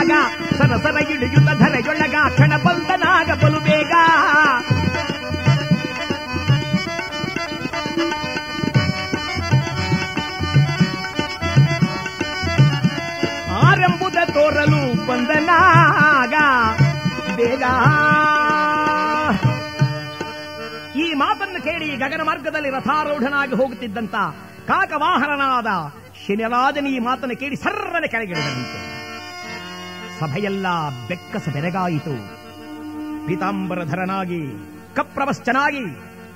S5: ತಾನಾಗ ಸರಸರ ಇಳಿಯುತ್ತ ಧರೆಯೊಳಗ ಕ್ಷಣ ಬಂದನಾಗ ಬಲು ಬೇಗ. ಆರಂಭದ ತೋರಲು ಬಂದನಾಗ, ಬೇಗ. ಈ ಮಾತನ್ನು ಕೇಳಿ ಗಗನ ಮಾರ್ಗದಲ್ಲಿ ರಥಾರೂಢನಾಗಿ ಹೋಗುತ್ತಿದ್ದಂತ ಕಾಕವಾಹನನಾದ ಶನಿರಾಜನ ಈ ಮಾತನ್ನು ಕೇಳಿ ಸರ್ರನೆ ಕೆಳಗಿಳಿದಂತೆ ಸಭೆಯೆಲ್ಲ ಬೆಕ್ಕಸ ಬೆರಗಾಯಿತು. ಪೀತಾಂಬರಧರನಾಗಿ ಕಪ್ರವಶ್ಚನಾಗಿ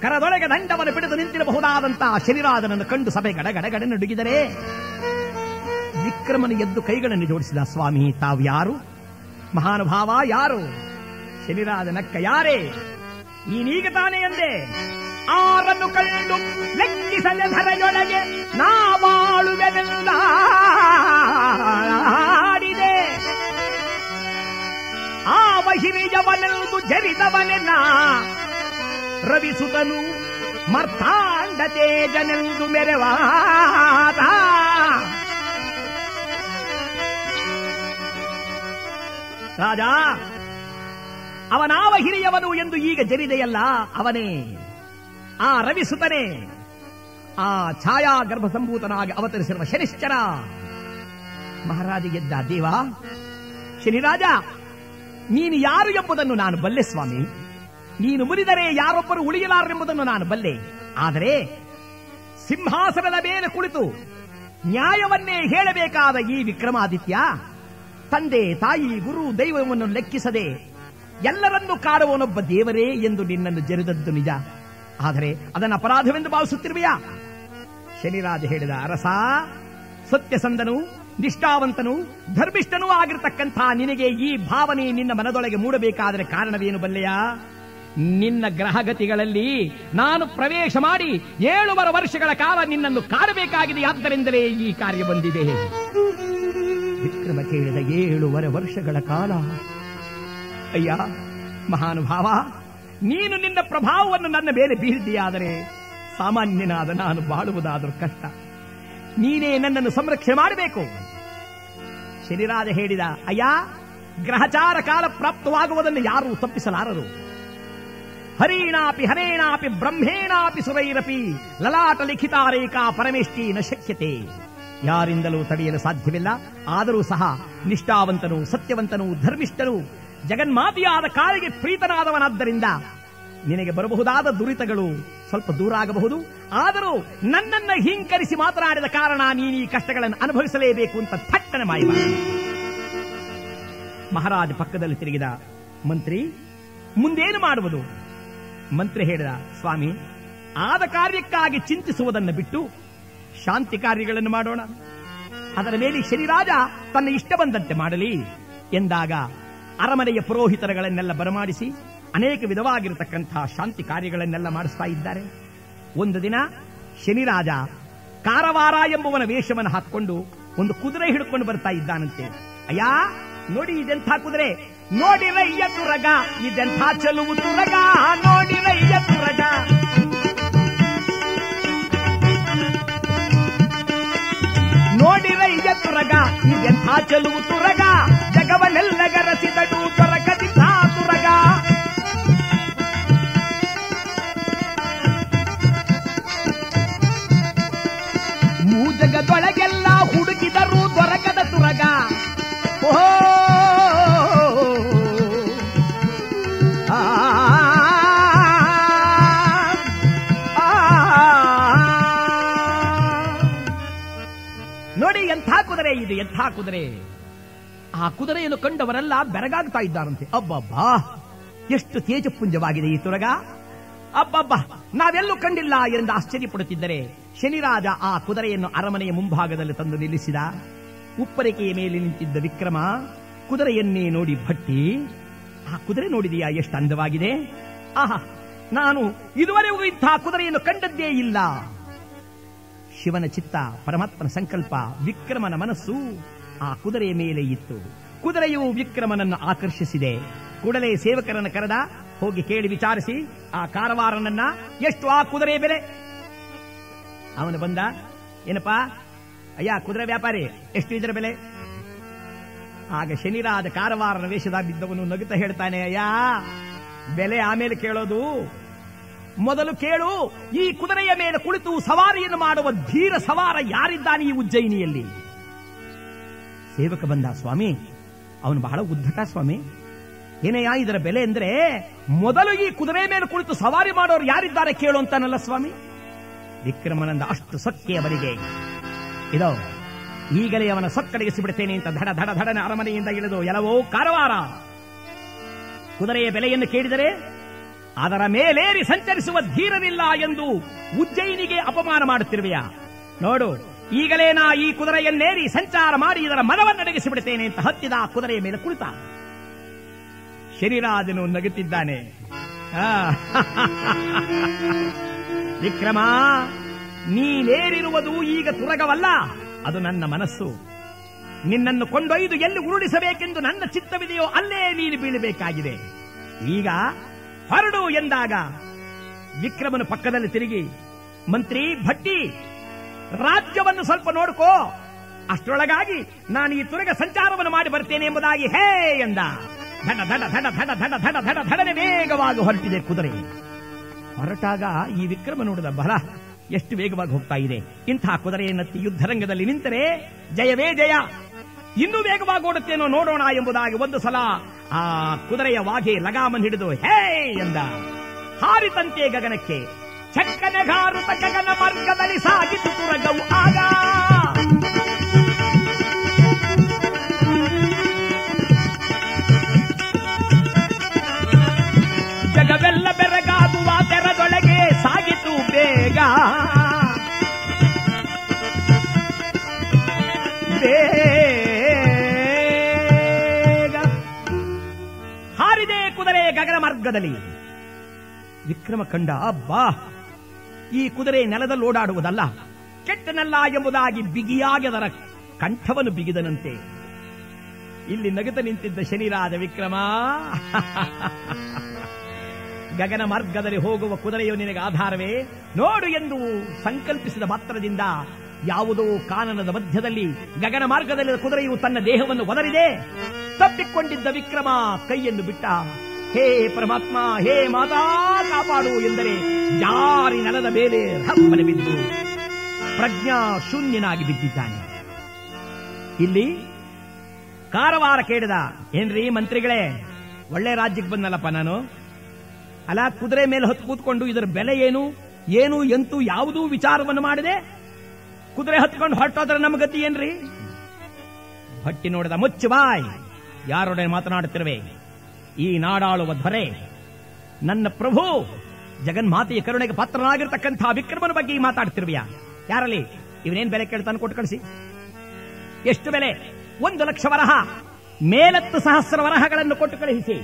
S5: ಕರದೊಳಗೆ ದಂಡವನ್ನು ಬಿಡಿದು ನಿಂತಿರಬಹುದಾದಂತಹ ಶನಿರಾಜನನ್ನು ಕಂಡು ಸಭೆ ಗಡಗಡಗಡೆ ನಡುಗಿದರೆ, ವಿಕ್ರಮನು ಎದ್ದು ಕೈಗಳನ್ನು ಜೋಡಿಸಿದ, ಸ್ವಾಮಿ, ತಾವು ಯಾರು? ಮಹಾನುಭಾವ ಯಾರು? ಶನಿರಾಜನಕ್ಕ ಯಾರೇ? ನೀನೀಗ ತಾನೇ ಎಂದೆ? ಆರನ್ನು ಕಂಡು ಲೆಕ್ಕಿಸದೆ ಧರೆಯೊಳಗೆ ನಾ ಬಾಳುವೆನೆಲ್ಲ ಆಡಿದೆ ಆ ಹಿರಿಯವ ಜರಿದವನೆನ್ನ ರವಿಸುತನು ಮರ್ತಾಂಡ ತೇಜನೆಂದು ಮೆರೆವಾದ. ರಾಜ ಅವನಾವ ಹಿರಿಯವನು ಎಂದು ಈಗ ಜರಿದೆಯಲ್ಲ ಅವನೇ. ಆ ರವಿಸುತನೇ, ಆ ಛಾಯಾ ಗರ್ಭ ಸಂಭೂತನಾಗಿ ಅವತರಿಸಿರುವ ಶನಿಶ್ಚರ. ಮಹಾರಾಜ ಗೆದ್ದ ದೇವ. ಶನಿರಾಜ ನೀನು ಯಾರು ಎಂಬುದನ್ನು ನಾನು ಬಲ್ಲೆ, ಸ್ವಾಮಿ. ನೀನು ಮುರಿದರೆ ಯಾರೊಬ್ಬರು ಉಳಿಯಲಾರೆಂಬುದನ್ನು ನಾನು ಬಲ್ಲೆ. ಆದರೆ ಸಿಂಹಾಸನದ ಮೇಲೆ ಕುಳಿತು ನ್ಯಾಯವನ್ನೇ ಹೇಳಬೇಕಾದ ಈ ವಿಕ್ರಮಾದಿತ್ಯ ತಂದೆ, ತಾಯಿ, ಗುರು ದೈವವನ್ನು ಲೆಕ್ಕಿಸದೆ ಎಲ್ಲರನ್ನೂ ಕಾಡುವನೊಬ್ಬ ದೇವರೇ ಎಂದು ನಿನ್ನನ್ನು ಜರಿದದ್ದು ನಿಜ. ಆದರೆ ಅದನ್ನು ಅಪರಾಧವೆಂದು ಭಾವಿಸುತ್ತಿರುವೆಯಾ? ಶನಿರಾಜ ಹೇಳಿದ ಅರಸ, ಸತ್ಯಸಂಧನು ನಿಷ್ಠಾವಂತನು ಧರ್ಮಿಷ್ಠನೂ ಆಗಿರತಕ್ಕಂಥ ನಿನಗೆ ಈ ಭಾವನೆ ನಿನ್ನ ಮನದೊಳಗೆ ಮೂಡಬೇಕಾದರೆ ಕಾರಣವೇನು ಬಲ್ಲೆಯಾ? ನಿನ್ನ ಗ್ರಹಗತಿಗಳಲ್ಲಿ ನಾನು ಪ್ರವೇಶ ಮಾಡಿ ಏಳುವರೆ ವರ್ಷಗಳ ಕಾಲ ನಿನ್ನನ್ನು ಕಾಡಬೇಕಾಗಿದೆ ಆದ್ದರಿಂದಲೇ ಈ ಕಾರ್ಯ ಬಂದಿದೆ. ವಿಕ್ರಮ ಕೇಳಿದ ಏಳುವರೆ ವರ್ಷಗಳ ಕಾಲ. ಅಯ್ಯ, ಮಹಾನುಭಾವ, ನೀನು ನಿನ್ನ ಪ್ರಭಾವವನ್ನು ನನ್ನ ಮೇಲೆ ಬೀರಿದೆಯಾದರೆ ಸಾಮಾನ್ಯನಾದ ನಾನು ಬಾಳುವುದಾದರೂ ಕಷ್ಟ. ನೀನೇ ನನ್ನನ್ನು ಸಂರಕ್ಷಣೆ ಮಾಡಬೇಕು. ಶನಿರಾಜ ಹೇಳಿದ, ಅಯ್ಯ, ಗ್ರಹಚಾರ ಕಾಲ ಪ್ರಾಪ್ತವಾಗುವುದನ್ನು ಯಾರು ತಪ್ಪಿಸಲಾರರು. ಹರಿಣಾಪಿ, ಹರೇಣಾಪಿ, ಬ್ರಹ್ಮೇಣಾಪಿ ಸುರೈರಪಿ, ಲಲಾಟ ಲಿಖಿತಾರೇಕಾ ಪರಮೇಶ್ಠಿ ನ ಶಕ್ಯತೆ. ಯಾರಿಂದಲೂ ತಡೆಯಲು ಸಾಧ್ಯವಿಲ್ಲ, ಆದರೂ ಸಹ ನಿಷ್ಠಾವಂತನು ಸತ್ಯವಂತನು ಧರ್ಮಿಷ್ಠನು ಜಗನ್ಮಾತೆಯಾದ ಕಾಲಿಗೆ ಪ್ರೀತನಾದವನಾದ್ದರಿಂದ ನಿನಗೆ ಬರಬಹುದಾದ ದುರಿತಗಳು ಸ್ವಲ್ಪ ದೂರ ಆಗಬಹುದು. ಆದರೂ ನನ್ನನ್ನ ಹಿಂಕರಿಸಿ ಮಾತನಾಡಿದ ಕಾರಣ ನೀನು ಈ ಕಷ್ಟಗಳನ್ನು ಅನುಭವಿಸಲೇಬೇಕು ಅಂತ ಥಟ್ಟನೆ ಮಾಯ ಮಹಾರಾಜ ಪಕ್ಕದಲ್ಲಿ ತಿರುಗಿದ, ಮಂತ್ರಿ, ಮುಂದೇನು ಮಾಡುವುದು? ಮಂತ್ರಿ ಹೇಳಿದ, ಸ್ವಾಮಿ, ಆದ ಕಾರ್ಯಕ್ಕಾಗಿ ಚಿಂತಿಸುವುದನ್ನು ಬಿಟ್ಟು ಶಾಂತಿ ಕಾರ್ಯಗಳನ್ನು ಮಾಡೋಣ. ಅದರ ಮೇಲೆ ಶನಿರಾಜ ತನ್ನ ಇಷ್ಟ ಬಂದಂತೆ ಮಾಡಲಿ. ಎಂದಾಗ ಅರಮನೆಯ ಪುರೋಹಿತರಗಳನ್ನೆಲ್ಲ ಬರಮಾಡಿಸಿ ಅನೇಕ ವಿಧವಾಗಿರತಕ್ಕಂತಹ ಶಾಂತಿ ಕಾರ್ಯಗಳನ್ನೆಲ್ಲ ಮಾಡಿಸ್ತಾ ಇದ್ದಾರೆ. ಒಂದು ದಿನ ಶನಿರಾಜ ಕಾರವಾರ ಎಂಬುವನ ವೇಷವನ್ನು ಹಾಕೊಂಡು ಒಂದು ಕುದುರೆ ಹಿಡ್ಕೊಂಡು ಬರ್ತಾ ಇದ್ದಾನಂತೆ. ಅಯ್ಯ, ನೋಡಿ ಇದೆಂಥ ಕುದುರೆ. ನೋಡಿ ರಯ್ಯ ತುರಗ ಇದೆಂಥ ಚಲುವು ತುರಗ. ನೋಡಿ ರಯ್ಯ ತುರಗ ನೋಡಿ ರಯ್ಯ ತುರಗ ಇದೆಂಥ ಚಲುವು ತುರಗ. ಜಗವನ್ನೆಲ್ಲ ಮೂಜಗದೊಳಗೆಲ್ಲ ಹುಡುಕಿದರೂ ದೊರಕದ ತುರಗ ನೋಡಿ ಎಂಥ ಕುದುರೆ ಇದು ಎಂಥ ಕುದುರೆ ಆ ಕುದುರೆಯನ್ನು ಕಂಡವರೆಲ್ಲ ಬೆರಗಾಗ್ತಾ ಇದ್ದಾರಂತೆ ಅಬ್ಬಬ್ಬಾ ಎಷ್ಟು ತೇಜಪುಂಜವಾಗಿದೆ ಈ ತುರಗ ಅಬ್ಬಬ್ಬ, ನಾವೆಲ್ಲೂ ಕಂಡಿಲ್ಲ ಎಂದು ಆಶ್ಚರ್ಯಪಡುತ್ತಿದ್ದರೆ ಶನಿರಾಜ ಆ ಕುದುರೆಯನ್ನು ಅರಮನೆಯ ಮುಂಭಾಗದಲ್ಲಿ ತಂದು ನಿಲ್ಲಿಸಿದ. ಉಪ್ಪರಿಕೆಯ ಮೇಲೆ ನಿಂತಿದ್ದ ವಿಕ್ರಮ, ಕುದುರೆಯನ್ನೇ ನೋಡಿ ಭಟ್ಟಿ, ಆ ಕುದುರೆ ನೋಡಿದೆಯಾ ಎಷ್ಟು ಅಂದವಾಗಿದೆ? ಆಹಾ, ನಾನು ಇದುವರೆಗೂ ಇಂಥ ಕುದುರೆಯನ್ನು ಕಂಡದ್ದೇ ಇಲ್ಲ. ಶಿವನ ಚಿತ್ತ, ಪರಮಾತ್ಮನ ಸಂಕಲ್ಪ, ವಿಕ್ರಮನ ಮನಸ್ಸು ಆ ಕುದುರೆಯ ಮೇಲೆ ಇತ್ತು. ಕುದುರೆಯು ವಿಕ್ರಮನನ್ನು ಆಕರ್ಷಿಸಿದೆ. ಕೂಡಲೇ ಸೇವಕರನ್ನು ಕರೆದ ಹೋಗಿ ಕೇಳಿ ವಿಚಾರಿಸಿ, ಆ ಕಾರವಾರನನ್ನ ಎಷ್ಟು ಆ ಕುದುರೆ ಬೆಲೆ? ಅವನು ಬಂದ, ಏನಪ್ಪಾ? ಅಯ್ಯ, ಕುದುರೆ ವ್ಯಾಪಾರಿ, ಎಷ್ಟು ಇದರ ಬೆಲೆ? ಆಗ ಶನಿರಾದ ಕಾರವಾರನ ವೇಷದ ಬಿದ್ದವನು ನಗುತ್ತ ಹೇಳ್ತಾನೆ, ಅಯ್ಯ, ಬೆಲೆ ಆಮೇಲೆ ಕೇಳೋದು. ಮೊದಲು ಕೇಳು, ಈ ಕುದುರೆಯ ಮೇಲೆ ಕುಳಿತು ಸವಾರಿಯನ್ನು ಮಾಡುವ ಧೀರ ಸವಾರ ಯಾರಿದ್ದಾನೆ ಈ ಉಜ್ಜಯಿನಿಯಲ್ಲಿ ಸೇವಕ ಬಂದ, ಸ್ವಾಮಿ, ಅವನು ಬಹಳ ಉದ್ದಟ, ಸ್ವಾಮಿ. ಏನಯ್ಯ ಇದರ ಬೆಲೆ ಅಂದ್ರೆ ಮೊದಲು ಈ ಕುದುರೆ ಮೇಲೆ ಕುಳಿತು ಸವಾರಿ ಮಾಡೋರು ಯಾರಿದ್ದಾರೆ ಕೇಳು ಅಂತಾನಲ್ಲ ಸ್ವಾಮಿ? ವಿಕ್ರಮನಂದ ಅಷ್ಟು ಸೊಕ್ಕೆ ಅವನಿಗೆ. ಇದೋ, ಈಗಲೇ ಅವನ ಸೊಕ್ಕಡಿಗಿಸಿ ಬಿಡ್ತೇನೆ ಅಂತ ಧಡ ಧಡ ಧಡನ ಅರಮನೆಯಿಂದ ಇಳಿದು ಎಲ್ಲವೋ ಕಾರವಾರ. ಕುದುರೆಯ ಬೆಲೆಯನ್ನು ಕೇಳಿದರೆ ಅದರ ಮೇಲೇರಿ ಸಂಚರಿಸುವ ಧೀರವಿಲ್ಲ ಎಂದು ಉಜ್ಜಯಿನಿಗೆ ಅಪಮಾನ ಮಾಡುತ್ತಿರುವೆಯಾ? ನೋಡು, ಈಗಲೇ ನಾ ಈ ಕುದುರೆಯನ್ನೇರಿ ಸಂಚಾರ ಮಾಡಿ ಇದರ ಮನವನ್ನಡಗಿಸಿ ಬಿಡುತ್ತೇನೆ ಅಂತ ಹತ್ತಿದ ಕುದುರೆಯ ಮೇಲೆ ಕುಳಿತ. ಶರೀರಾಜನು ನಗುತ್ತಿದ್ದಾನೆ. ವಿಕ್ರಮ, ನೀನೇರಿರುವುದು ಈಗ ತುರಗವಲ್ಲ. ಅದು ನನ್ನ ಮನಸ್ಸು. ನಿನ್ನನ್ನು ಕೊಂಡೊಯ್ದು ಎಲ್ಲಿ ಉರುಳಿಸಬೇಕೆಂದು ನನ್ನ ಚಿತ್ತವಿದೆಯೋ ಅಲ್ಲೇ ನೀನು ಬೀಳಬೇಕಾಗಿದೆ. ಈಗ ಹೊರಡು ಎಂದಾಗ ವಿಕ್ರಮನ ಪಕ್ಕದಲ್ಲಿ ತಿರುಗಿ, ಮಂತ್ರಿ, ಭಟ್ಟಿ, ರಾಜ್ಯವನ್ನು ಸ್ವಲ್ಪ ನೋಡ್ಕೋ. ಅಷ್ಟರೊಳಗಾಗಿ ನಾನು ಈ ತುರಗ ಸಂಚಾರವನ್ನು ಮಾಡಿ ಬರ್ತೇನೆ ಎಂಬುದಾಗಿ ಹೇ ಎಂದ. ಧಡ ಧಡ ಧಡ ಧಡ ಧಡ ಧಡ ಧಡ ಧಡನೆ ವೇಗವಾಗಿ ಹೊರಟಿದೆ ಕುದುರೆ. ಹೊರಟಾಗ ಈ ವಿಕ್ರಮ ನೋಡಿದ ಬಲ ಎಷ್ಟು ವೇಗವಾಗಿ ಹೋಗ್ತಾ ಇದೆ. ಇಂತಹ ಕುದುರೆಯನ್ನತ್ತಿ ಯುದ್ಧರಂಗದಲ್ಲಿ ನಿಂತರೆ ಜಯವೇ ಜಯ. ಇನ್ನೂ ವೇಗವಾಗಿ ಓಡುತ್ತೇನೋ ನೋಡೋಣ ಎಂಬುದಾಗಿ ಒಂದು ಸಲ ಆ ಕುದುರೆಯ ವಾಗೆ ಲಗಾಮನ್ ಹಿಡಿದು ಹೇ ಎಂದ. ಹಾರಿತಂತೆ ಗಗನಕ್ಕೆ ಚಕ್ಕನಗಾರುತ ಗಗನ ಮಾರ್ಗದಲ್ಲಿ ಸಾಗಿತು ಆಗ. ಜಗವೆಲ್ಲ ಬೆರಗಾದುವ ತೆರದೊಳಗೆ ಸಾಗಿತು ಬೇಗ. ಬೇಗ. ಹಾರಿದೆ ಕುದುರೆ ಗಗನ ಮಾರ್ಗದಲ್ಲಿ ವಿಕ್ರಮ ಕಂಡ, ಅಬ್ಬಾ! ಈ ಕುದುರೆ ನೆಲದಲ್ಲಿ ಓಡಾಡುವುದಲ್ಲ. ಕೆಟ್ಟನಲ್ಲ ಎಂಬುದಾಗಿ ಬಿಗಿಯಾಗಿ ಅದರ ಕಂಠವನ್ನು ಬಿಗಿದನಂತೆ. ಇಲ್ಲಿ ನಗತ ನಿಂತಿದ್ದ ಶನಿರಾದ ವಿಕ್ರಮ. ಗಗನ ಮಾರ್ಗದಲ್ಲಿ ಹೋಗುವ ಕುದುರೆಯು ನಿನಗೆ ಆಧಾರವೇ? ನೋಡು ಎಂದು ಸಂಕಲ್ಪಿಸಿದ ಮಾತ್ರದಿಂದ ಯಾವುದೋ ಕಾನನದ ಮಧ್ಯದಲ್ಲಿ ಗಗನ ಮಾರ್ಗದಲ್ಲಿ ಕುದುರೆಯು ತನ್ನ ದೇಹವನ್ನು ಒದರಿದೆ. ತಪ್ಪಿಕೊಂಡಿದ್ದ ವಿಕ್ರಮ ಕೈಯನ್ನು ಬಿಟ್ಟ, ಹೇ ಪರಮಾತ್ಮ, ಹೇ ಮಾತಾ, ಕಾಪಾಡು ಎಂದರೆ ಜಾರಿ ನೆಲದ ಮೇಲೆ ಹಬ್ಬನೆ ಬಿದ್ದು ಪ್ರಜ್ಞಾ ಶೂನ್ಯನಾಗಿ ಬಿದ್ದಿದ್ದಾನೆ. ಇಲ್ಲಿ ಕಾರವಾರ ಕೇಳಿದ, ಏನ್ರಿ ಮಂತ್ರಿಗಳೇ, ಒಳ್ಳೆ ರಾಜ್ಯಕ್ಕೆ ಬಂದಲ್ಲಪ್ಪ ನಾನು? ಅಲ್ಲ ಕುದುರೆ ಮೇಲೆ ಹೊತ್ತು ಕೂತ್ಕೊಂಡು ಇದರ ಬೆಲೆ ಏನು? ಏನು, ಎಂತೂ, ಯಾವುದೂ ವಿಚಾರವನ್ನು ಮಾಡಿದೆ? ಕುದುರೆ ಹತ್ಕೊಂಡು ಹೊರಟೋದ್ರೆ ನಮ್ಮ ಗತಿ ಏನ್ರಿ? ಭಟ್ಟಿ ನೋಡಿದ ಮುಚ್ಚು ಬಾಯ್, ಯಾರೊಡನೆ ಮಾತನಾಡುತ್ತಿರುವೆ? ಈ ನಾಡಾಳುವ ಧೊರೆ ನನ್ನ ಪ್ರಭು ಜಗನ್ಮಾತೆಯ ಕರುಣೆಗೆ ಪಾತ್ರನಾಗಿರ್ತಕ್ಕಂಥ ವಿಕ್ರಮನ ಬಗ್ಗೆ ಯಾರಲಿ ಯಾರಲ್ಲಿ? ಇವನೇನ್ ಬೆಲೆ ಕೇಳ್ತಾನೆ ಕೊಟ್ಟು ಕಳಿಸಿ. ಎಷ್ಟು ಬೆಲೆ? ಒಂದು ಲಕ್ಷ ವರಹ, ಮೇಲತ್ತು ಸಹಸ್ರ ವರಹಗಳನ್ನು ಕೊಟ್ಟು ಕಳುಹಿಸಿ.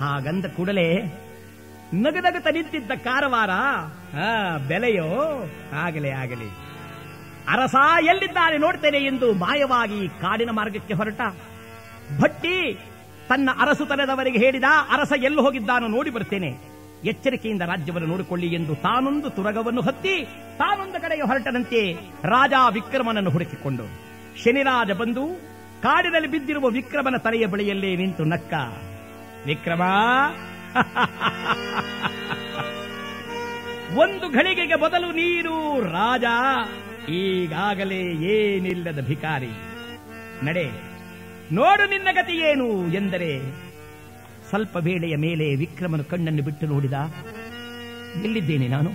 S5: ಹಾಗಂದ ಕೂಡಲೇ ನಗದಗತ ನಿಂತಿದ್ದ ಕಾರವಾರ ಆ, ಬೆಲೆಯೋ ಆಗಲಿ ಆಗಲಿ. ಅರಸ ಎಲ್ಲಿದ್ದಾನೆ ನೋಡ್ತೇನೆ ಎಂದು ಮಾಯವಾಗಿ ಕಾಡಿನ ಮಾರ್ಗಕ್ಕೆ ಹೊರಟ. ಭಟ್ಟಿ ತನ್ನ ಅರಸು ಅರಸುತನದವರಿಗೆ ಹೇಳಿದ ಅರಸ ಎಲ್ಲಿ ಹೋಗಿದ್ದಾನೋ ನೋಡಿ ಬರ್ತೇನೆ. ಎಚ್ಚರಿಕೆಯಿಂದ ರಾಜ್ಯವನ್ನು ನೋಡಿಕೊಳ್ಳಿ ಎಂದು ತಾನೊಂದು ತುರಗವನ್ನು ಹತ್ತಿ ತಾನೊಂದು ಕಡೆಗೆ ಹೊರಟನಂತೆ ರಾಜ ವಿಕ್ರಮನನ್ನು ಹುಡುಕಿಕೊಂಡು. ಶನಿರಾಜ ಬಂದು ಕಾಡಿನಲ್ಲಿ ಬಿದ್ದಿರುವ ವಿಕ್ರಮನ ತಲೆಯ ಬಳಿಯಲ್ಲೇ ನಿಂತು ನಕ್ಕ. ವಿಕ್ರಮ. ಒಂದು ಘಳಿಗೆಗೆ ಬದಲು ನೀರು ರಾಜ. ಈಗಾಗಲೇ ಏನಿಲ್ಲದ ಭಿಕಾರಿ. ನಡೆ, ನೋಡು ನಿನ್ನ ಗತಿ ಏನು ಎಂದರೆ, ಸ್ವಲ್ಪ ವೇಳೆಯ ಮೇಲೆ ವಿಕ್ರಮನು ಕಣ್ಣನ್ನು ಬಿಟ್ಟು ನೋಡಿದ, ಎಲ್ಲಿದ್ದೇನೆ ನಾನು?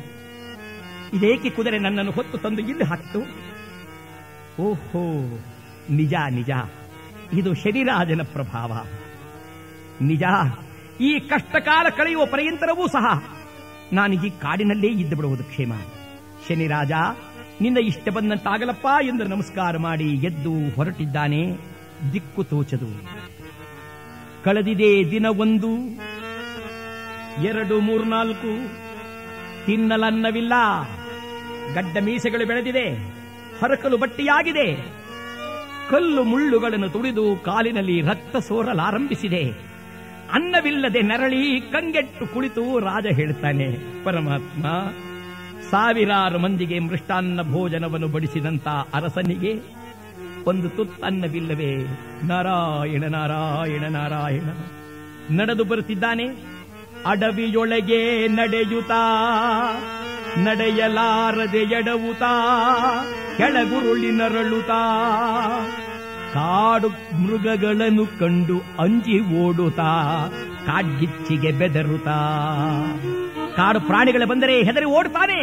S5: ಇದೇಕೆ ಕುದುರೆ ನನ್ನನ್ನು ಹೊತ್ತು ತಂದು ಇಲ್ಲಿ ಹಾಕಿತು? ಓಹೋ, ನಿಜ ನಿಜ. ಇದು ಶನಿರಾಜನ ಪ್ರಭಾವ. ನಿಜ, ಈ ಕಷ್ಟಕಾಲ ಕಳೆಯುವ ಪರ್ಯಂತರವೂ ಸಹ ನಾನು ಈ ಕಾಡಿನಲ್ಲೇ ಇದ್ದು ಬಿಡುವುದು ಕ್ಷೇಮ ಶನಿರಾಜ ನಿನ್ನ ಇಷ್ಟ ಬಂದಂತಾಗಲಪ್ಪ ಎಂದು ನಮಸ್ಕಾರ ಮಾಡಿ ಎದ್ದು ಹೊರಟಿದ್ದಾನೆ, ದಿಕ್ಕು ತೋಚದು. ಕಳೆದಿದೆ ದಿನ ಒಂದು, ಎರಡು ಮೂರ್ನಾಲ್ಕು ತಿನ್ನಲನ್ನವಿಲ್ಲ ಗಡ್ಡ ಮೀಸೆಗಳು ಬೆಳೆದಿದೆ, ಹರಕಲು ಬಟ್ಟಿಯಾಗಿದೆ. ಕಲ್ಲು ಮುಳ್ಳುಗಳನ್ನು ತುಳಿದು ಕಾಲಿನಲ್ಲಿ ರಕ್ತ ಸೋರಲಾರಂಭಿಸಿದೆ. ಅನ್ನವಿಲ್ಲದೆ ನರಳಿ ಕಂಗೆಟ್ಟು ಕುಳಿತು ರಾಜ ಹೇಳ್ತಾನೆ, ಪರಮಾತ್ಮ, ಸಾವಿರಾರು ಮಂದಿಗೆ ಮೃಷ್ಟಾನ್ನ ಭೋಜನವನ್ನು ಬಡಿಸಿದಂತ ಅರಸನಿಗೆ ಒಂದು ತುತ್ತನ್ನವಿಲ್ಲವೇ ನಾರಾಯಣ ನಾರಾಯಣ ನಾರಾಯಣ. ನಡೆದು ಬರುತ್ತಿದ್ದಾನೆ, ಅಡವಿಯೊಳಗೆ ನಡೆಯುತ್ತಾ, ನಡೆಯಲಾರದೆ ಎಡವುತ್ತಾ, ಕೆಳಗುರುಳಿ ನರಳುತ್ತಾ ಕಾಡು ಮೃಗಗಳನ್ನು ಕಂಡು ಅಂಜಿ ಓಡುತ್ತಾ, ಕಾಡ್ಗಿಚ್ಚಿಗೆ ಬೆದರುತ್ತಾ. ಕಾಡು ಪ್ರಾಣಿಗಳ ಬಂದರೆ ಹೆದರಿ ಓಡುತ್ತಾನೆ.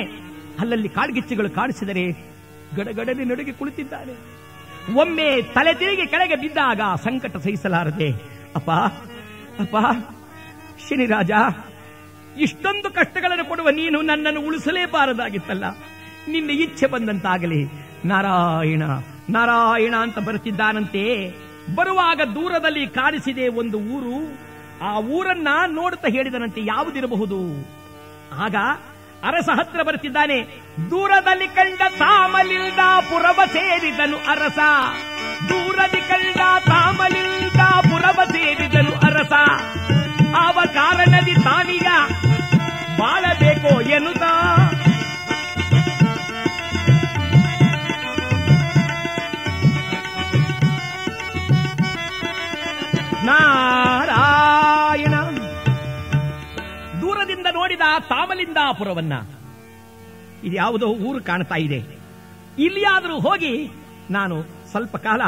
S5: ಅಲ್ಲಲ್ಲಿ ಕಾಡ್ಗಿಚ್ಚಿಗಳು ಕಾಣಿಸಿದರೆ ಗಡಗಡನೆ ನಡುಗೆ ಕುಳಿತಿದ್ದಾನೆ. ಒಮ್ಮೆ ತಲೆ ತಿರುಗಿ ಕೆಳಗೆ ಬಿದ್ದಾಗ ಸಂಕಟ ಸಹಿಸಲಾರದೆ, ಅಪ್ಪ ಅಪ್ಪ ಶನಿರಾಜ ಇಷ್ಟೊಂದು ಕಷ್ಟಗಳನ್ನು ಕೊಡುವ ನೀನು ನನ್ನನ್ನು ಉಳಿಸಲೇಬಾರದಾಗಿತ್ತಲ್ಲ. ನಿನ್ನ ಇಚ್ಛೆ ಬಂದಂತಾಗಲಿ. ನಾರಾಯಣ ನಾರಾಯಣ ಅಂತ ಬರುತ್ತಿದ್ದಾನಂತೆ. ಬರುವಾಗ ದೂರದಲ್ಲಿ ಕಾಣಿಸಿದೆ ಒಂದು ಊರು. ಆ ಊರನ್ನ ನೋಡುತ್ತಾ ಹೇಳಿದನಂತೆ ಯಾವುದಿರಬಹುದು? ಆಗ ಅರಸ ಹತ್ರ ಬರುತ್ತಿದ್ದಾನೆ, ದೂರದಲ್ಲಿ ಕಂಡ ತಾಮಲಿಲ್ದ ಪುರವ ಸೇರಿದನು ಅರಸ. ದೂರದಿ ಕಂಡ ತಾಮಲಿಲ್ದ ಪುರವ ಸೇರಿದನು ಅರಸ. ಅವ ಕಾರಣದಿ ತಾನೀಗ ಬಾಳಬೇಕೋ ಎನ್ನುತ್ತಾ? ನಾರಾಯಣ. ದೂರದಿಂದ ನೋಡಿದ ತಾಮಲಿಂದಾಪುರವನ್ನ. ಇದು ಯಾವುದೋ ಊರು ಕಾಣ್ತಾ ಇದೆ. ಇಲ್ಲಿಯಾದರೂ ಹೋಗಿ ನಾನು ಸ್ವಲ್ಪ ಕಾಲ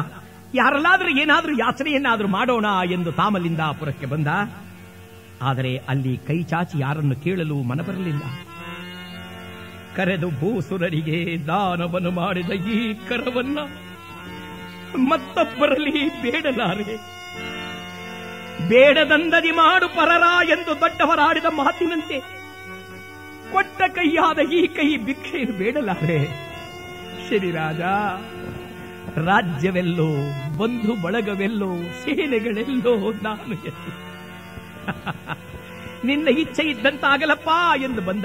S5: ಯಾರಲ್ಲಾದ್ರೂ ಏನಾದ್ರೂ ಯಾಚನೆಯನ್ನಾದ್ರೂ ಮಾಡೋಣ ಎಂದು ತಾಮಲಿಂದಾಪುರಕ್ಕೆ ಬಂದ. ಆದರೆ ಅಲ್ಲಿ ಕೈ ಚಾಚಿ ಯಾರನ್ನು ಕೇಳಲು ಮನ ಬರಲಿಲ್ಲ ಕರೆದು ಭೂಸುರರಿಗೆ ದಾನವನ್ನು ಮಾಡಿದ ಈ ಕರವನ್ನ ಮತ್ತೊಬ್ಬರಲ್ಲಿ ಬೇಡಲಾರೆ. ಬೇಡದಂದದಿ ಮಾಡು ಪರರ ಎಂದು ದೊಡ್ಡವರಾಡಿದ ಮಾತಿನಂತೆ ಕೊಟ್ಟ ಕೈಯಾದ ಈ ಕೈ ಭಿಕ್ಷೆಯನ್ನು ಬೇಡಲಾರೆ. ಶ್ರೀರಾಜ ರಾಜ್ಯವೆಲ್ಲೋ, ಬಂಧು ಬಳಗವೆಲ್ಲೋ, ಸೇನೆಗಳೆಲ್ಲೋ ನಾನು ನಿನ್ನ ಇಚ್ಛೆ ಇದ್ದಂತಾಗಲಪ್ಪ ಎಂದು ಬಂದ.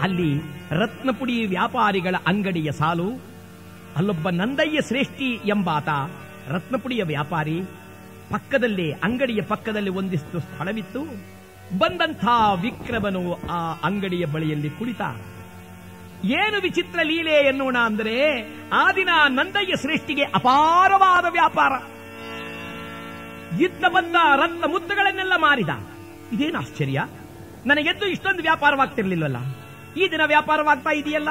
S5: ಅಲ್ಲಿ ರತ್ನಪುಡಿ ವ್ಯಾಪಾರಿಗಳ ಅಂಗಡಿಯ ಸಾಲು, ಅಲ್ಲೊಬ್ಬ ನಂದಯ್ಯ ಶ್ರೇಷ್ಠಿ ಎಂಬಾತ, ರತ್ನಪುಡಿಯ ವ್ಯಾಪಾರಿ ಪಕ್ಕದಲ್ಲೇ, ಅಂಗಡಿಯ ಪಕ್ಕದಲ್ಲಿ ಒಂದಿಷ್ಟು ಸ್ಥಳವಿತ್ತು. ಬಂದಂಥ ವಿಕ್ರಮನು ಆ ಅಂಗಡಿಯ ಬಳಿಯಲ್ಲಿ ಕುಳಿತ ಏನು ವಿಚಿತ್ರ ಲೀಲೆ ಎನ್ನೋಣ ಅಂದರೆ, ಆ ದಿನ ನಂದಯ್ಯ ಶ್ರೇಷ್ಠಿಗೆ ಅಪಾರವಾದ ವ್ಯಾಪಾರ. ಇದ್ದ ಬಂದ ರತ್ನ ಮುದ್ದುಗಳನ್ನೆಲ್ಲ ಮಾರಿದ. ಇದೇನು ಆಶ್ಚರ್ಯ? ನನಗೆದ್ದು ಇಷ್ಟೊಂದು ವ್ಯಾಪಾರವಾಗ್ತಿರ್ಲಿಲ್ವಲ್ಲ ಈ ದಿನ ವ್ಯಾಪಾರವಾಗ್ತಾ ಇದೆಯಲ್ಲ?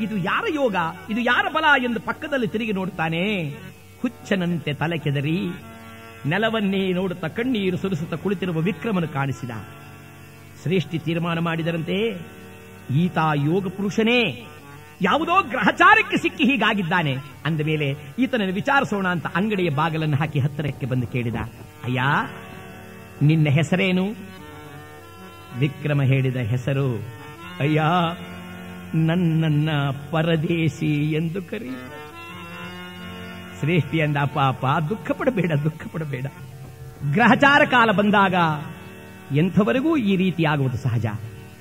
S5: ಇದು ಯಾರ ಯೋಗ? ಇದು ಯಾರ ಬಲ ಎಂದು ಪಕ್ಕದಲ್ಲಿ ತಿರುಗಿ ನೋಡ್ತಾನೆ ಹುಚ್ಚನಂತೆ ತಲೆ ಕೆದರಿ ನೆಲವನ್ನೇ ನೋಡುತ್ತಾ ಕಣ್ಣೀರು ಸುರಿಸುತ್ತಾ ಕುಳಿತಿರುವ ವಿಕ್ರಮನು ಕಾಣಿಸಿದ. ಶ್ರೇಷ್ಠಿ ತೀರ್ಮಾನ ಮಾಡಿದರಂತೆ, ಈತ ಯೋಗ ಪುರುಷನೇ, ಯಾವುದೋ ಗ್ರಹಚಾರಕ್ಕೆ ಸಿಕ್ಕಿ ಹೀಗಾಗಿದ್ದಾನೆ ಅಂದ ಮೇಲೆ ಈತನನ್ನು ವಿಚಾರಿಸೋಣ ಅಂತ ಅಂಗಡಿಯ ಬಾಗಲನ್ನು ಹಾಕಿ ಹತ್ತಿರಕ್ಕೆ ಬಂದು ಕೇಳಿದ. ಅಯ್ಯ, ನಿನ್ನ ಹೆಸರೇನು? ವಿಕ್ರಮ ಹೇಳಿದ ಹೆಸರು, ಅಯ್ಯ, ನನ್ನನ್ನ ಪರದೇಶಿ ಎಂದು ಕರಿ ಶ್ರೇಷ್ಠಿ ಅಂದ, ಪಾಪ ದುಃಖ ಪಡಬೇಡ ದುಃಖ ಪಡಬೇಡ ಗ್ರಹಚಾರ ಕಾಲ ಬಂದಾಗ ಎಂಥವರೆಗೂ ಈ ರೀತಿ ಆಗುವುದು ಸಹಜ.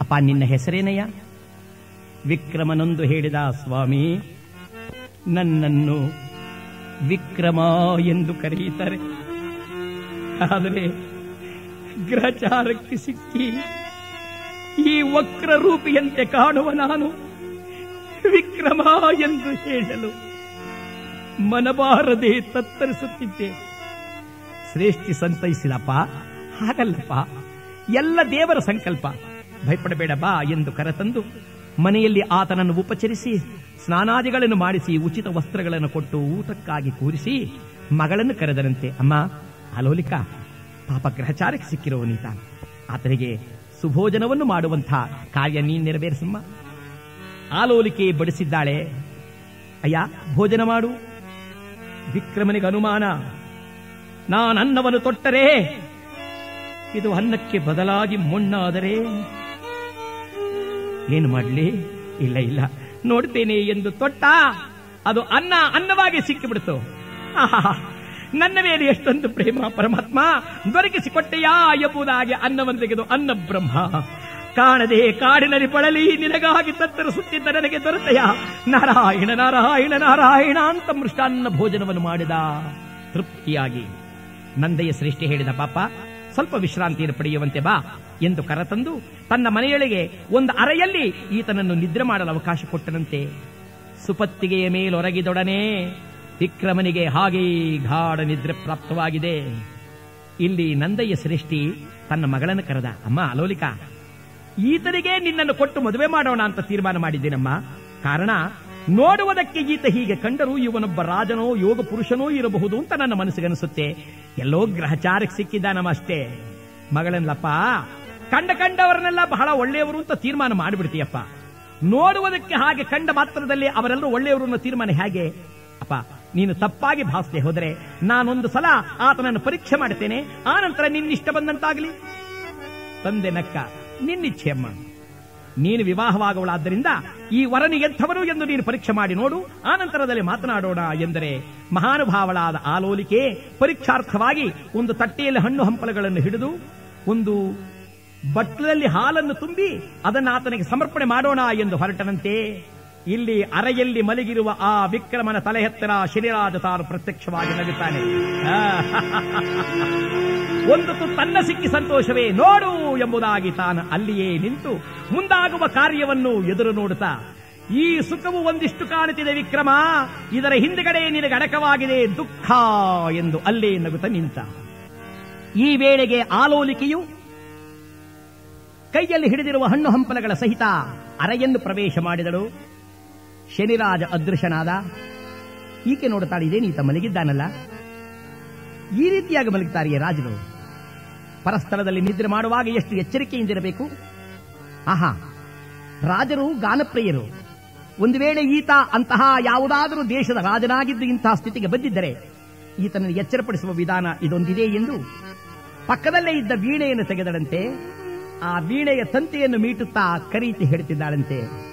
S5: ಅಪ್ಪ, ನಿನ್ನ ಹೆಸರೇನಯ್ಯ? ವಿಕ್ರಮನೊಂದು ಹೇಳಿದ, ಸ್ವಾಮಿ, ನನ್ನನ್ನು ವಿಕ್ರಮ ಎಂದು ಕರೆಯುತ್ತಾರೆ. ಆದರೆ ಗ್ರಹಚಾರಕ್ಕೆ ಸಿಕ್ಕಿ ಈ ವಕ್ರ ರೂಪಿಯಂತೆ ಕಾಣುವ ನಾನು ವಿಕ್ರಮ ಎಂದು ಹೇಳಲು ಮನಬಾರದೆ ತತ್ತರಿಸುತ್ತಿದ್ದೆ. ಶ್ರೇಷ್ಠಿ ಸಂತೈಸಿದಪ್ಪ ಹಾಗಲ್ಲಪ್ಪ, ಎಲ್ಲ ದೇವರ ಸಂಕಲ್ಪ. ಭಯಪಡಬೇಡ ಬಾ ಎಂದು ಕರೆತಂದು ಮನೆಯಲ್ಲಿ ಆತನನ್ನು ಉಪಚರಿಸಿ, ಸ್ನಾನಾದಿಗಳನ್ನು ಮಾಡಿಸಿ, ಉಚಿತ ವಸ್ತ್ರಗಳನ್ನು ಕೊಟ್ಟು ಊಟಕ್ಕಾಗಿ ಕೂರಿಸಿ ಮಗಳನ್ನು ಕರೆದರಂತೆ ಅಮ್ಮ, ಅಲೋಲಿಕ ಪಾಪ ಗ್ರಹಚಾರಕ್ಕೆ ಸಿಕ್ಕಿರುವನೀತ ಆತನಿಗೆ ಸುಭೋಜನವನ್ನು ಮಾಡುವಂಥ ಕಾರ್ಯ ನೀ ನೆರವೇರಿಸಮ್ಮ. ಆಲೋಲಿಕೆ ಬಡಿಸಿದ್ದಾಳೆ. ಅಯ್ಯ, ಭೋಜನ ಮಾಡು. ವಿಕ್ರಮನಿಗೆ ಅನುಮಾನ. ನಾನು ಅನ್ನವನ್ನು ತೊಟ್ಟರೆ ಇದು ಅನ್ನಕ್ಕೆ ಬದಲಾಗಿ ಮುಣ್ಣಾದರೆ ಏನು ಮಾಡಲಿ? ಇಲ್ಲ ಇಲ್ಲ. ನೋಡ್ತೇನೆ ಎಂದು ತೊಟ್ಟ, ಅದು ಅನ್ನ ಅನ್ನವಾಗಿ ಸಿಕ್ಕಿಬಿಡ್ತು. ನನ್ನ ಮೇಲೆ ಎಷ್ಟೊಂದು ಪ್ರೇಮ ಪರಮಾತ್ಮ ದೊರಕಿಸಿಕೊಟ್ಟೆಯಾ ಎಂಬುದಾಗಿ ಅನ್ನವನ್ನು ತೆಗೆದು ಅನ್ನ ಬ್ರಹ್ಮ ಕಾಣದೆ ಕಾಡಿನಲ್ಲಿ ಪಳಲಿ ನಿನಗಾಗಿ ತತ್ತರಿಸುತ್ತಿದ್ದ ನನಗೆ ದೊರೆತೆಯ ನಾರಾಯಣ ನಾರಾಯಣ ನಾರಾಯಣ ಅಂತ ಮೃಷ್ಟಾನ್ನ ಭೋಜನವನ್ನು ಮಾಡಿದ. ತೃಪ್ತಿಯಾಗಿ. ನಂದಯ್ಯ ಸೃಷ್ಟಿ ಹೇಳಿದ ಪಾಪ, ಸ್ವಲ್ಪ ವಿಶ್ರಾಂತಿಯನ್ನು ಪಡೆಯುವಂತೆ ಬಾ ಎಂದು ಕರತಂದು ತನ್ನ ಮನೆಯೊಳಗೆ ಒಂದು ಅರೆಯಲ್ಲಿ ಈತನನ್ನು ನಿದ್ರೆ ಮಾಡಲು ಅವಕಾಶ ಕೊಟ್ಟನಂತೆ. ಸುಪತ್ತಿಗೆಯ ಮೇಲೊರಗಿದೊಡನೆ ವಿಕ್ರಮನಿಗೆ ಹಾಗೇ ಗಾಢ ನಿದ್ರೆ ಪ್ರಾಪ್ತವಾಗಿದೆ. ಇಲ್ಲಿ ನಂದಯ್ಯ ಸೃಷ್ಟಿ ತನ್ನ ಮಗಳನ್ನು ಕರೆದ, ಅಮ್ಮ, ಅಲೋಲಿಕಾ ಈತನಿಗೆ ನಿನ್ನನ್ನು ಕೊಟ್ಟು ಮದುವೆ ಮಾಡೋಣ ಅಂತ ತೀರ್ಮಾನ ಮಾಡಿದ್ದೇನಮ್ಮ. ಕಾರಣ, ನೋಡುವುದಕ್ಕೆ ಈತ ಹೀಗೆ ಕಂಡರೂ ಇವನೊಬ್ಬ ರಾಜನೋ, ಯೋಗ ಪುರುಷನೋ ಇರಬಹುದು ಅಂತ ನನ್ನ ಮನಸ್ಸಿಗನಿಸುತ್ತೆ ಎಲ್ಲೋ ಗ್ರಹಚಾರಕ್ಕೆ ಅಷ್ಟೇ. ಮಗಳನ್ನಪ್ಪ ಕಂಡ ಕಂಡವರನ್ನೆಲ್ಲ ಬಹಳ ಒಳ್ಳೆಯವರು ಅಂತ ತೀರ್ಮಾನ ಮಾಡಿಬಿಡ್ತೀಯಪ್ಪ. ನೋಡುವುದಕ್ಕೆ ಹಾಗೆ ಕಂಡ ಮಾತ್ರದಲ್ಲಿ ಅವರೆಲ್ಲರೂ ಒಳ್ಳೆಯವರು ಅನ್ನೋ ತೀರ್ಮಾನ ಹೇಗೆ? ಅಪ್ಪ, ನೀನು ತಪ್ಪಾಗಿ ಭಾವಿಸದೆ ಹೋದರೆ ನಾನೊಂದು ಸಲ ಆತನನ್ನು ಪರೀಕ್ಷೆ ಮಾಡ್ತೇನೆ. ಆ ನಂತರ ನಿನ್ನಿಷ್ಟ ಬಂದಂತಾಗಲಿ. ತಂದೆ ನಕ್ಕ ನಿನ್ನಿಚ್ಛೆ ಅಮ್ಮ ನೀನು ವಿವಾಹವಾಗುವಳಾದ್ದರಿಂದ ಈ ವರನಿ ಎಂಥವನು ಎಂದು ನೀನು ಪರೀಕ್ಷೆ ಮಾಡಿ ನೋಡು, ಆ ನಂತರದಲ್ಲಿ ಮಾತನಾಡೋಣ ಎಂದರೆ ಮಹಾನುಭಾವಳಾದ ಆಲೋಲಿಕೆ ಪರೀಕ್ಷಾರ್ಥವಾಗಿ ಒಂದು ತಟ್ಟೆಯಲ್ಲಿ ಹಣ್ಣು ಹಂಪಲಗಳನ್ನು ಹಿಡಿದು, ಒಂದು ಬಟ್ಟಲಲ್ಲಿ ಹಾಲನ್ನು ತುಂಬಿ ಅದನ್ನು ಆತನಿಗೆ ಸಮರ್ಪಣೆ ಮಾಡೋಣ ಎಂದು ಹೊರಟನಂತೆ. ಇಲ್ಲಿ ಅರೆಯಲ್ಲಿ ಮಲಗಿರುವ ಆ ವಿಕ್ರಮನ ತಲೆ ಹತ್ತಿರ ಶ್ರೀರಾಜ ತಾನು ಪ್ರತ್ಯಕ್ಷವಾಗಿ ನಗುತ್ತಾನೆ. ಒಂದು ತನ್ನ ಸಿಕ್ಕಿ ಸಂತೋಷವೇ ನೋಡು ಎಂಬುದಾಗಿ ತಾನು ಅಲ್ಲಿಯೇ ನಿಂತು ಮುಂದಾಗುವ ಕಾರ್ಯವನ್ನು ಎದುರು ನೋಡುತ್ತಾ, ಈ ಸುಖವು ಒಂದಿಷ್ಟು ಕಾಣುತ್ತಿದೆ ವಿಕ್ರಮ, ಇದರ ಹಿಂದುಗಡೆ ನಿನಗೆ ಅಡಕವಾಗಿದೆ ದುಃಖ ಎಂದು ಅಲ್ಲೇ ನಗುತ್ತ ನಿಂತ. ಈ ವೇಳೆಗೆ ಆಲೋಲಿಕೆಯು ಕೈಯಲ್ಲಿ ಹಿಡಿದಿರುವ ಹಣ್ಣು ಹಂಪಲಗಳ ಸಹಿತ ಅರೆಯನ್ನು ಪ್ರವೇಶ ಮಾಡಿದಳು. ಶನಿರಾಜ ಅದೃಶ್ಯನಾದ ಈಕೆ ನೋಡುತ್ತಾಳೆ ಇದೇನೀತ ಮಲಗಿದ್ದಾನಲ್ಲ? ಈ ರೀತಿಯಾಗಿ ಮಲಗುತ್ತಾರೆಯೇ ರಾಜರು. ಪರಸ್ಥಳದಲ್ಲಿ ನಿದ್ರೆ ಮಾಡುವಾಗ ಎಷ್ಟು ಎಚ್ಚರಿಕೆಯಿಂದಿರಬೇಕು? ಆಹಾ, ರಾಜರು ಗಾನಪ್ರಿಯರು. ಒಂದು ವೇಳೆ ಈತ ಅಂತಹ ಯಾವುದಾದರೂ ದೇಶದ ರಾಜನಾಗಿದ್ದು ಇಂತಹ ಸ್ಥಿತಿಗೆ ಬಂದಿದ್ದರೆ, ಈತನನ್ನು ಎಚ್ಚರಪಡಿಸುವ ವಿಧಾನ ಇದೊಂದಿದೆ ಎಂದು ಪಕ್ಕದಲ್ಲೇ ಇದ್ದ ವೀಣೆಯನ್ನು ತೆಗೆದಳಂತೆ, ಆ ವೀಣೆಯ ತಂತಿಯನ್ನು ಮೀಟುತ್ತಾ ಕರೀತಿ ಹೇಳುತ್ತಿದ್ದಾಳಂತೆ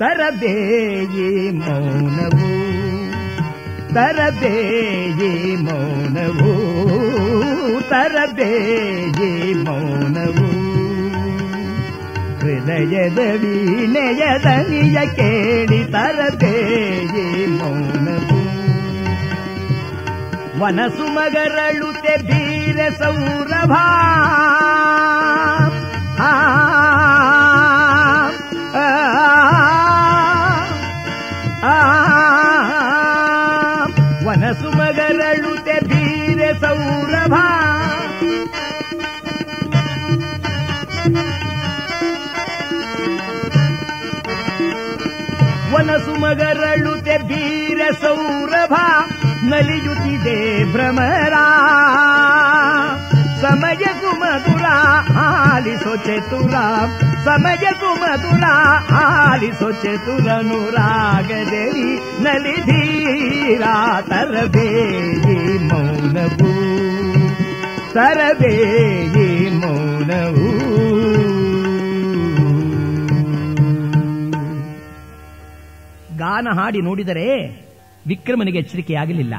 S5: ತರಬೇಯೇ ಮೌನವು ತರಬೇಯೇ ಮೌನವು ತರಬೇಯೇ ಮೌನವು ಹೃದಯದ ವೀಣೆಯ ದನಿಯ ಕೇಳಿ ತರಬೇಯೇ ಮೌನವು ವನಸು ಮಗರಳುತೆ ಬೀರ ಸೌರಭ ಆ, ಆ, ಆ, ವನಸು ಮಗರಳುತೆ ಬೀರ ಸೌರಭ. ವನಸು ಮಗರಳುತೆ ಬೀರ ಸೌರಭ ನಲಿಯುತ್ತಿದೆ ಭ್ರಮರ ಸಮಯ ಸುಮಧುರ ಆಲಿಸೋ ಚತುರ. ಸಮಯ ಸುಮಧುರ ಆಲಿಸೋ ಚತುರನುರಾಗದೇವಿ ನಲಿಧೀರಾ ತರಬೇಯಿ ಮೌನವು. ತರಬೇಯಿ ಮೌನವು. ಗಾನ ಹಾಡಿ ನೋಡಿದರೆ ವಿಕ್ರಮನಿಗೆ ಎಚ್ಚರಿಕೆಯಾಗಲಿಲ್ಲ.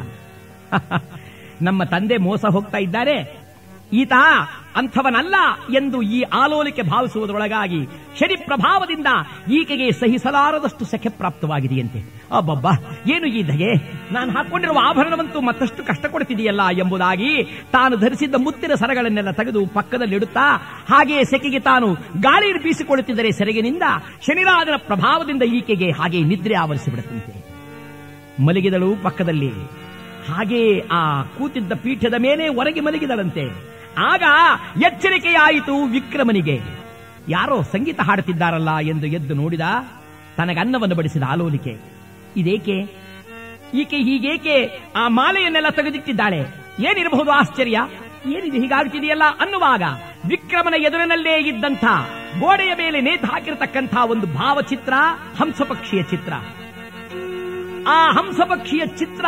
S5: ನಮ್ಮ ತಂದೆ ಮೋಸ ಹೋಗ್ತಾ ಇದ್ದಾರೆ. ಈತ ಅಂಥವನಲ್ಲ ಎಂದು ಈ ಆಲೋಲಿಕೆ ಭಾವಿಸುವುದರೊಳಗಾಗಿ ಶನಿ ಪ್ರಭಾವದಿಂದ ಈಕೆಗೆ ಸಹಿಸಲಾರದಷ್ಟು ಸಖೆ ಪ್ರಾಪ್ತವಾಗಿದೆಯಂತೆ. ಅಬ್ಬಬ್ಬ, ಏನು ಈ ದಯೆ? ನಾನು ಹಾಕೊಂಡಿರುವ ಆಭರಣವಂತೂ ಮತ್ತಷ್ಟು ಕಷ್ಟ ಕೊಡ್ತಿದೆಯಲ್ಲ ಎಂಬುದಾಗಿ ತಾನು ಧರಿಸಿದ್ದ ಮುತ್ತಿನ ಸರಗಳನ್ನೆಲ್ಲ ತೆಗೆದು ಪಕ್ಕದಲ್ಲಿಡುತ್ತಾ ಹಾಗೆಯೇ ಸೆಕೆಗೆ ತಾನು ಗಾಳಿ ಬೀಸಿಕೊಳ್ಳುತ್ತಿದ್ದರೆ ಸೆರಗಿನಿಂದ ಶನಿರಾಜನ ಪ್ರಭಾವದಿಂದ ಈಕೆಗೆ ಹಾಗೆ ನಿದ್ರೆ ಆವರಿಸಿಬಿಡುತ್ತಂತೆ. ಮಲಗಿದಳು ಪಕ್ಕದಲ್ಲಿ. ಹಾಗೆಯೇ ಆ ಕೂತಿದ್ದ ಪೀಠದ ಮೇಲೆ ಹೊರಗೆ ಮಲಗಿದಳಂತೆ. ಆಗ ಎಚ್ಚರಿಕೆಯಾಯಿತು ವಿಕ್ರಮನಿಗೆ. ಯಾರೋ ಸಂಗೀತ ಹಾಡುತ್ತಿದ್ದಾರಲ್ಲ ಎಂದು ಎದ್ದು ನೋಡಿದ ತನಗೆ ಅನ್ನವನ್ನು ಬಡಿಸಿದ ಆಲೋಲಿಕೆ. ಇದೇಕೆ? ಈಕೆ ಹೀಗೇಕೆ ಆ ಮಾಲೆಯನ್ನೆಲ್ಲ ತೆಗೆದಿಟ್ಟಿದ್ದಾಳೆ? ಏನಿರಬಹುದು ಆಶ್ಚರ್ಯ? ಏನಿದೆ ಹೀಗಾಗುತ್ತಿದೆಯಲ್ಲ ಅನ್ನುವಾಗ ವಿಕ್ರಮನ ಎದುರಿನಲ್ಲೇ ಇದ್ದಂಥ ಗೋಡೆಯ ಮೇಲೆ ನೇತು ಹಾಕಿರತಕ್ಕಂಥ ಒಂದು ಭಾವಚಿತ್ರ ಹಂಸಪಕ್ಷಿಯ ಚಿತ್ರ. ಆ ಹಂಸಪಕ್ಷಿಯ ಚಿತ್ರ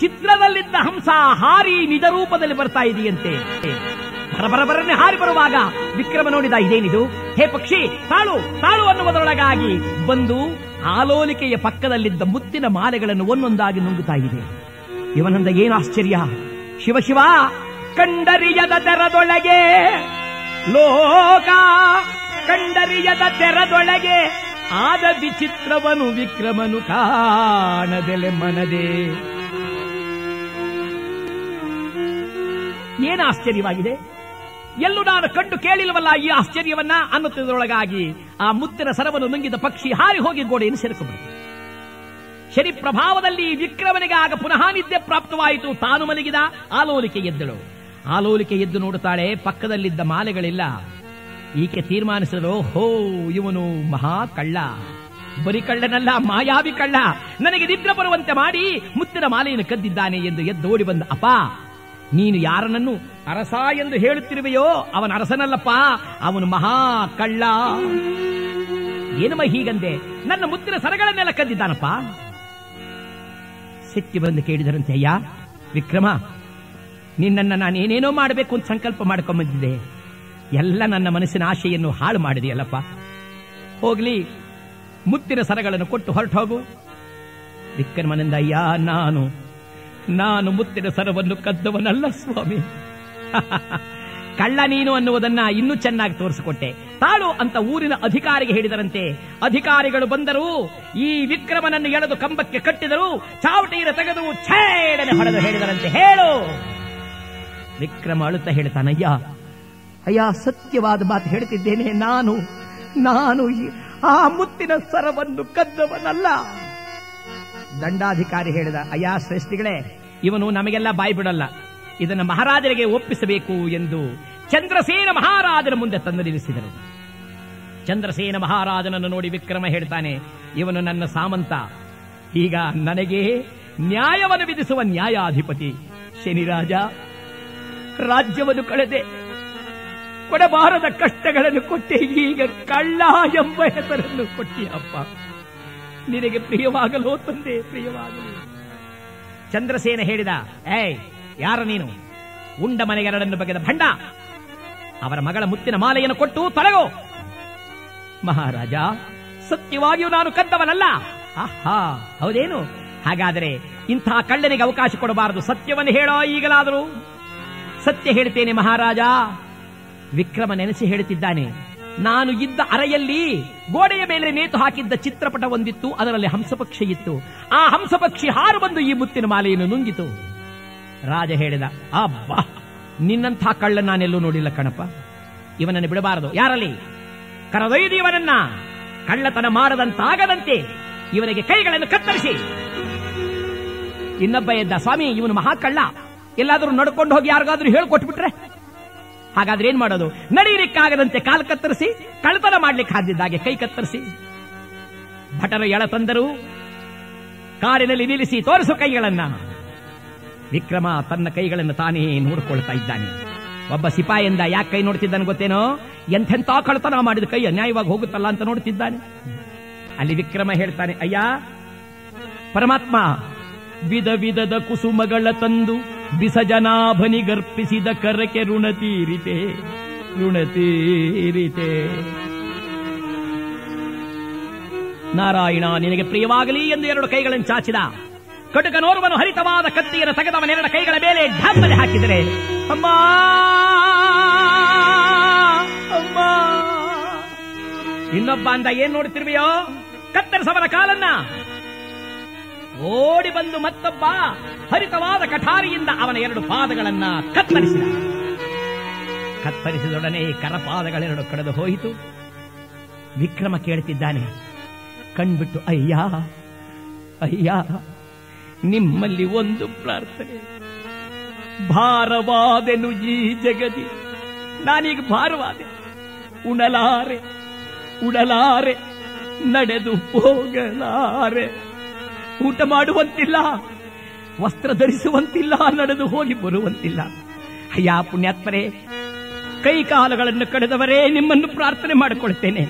S5: ಚಿತ್ರದಲ್ಲಿದ್ದ ಹಂಸ ಹಾರಿ ನಿಜ ರೂಪದಲ್ಲಿ ಬರ್ತಾ ಇದೆಯಂತೆ. ಬರಬರಬರನ್ನೇ ಹಾರಿ ಬರುವಾಗ ವಿಕ್ರಮ ನೋಡಿದ ಇದೇನಿದು? ಹೇ ಪಕ್ಷಿ, ತಾಳು ತಾಳು ಅನ್ನುವುದರೊಳಗಾಗಿ ಬಂದು ಆಲೋಲಿಕೆಯ ಪಕ್ಕದಲ್ಲಿದ್ದ ಮುತ್ತಿನ ಮಾಲೆಗಳನ್ನು ಒಂದೊಂದಾಗಿ ನುಂಗುತ್ತಾ ಇದೆ. ಇವನಂದ ಏನು ಆಶ್ಚರ್ಯ? ಶಿವ ಶಿವ, ಕಂಡರಿಯದ ತೆರದೊಳಗೆ, ಲೋಕ ಕಂಡರಿಯದ ತೆರದೊಳಗೆ ಆದ ವಿಚಿತ್ರವನು ವಿಕ್ರಮನು ಕಾಣದೆಲೆ ಮನದೆ. ಏನ ಆಶ್ಚರ್ಯವಾಗಿದೆ? ಎಲ್ಲೂ ನಾನು ಕಂಡು ಕೇಳಿಲ್ವಲ್ಲ ಈ ಆಶ್ಚರ್ಯವನ್ನ? ಅನ್ನುತ್ತಿದ್ದರೊಳಗಾಗಿ ಆ ಮುತ್ತಿನ ಸರವನ್ನು ನುಂಗಿದ ಪಕ್ಷಿ ಹಾರಿ ಹೋಗಿ ಗೋಡೆಯನ್ನು ಸೇರಿಕೊಂಡ್ಬಿಡ್ತು ಶನಿ ಪ್ರಭಾವದಲ್ಲಿ ವಿಕ್ರಮನಿಗೆ ಆಗ ಪುನಃ ನಿದ್ದೆ ಪ್ರಾಪ್ತವಾಯಿತು. ತಾನು ಮಲಗಿದ, ಆಲೋಲಿಕೆ ಎದ್ದಳು. ಆಲೋಲಿಕೆ ಎದ್ದು ನೋಡುತ್ತಾಳೆ, ಪಕ್ಕದಲ್ಲಿದ್ದ ಮಾಲೆಗಳಿಲ್ಲ. ಈಕೆ ತೀರ್ಮಾನಿಸಿದಳು, ಹೋ, ಇವನು ಮಹಾ ಕಳ್ಳ. ಬರಿ ಕಳ್ಳನಲ್ಲ, ಮಾಯಾವಿ ಕಳ್ಳ. ನನಗೆ ನಿದ್ರ ಬರುವಂತೆ ಮಾಡಿ ಮುತ್ತಿನ ಮಾಲೆಯನ್ನು ಕದ್ದಿದ್ದಾನೆ ಎಂದು ಎದ್ದೋಡಿ ಬಂದ, ಅಪ್ಪ, ನೀನು ಯಾರನನ್ನು ಅರಸ ಎಂದು ಹೇಳುತ್ತಿರುವೆಯೋ ಅವನ ಅರಸನಲ್ಲಪ್ಪ, ಅವನು ಮಹಾ ಕಳ್ಳ. ಏನಮ್ಮ ಹೀಗಂದೆ? ನನ್ನ ಮುತ್ತಿನ ಸರಗಳನ್ನೆಲ್ಲ ಕದ್ದಿದ್ದಾನಪ್ಪ. ಸಿಟ್ಟಿ ಬಂದು ಕೇಳಿದರಂತೆ, ಅಯ್ಯ, ವಿಕ್ರಮ, ನಿನ್ನನ್ನು ನಾನು ಏನೇನೋ ಮಾಡಬೇಕು ಅಂತ ಸಂಕಲ್ಪ ಮಾಡ್ಕೊಂಬಂದಿದ್ದೆ. ಎಲ್ಲ ನನ್ನ ಮನಸ್ಸಿನ ಆಶೆಯನ್ನು ಹಾಳು ಮಾಡಿದೆಯಲ್ಲಪ್ಪ? ಹೋಗ್ಲಿ, ಮುತ್ತಿನ ಸರಗಳನ್ನು ಕೊಟ್ಟು ಹೊರಟು ಹೋಗು. ವಿಕ್ರಮನಿಂದ, ಅಯ್ಯ, ನಾನು ನಾನು ಮುತ್ತಿನ ಸರವನ್ನು ಕದ್ದವನಲ್ಲ, ಸ್ವಾಮಿ. ಕಳ್ಳ ನೀನು ಅನ್ನುವುದನ್ನ ಇನ್ನೂ ಚೆನ್ನಾಗಿ ತೋರಿಸಿಕೊಟ್ಟೆ. ತಾಳು ಅಂತ ಊರಿನ ಅಧಿಕಾರಿಗೆ ಹೇಳಿದರಂತೆ. ಅಧಿಕಾರಿಗಳು ಬಂದರು, ಈ ವಿಕ್ರಮನನ್ನು ಎಳೆದು ಕಂಬಕ್ಕೆ ಕಟ್ಟಿದರು, ಚಾವಟಿಯರ ತೆಗೆದು ಛೇಡನೆ ಹೊಡೆದು ಹೇಳಿದರಂತೆ. ಹೇಳು. ವಿಕ್ರಮ ಅಳುತ್ತ ಹೇಳ್ತಾನಯ್ಯ ಅಯ್ಯ, ಸತ್ಯವಾದ ಮಾತು ಹೇಳ್ತಿದ್ದೇನೆ. ನಾನು ನಾನು ಆ ಮುತ್ತಿನ ಸರವನ್ನು ಕದ್ದವನಲ್ಲ. ದಂಡಾಧಿಕಾರಿ ಹೇಳಿದ, ಅಯ್ಯ, ಶ್ರೇಷ್ಠಿಗಳೇ, ಇವನು ನಮಗೆಲ್ಲ ಬಾಯಿ ಬಿಡಲ್ಲ. ಇದನ್ನು ಮಹಾರಾಜರಿಗೆ ಒಪ್ಪಿಸಬೇಕು ಎಂದು ಚಂದ್ರಸೇನ ಮಹಾರಾಜನ ಮುಂದೆ ತಂದು ನಿಲ್ಲಿಸಿದರು ಚಂದ್ರಸೇನ ಮಹಾರಾಜನನ್ನು ನೋಡಿ ವಿಕ್ರಮ ಹೇಳ್ತಾನೆ, ಇವನು ನನ್ನ ಸಾಮಂತ. ಈಗ ನನಗೆ ನ್ಯಾಯವನ್ನು ವಿಧಿಸುವ ನ್ಯಾಯಾಧಿಪತಿ ಶನಿರಾಜ. ರಾಜ್ಯವನ್ನು ಕಳೆದೆ. ಕೊಡಬಾರದ ಕಷ್ಟಗಳನ್ನು ಕೊಟ್ಟೆ, ಈಗ ಕಳ್ಳ ಎಂಬ ಹೆಸರನ್ನು ಕೊಟ್ಟಿಯಪ್ಪ ನಿನಗೆ ಪ್ರಿಯವಾಗಲೋ ತಂದೆ, ಪ್ರಿಯವಾಗಲು. ಚಂದ್ರಸೇನ ಹೇಳಿದ, ಏಯ್, ಯಾರ ನೀನು? ಉಂಡ ಮನೆಗೆರಡನ್ನು ಬಗೆದ ಭಂಡ. ಅವರ ಮಗಳ ಮುತ್ತಿನ ಮಾಲೆಯನ್ನು ಕೊಟ್ಟು ತೊಲಗೋ ಮಹಾರಾಜ, ಸತ್ಯವಾಗಿಯೂ ನಾನು ಕದ್ದವನಲ್ಲ ಆಹಾ, ಹೌದೇನು? ಹಾಗಾದರೆ ಇಂಥ ಕಳ್ಳನಿಗೆ ಅವಕಾಶ ಕೊಡಬಾರದು. ಸತ್ಯವನ್ನು ಹೇಳೋ ಈಗಲಾದರೂ. ಸತ್ಯ ಹೇಳ್ತೇನೆ ಮಹಾರಾಜ. ವಿಕ್ರಮ ನೆನೆಸಿ ಹೇಳುತ್ತಿದ್ದಾನೆ, ನಾನು ಇದ್ದ ಅರೆಯಲ್ಲಿ ಗೋಡೆಯ ಮೇಲೆ ನೇತು ಹಾಕಿದ್ದ ಚಿತ್ರಪಟ ಒಂದಿತ್ತು, ಅದರಲ್ಲಿ ಹಂಸಪಕ್ಷಿ ಇತ್ತು. ಆ ಹಂಸಪಕ್ಷಿ ಹಾರು ಬಂದು ಈ ಮುತ್ತಿನ ಮಾಲೆಯನ್ನು ನುಂಗಿತು. ರಾಜ ಹೇಳಿದ, ಅಬ್ಬಾ, ನಿನ್ನಂಥ ಕಳ್ಳ ನಾನೆಲ್ಲೂ ನೋಡಿಲ್ಲ ಕಣಪ್ಪ. ಇವನನ್ನು ಬಿಡಬಾರದು. ಯಾರಲ್ಲಿ? ಕರೆದೊಯ್ದು ಇವನನ್ನ ಕಳ್ಳತನ ಮಾಡದಂತಾಗದಂತೆ ಇವನಿಗೆ ಕೈಗಳನ್ನು ಕತ್ತರಿಸಿ. ಇನ್ನೊಬ್ಬ ಎದ್ದ, ಸ್ವಾಮಿ, ಇವನು ಮಹಾಕಳ್ಳ. ಎಲ್ಲಾದರೂ ನಡ್ಕೊಂಡು ಹೋಗಿ ಯಾರಿಗಾದ್ರೂ ಹೇಳ್ಕೊಟ್ಬಿಟ್ರೆ ಹಾಗಾದ್ರೆ ಏನ್ ಮಾಡೋದು? ನಡೀಲಿಕ್ಕಾಗದಂತೆ ಕಾಲು ಕತ್ತರಿಸಿ ಕಳ್ತನ ಮಾಡ್ಲಿಕ್ಕೆ ಹಾದಿದ್ದಾಗೆ ಕೈ ಕತ್ತರಿಸಿ. ಭಟರು ಎಳ ತಂದರು ಕಾರಿನಲ್ಲಿ ನಿಲ್ಲಿಸಿ ತೋರಿಸು ಕೈಗಳನ್ನ. ವಿಕ್ರಮ ತನ್ನ ಕೈಗಳನ್ನು ತಾನೇ ನೋಡ್ಕೊಳ್ತಾ ಇದ್ದಾನೆ. ಒಬ್ಬ ಸಿಪಾಯಿಯಿಂದ ಯಾಕೆ ಕೈ ನೋಡ್ತಿದ್ದಾನೆ ಗೊತ್ತೇನೋ? ಎಂಥೆಂಥ ಕಳ್ತನ ಮಾಡಿದ ಕೈ ಅನ್ಯಾಯವಾಗಿ ಹೋಗುತ್ತಲ್ಲ ಅಂತ ನೋಡ್ತಿದ್ದಾನೆ. ಅಲ್ಲಿ ವಿಕ್ರಮ ಹೇಳ್ತಾನೆ, ಅಯ್ಯ, ಪರಮಾತ್ಮ, ವಿಧ ವಿಧದ ಕುಸುಮಗಳ ತಂದು ಬಿಸಜನಾಭನಿಗರ್ಪಿಸಿದ ಕರಕೆ ಋಣ ತೀರಿತೆ ಋಣ ತೀರಿತೆ. ನಾರಾಯಣ, ನಿನಗೆ ಪ್ರಿಯವಾಗಲಿ ಎಂದು ಎರಡು ಕೈಗಳನ್ನು ಚಾಚಿದ. ಕಟುಕನೋರ್ವನು ಹರಿತವಾದ ಕತ್ತಿಯನ್ನು ತೆಗೆದವನೆರಡ ಕೈಗಳ ಮೇಲೆ ಢಾಂಬಲೆ ಹಾಕಿದರೆ, ಅಮ್ಮ ಅಮ್ಮ. ಇನ್ನೊಬ್ಬ ಅಂದ, ಏನ್ ನೋಡ್ತಿರ್ವಿಯೋ ಕತ್ತರಿಸವನ ಕಾಲನ್ನ. ಓಡಿ ಬಂದು ಮತ್ತೊಬ್ಬ ಹರಿತವಾದ ಕಠಾರಿಯಿಂದ ಅವನ ಎರಡು ಪಾದಗಳನ್ನ ಕತ್ತರಿಸಿದ. ಕತ್ತರಿಸಿದೊಡನೆ ಕರಪಾದಗಳೆರಡು ಕಡೆದು ಹೋಯಿತು. ವಿಕ್ರಮ ಕೇಳ್ತಿದ್ದಾನೆ, ಕಣ್ಬಿಟ್ಟು, ಅಯ್ಯ ಅಯ್ಯ, ನಿಮ್ಮಲ್ಲಿ ಒಂದು ಪ್ರಾರ್ಥನೆ. ಭಾರವಾದೆನು ಈ ಜಗದಿ, ನಾನೀಗ ಭಾರವಾದೆ. ಉಣಲಾರೆ ಉಡಲಾರೆ ನಡೆದು ಹೋಗಲಾರೆ. ಊಟ ಮಾಡುವಂತಿಲ್ಲ, ವಸ್ತ್ರ ಧರಿಸುವಂತಿಲ್ಲ, ನಡೆದು ಹೋಗಿ ಬರುವಂತಿಲ್ಲ. ಅಯ್ಯ ಪುಣ್ಯಾತ್ಮರೇ ಕೈ ಕಾಲುಗಳನ್ನು ಕಳೆದವರೇ ನಿಮ್ಮನ್ನು ಪ್ರಾರ್ಥನೆ ಮಾಡಿಕೊಳ್ತೇನೆ.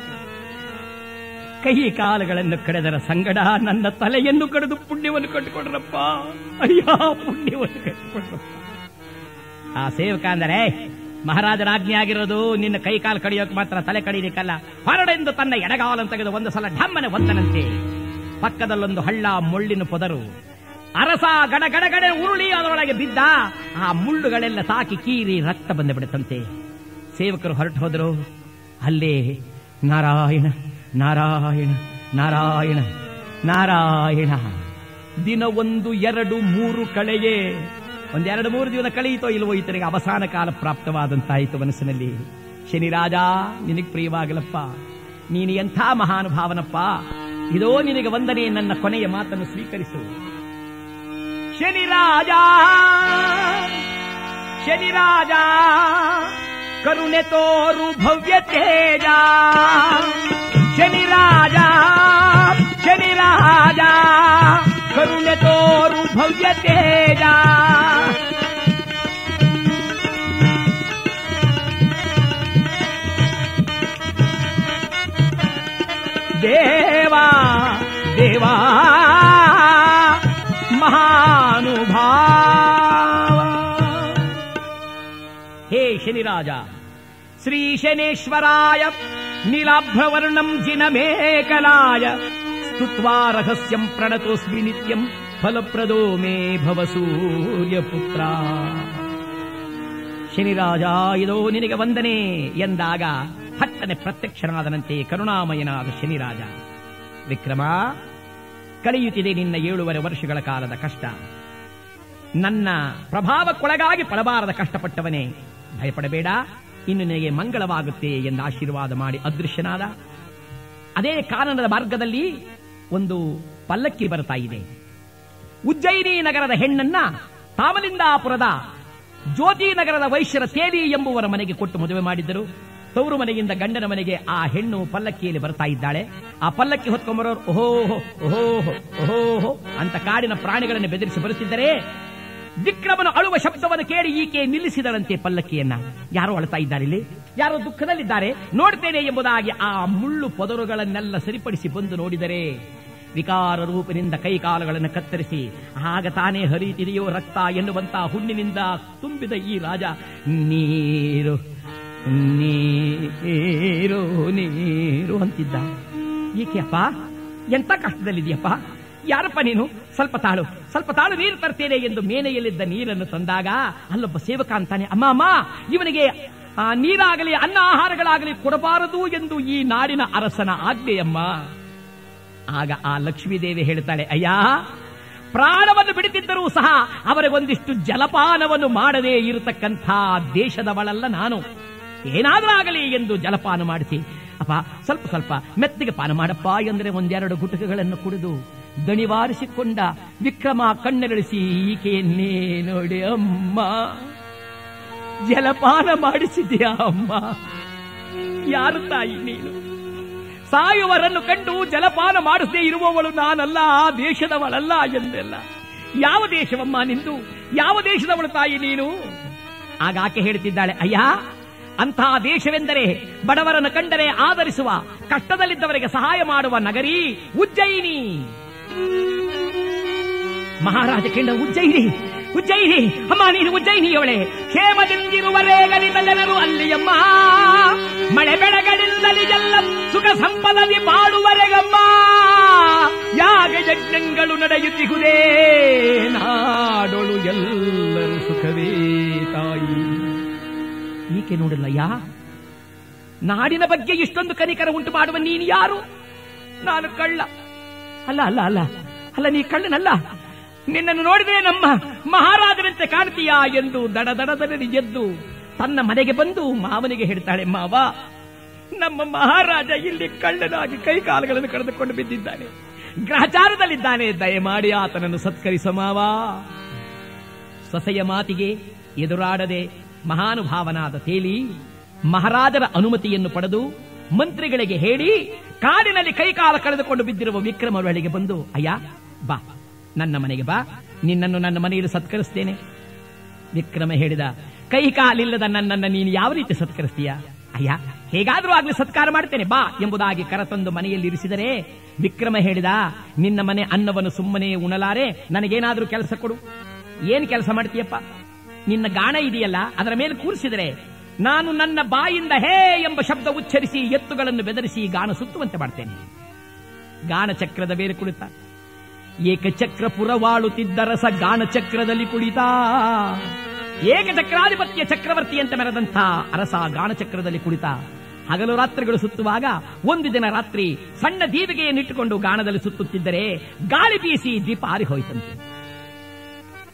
S5: ಕೈ ಕಾಲುಗಳನ್ನು ಕಡೆದರ ಸಂಗಡ ನನ್ನ ತಲೆಯನ್ನು ಕಡೆದು ಪುಣ್ಯವನ್ನು ಕಟ್ಟಿಕೊಡ್ರಪ್ಪ. ಅಯ್ಯ ಪುಣ್ಯವನ್ನು ಕಟ್ಟಿಕೊಡ್ರಪ್ಪ. ಆ ಸೇವಕ ಅಂದರೆ ಮಹಾರಾಜರ ಆಜ್ಞೆ ಆಗಿರೋದು ನಿನ್ನ ಕೈ ಕಾಲು ಕಡಿಯೋಕೆ ಮಾತ್ರ ತಲೆ ಕಡಿಲಿಕ್ಕಲ್ಲ. ಹೊರಡೆಂದು ತನ್ನ ಎಡಗಾಲನ್ನು ತೆಗೆದು ಒಂದು ಸಲ ಢಮ್ಮನೆ ಒಂದನಂತೆ ಪಕ್ಕದಲ್ಲೊಂದು ಹಳ್ಳ ಮುಳ್ಳಿನ ಪೊದರು. ಅರಸ ಗಡ ಗಡ ಗಡ ಉರುಳಿ ಅದರೊಳಗೆ ಬಿದ್ದ. ಆ ಮುಳ್ಳುಗಳೆಲ್ಲ ತಾಕಿ ಕೀರಿ ರಕ್ತ ಬಂದು ಬಿಡುತ್ತಂತೆ ಸೇವಕರು ಹೊರಟು ಹೋದರು. ಅಲ್ಲೇ, ನಾರಾಯಣ ನಾರಾಯಣ ನಾರಾಯಣ ನಾರಾಯಣ. ದಿನ ಒಂದು, ಎರಡು, ಮೂರು ಕಳೆಯೇ. ಒಂದೆರಡು ಮೂರು ದಿನ ಕಳೆಯಿತೋ ಇಲ್ವೋ ಈತನಿಗೆ ಅವಸಾನ ಕಾಲ ಪ್ರಾಪ್ತವಾದಂತಾಯಿತು ಮನಸ್ಸಿನಲ್ಲಿ. ಶನಿರಾಜ ನಿನಗೆ ಪ್ರಿಯವಾಗಲಪ್ಪ. ನೀನು ಎಂಥ ಮಹಾನುಭಾವನಪ್ಪ? ಇದೋ ನಿನಗೆ ವಂದನೆ, ನನ್ನ ಕೊನೆಯ ಮಾತನ್ನು ಸ್ವೀಕರಿಸು ಶನಿರಾಜ ಶನಿರಾಜ, ಕರುಣೆ ತೋರು ಭವ್ಯ ತೇಜ. ಶನಿರಾಜ ಶನಿರಾಜ, ಕರುಣೆ ತೋರು ಭವ್ಯ ತೇಜ. ದೇವಾ ದೇವಾ ಮಹಾನುಭಾವ ಹೇ ಶನಿರಾಜ ಶ್ರೀ ಶನೇಶ್ವರಾಯ ನೀಲಾಭ್ರವರ್ಣಂ ಜಿನಮೇಕಲಾಯ ಸ್ತುತ್ವಾ ರಹಸ್ಯಂ ಪ್ರಣತೋಸ್ಮಿ ನಿತ್ಯಂ ಫಲಪ್ರದೋ ಮೇ ಭವ ಸೂರ್ಯಪುತ್ರ ಶನಿರಾಜ ಇದೋ ನಿನಗೆ ವಂದನೆ ಎಂದಾಗ ಹಟ್ಟನೆ ಪ್ರತ್ಯಕ್ಷನಾದನಂತೆ ಕರುಣಾಮಯನಾದ ಶನಿರಾಜ ವಿಕ್ರಮ, ಕಳೆಯುತ್ತಿದೆ ನಿನ್ನ ಏಳುವರೆ ವರ್ಷಗಳ ಕಾಲದ ಕಷ್ಟ. ನನ್ನ ಪ್ರಭಾವಕ್ಕೊಳಗಾಗಿ ಪಡಬಾರದ ಕಷ್ಟಪಟ್ಟವನೇ, ಭಯಪಡಬೇಡ, ಇನ್ನು ನಿನಗೆ ಮಂಗಳವಾಗುತ್ತೆ ಎಂದು ಆಶೀರ್ವಾದ ಮಾಡಿ ಅದೃಶ್ಯನಾದ. ಅದೇ ಕಾನನದ ಮಾರ್ಗದಲ್ಲಿ ಒಂದು ಪಲ್ಲಕ್ಕಿ ಬರ್ತಾ ಇದೆ. ಉಜ್ಜಯಿನಿ ನಗರದ ಹೆಣ್ಣನ್ನ ತಾವಲಿಂದಾಪುರದ ಜ್ಯೋತಿ ನಗರದ ವೈಶ್ಯರ ತೇಲಿ ಎಂಬುವರ ಮನೆಗೆ ಕೊಟ್ಟು ಮದುವೆ ಮಾಡಿದ್ದರು. ತವರು ಮನೆಯಿಂದ ಗಂಡನ ಮನೆಗೆ ಆ ಹೆಣ್ಣು ಪಲ್ಲಕ್ಕಿಯಲ್ಲಿ ಬರ್ತಾ ಇದ್ದಾಳೆ. ಆ ಪಲ್ಲಕ್ಕಿ ಹೊತ್ಕೊಂಬರೋರು, ಓಹೋ ಓಹೋ ಓಹೋ ಅಂತ ಕಾಡಿನ ಪ್ರಾಣಿಗಳನ್ನು ಬೆದರಿಸಿ ಬರುತ್ತಿದ್ದರೆ ವಿಕ್ರಮನ ಅಳುವ ಶಬ್ದವನ್ನು ಕೇಳಿ ಈಕೆ ನಿಲ್ಲಿಸಿದರಂತೆ ಪಲ್ಲಕ್ಕಿಯನ್ನ. ಯಾರೋ ಅಳ್ತಾ ಇದ್ದಾರೆ ಇಲ್ಲಿ. ಯಾರೋ ದುಃಖದಲ್ಲಿದ್ದಾರೆ. ನೋಡ್ತೇನೆ ಎಂಬುದಾಗಿ ಆ ಮುಳ್ಳು ಪೊದರುಗಳನ್ನೆಲ್ಲ ಸರಿಪಡಿಸಿ ಬಂದು ನೋಡಿದರೆ ವಿಕಾರ ರೂಪದಿಂದ ಕೈಕಾಲುಗಳನ್ನು ಕತ್ತರಿಸಿ, ಆಗ ತಾನೇ ಹರಿಯುತ್ತಿದೆಯೋ ರಕ್ತ ಎನ್ನುವಂತ ಹುಣ್ಣಿನಿಂದ ತುಂಬಿದ ಈ ರಾಜ ನೀರು. ನೀರು ನೀರು ಅಂತಿದ್ದ. ಏಕೆಯಪ್ಪ ಎಂತ ಕಷ್ಟದಲ್ಲಿದೆಯಪ್ಪ ಯಾರಪ್ಪ ನೀನು? ಸ್ವಲ್ಪ ತಾಳು ಸ್ವಲ್ಪ ತಾಳು ನೀರು ತರ್ತೇನೆ ಎಂದು ಮೇನೆಯಲ್ಲಿದ್ದ ನೀರನ್ನು ತಂದಾಗ ಅಲ್ಲೊಬ್ಬ ಸೇವಕ ಅಂತಾನೆ, ಅಮ್ಮ ಅಮ್ಮ, ಇವನಿಗೆ ನೀರಾಗಲಿ, ಅನ್ನ ಆಹಾರಗಳಾಗಲಿ ಕೊಡಬಾರದು ಎಂದು ಈ ನಾಡಿನ ಅರಸನ ಆಜ್ಞೆಯಮ್ಮ. ಆಗ ಆ ಲಕ್ಷ್ಮೀದೇವಿ ಹೇಳ್ತಾಳೆ, ಅಯ್ಯ, ಪ್ರಾಣವನ್ನು ಬಿಡುತ್ತಿದ್ದರೂ ಸಹ ಅವರಿಗೊಂದಿಷ್ಟು ಜಲಪಾನವನ್ನು ಮಾಡದೇ ಇರತಕ್ಕಂಥ ದೇಶದವಳಲ್ಲ ನಾನು. ಏನಾದರೂ ಆಗಲಿ ಎಂದು ಜಲಪಾನ ಮಾಡಿಸಿ, ಅಪ್ಪ, ಸ್ವಲ್ಪ ಸ್ವಲ್ಪ ಮೆತ್ತಿಗೆ ಪಾನ ಮಾಡಪ್ಪ ಎಂದರೆ ಒಂದೆರಡು ಗುಟಕಗಳನ್ನು ಕುಡಿದು ದಣಿವಾರಿಸಿಕೊಂಡ ವಿಕ್ರಮ ಕಣ್ಣೆರಳಿಸಿ ಈಕೆಯನ್ನೇ ನೋಡಿ ಅಮ್ಮ, ಜಲಪಾನ ಮಾಡಿಸಿದ್ಯಾ ಅಮ್ಮ, ಯಾರು ತಾಯಿ ನೀನು? ಸಾಯುವರನ್ನು ಕಂಡು ಜಲಪಾನ ಮಾಡಿಸದೇ ಇರುವವಳು ನಾನಲ್ಲ, ಆ ದೇಶದವಳಲ್ಲ ಎಂದೆಲ್ಲ. ಯಾವ ದೇಶವಮ್ಮ ನಿಂದು? ಯಾವ ದೇಶದವಳು ತಾಯಿ ನೀನು? ಆಗ ಆಕೆ ಹೇಳ್ತಿದ್ದಾಳೆ ಅಯ್ಯ ಅಂತಹ ದೇಶವೆಂದರೆ ಬಡವರನ್ನು ಕಂಡರೆ ಆಧರಿಸುವ, ಕಷ್ಟದಲ್ಲಿದ್ದವರಿಗೆ ಸಹಾಯ ಮಾಡುವ ನಗರಿ ಉಜ್ಜಯಿನಿ. ಮಹಾರಾಜ ಕೆಂಡ ಉಜ್ಜಯಿನಿ ಉಜ್ಜಯಿನಿ. ಅಮ್ಮ, ನೀನು ಉಜ್ಜಯಿನಿಯವಳೆ. ಕ್ಷೇಮದಿಂದಿರುವ ರೇಗಲಿನ ಜನರು ಅಲ್ಲಿಯಮ್ಮ. ಮಳೆ ಬೆಳೆಗಳಿಂದಲಿ ಎಲ್ಲ ಸುಖ ಸಂಪದಲ್ಲಿ ಬಾಳುವರೆಗಮ್ಮ. ಯಾಗ ಯಜ್ಞಗಳು ನಡೆಯುತ್ತಿಹುದೇ. ನಾಡೊಳು ಎಲ್ಲರೂ ಸುಖವೇ ತಾಯಿ. ಈಕೆ ನೋಡಿಲ್ಲಯ್ಯ? ನಾಡಿನ ಬಗ್ಗೆ ಇಷ್ಟೊಂದು ಕನಿಕರ ಉಂಟು ಮಾಡುವ ನೀನು ಯಾರು? ನಾನು ಕಳ್ಳ. ಅಲ್ಲ ಅಲ್ಲ ಅಲ್ಲ. ಅಲ್ಲ, ನೀ ಕಳ್ಳನಲ್ಲ. ನಿನ್ನನ್ನು ನೋಡಿದ್ರೆ ನಮ್ಮ ಮಹಾರಾಜರಂತೆ ಕಾಣ್ತೀಯಾ ಎಂದು ದಡ ದಡದಲ್ಲಿ ಎದ್ದು ತನ್ನ ಮನೆಗೆ ಬಂದು ಮಾವನಿಗೆ ಹೇಳ್ತಾಳೆ, ಮಾವ, ನಮ್ಮ ಮಹಾರಾಜ ಇಲ್ಲಿ ಕಳ್ಳನಾಗಿ ಕೈ ಕಾಲುಗಳನ್ನು ಕಳೆದುಕೊಂಡು ಬಿದ್ದಿದ್ದಾನೆ. ಗ್ರಹಚಾರದಲ್ಲಿದ್ದಾನೆ. ದಯಮಾಡಿ ಆತನನ್ನು ಸತ್ಕರಿಸ, ಮಾವ. ಸೊಸೆಯ ಮಾತಿಗೆ ಎದುರಾಡದೆ ಮಹಾನುಭಾವನಾದ ತೇಲಿ, ಮಹಾರಾಜರ ಅನುಮತಿಯನ್ನು ಪಡೆದು ಮಂತ್ರಿಗಳಿಗೆ ಹೇಳಿ ಕಾಡಿನಲ್ಲಿ ಕೈಕಾಲ ಕಳೆದುಕೊಂಡು ಬಿದ್ದಿರುವ ವಿಕ್ರಮರು ಬಳಿಗೆ ಬಂದು, ಅಯ್ಯ, ಬಾ, ನನ್ನ ಮನೆಗೆ ಬಾ, ನಿನ್ನನ್ನು ನನ್ನ ಮನೆಯಲ್ಲಿ ಸತ್ಕರಿಸ್ತೇನೆ. ವಿಕ್ರಮ ಹೇಳಿದ, ಕೈ ಕಾಲಿಲ್ಲದ ನನ್ನನ್ನು ನೀನು ಯಾವ ರೀತಿ ಸತ್ಕರಿಸ್ತೀಯ? ಅಯ್ಯ, ಹೇಗಾದ್ರೂ ಆಗ್ಲಿ ಸತ್ಕಾರ ಮಾಡ್ತೇನೆ, ಬಾ, ಎಂಬುದಾಗಿ ಕರತಂದು ಮನೆಯಲ್ಲಿ ಇರಿಸಿದರೆ, ವಿಕ್ರಮ ಹೇಳಿದ, ನಿನ್ನ ಮನೆ ಅನ್ನವನ್ನು ಸುಮ್ಮನೆ ಉಣಲಾರೆ, ನನಗೇನಾದ್ರೂ ಕೆಲಸ ಕೊಡು. ಏನ್ ಕೆಲಸ ಮಾಡ್ತೀಯಪ್ಪ? ನಿನ್ನ ಗಾಣ ಇದೆಯಲ್ಲ? ಅದರ ಮೇಲೆ ಕೂರಿಸಿದರೆ ನಾನು ನನ್ನ ಬಾಯಿಂದ ಹೇ ಎಂಬ ಶಬ್ದ ಉಚ್ಚರಿಸಿ ಎತ್ತುಗಳನ್ನು ಬೆದರಿಸಿ ಗಾನ ಸುತ್ತುವಂತೆ ಮಾಡ್ತೇನೆ. ಗಾನ ಚಕ್ರದ ಬೇರೆ ಕುಳಿತ ಏಕಚಕ್ರ ಪುರವಾಳುತ್ತಿದ್ದ ರಸ ಗಾನ ಚಕ್ರದಲ್ಲಿ ಕುಳಿತ ಏಕಚಕ್ರಾಧಿಪತ್ಯ ಚಕ್ರವರ್ತಿ ಅಂತ ಮೆರೆದಂಥ ಅರಸ ಗಾನ ಚಕ್ರದಲ್ಲಿ ಕುಳಿತ ಹಗಲು ರಾತ್ರಿಗಳು ಸುತ್ತುವಾಗ ಒಂದು ದಿನ ರಾತ್ರಿ ಸಣ್ಣ ದೀವಿಗೆಯನ್ನಿಟ್ಟುಕೊಂಡು ಗಾನದಲ್ಲಿ ಸುತ್ತುತ್ತಿದ್ದರೆ ಗಾಳಿ ಬೀಸಿ ದೀಪ ಆರಿ ಹೋಯ್ತಂತೆ.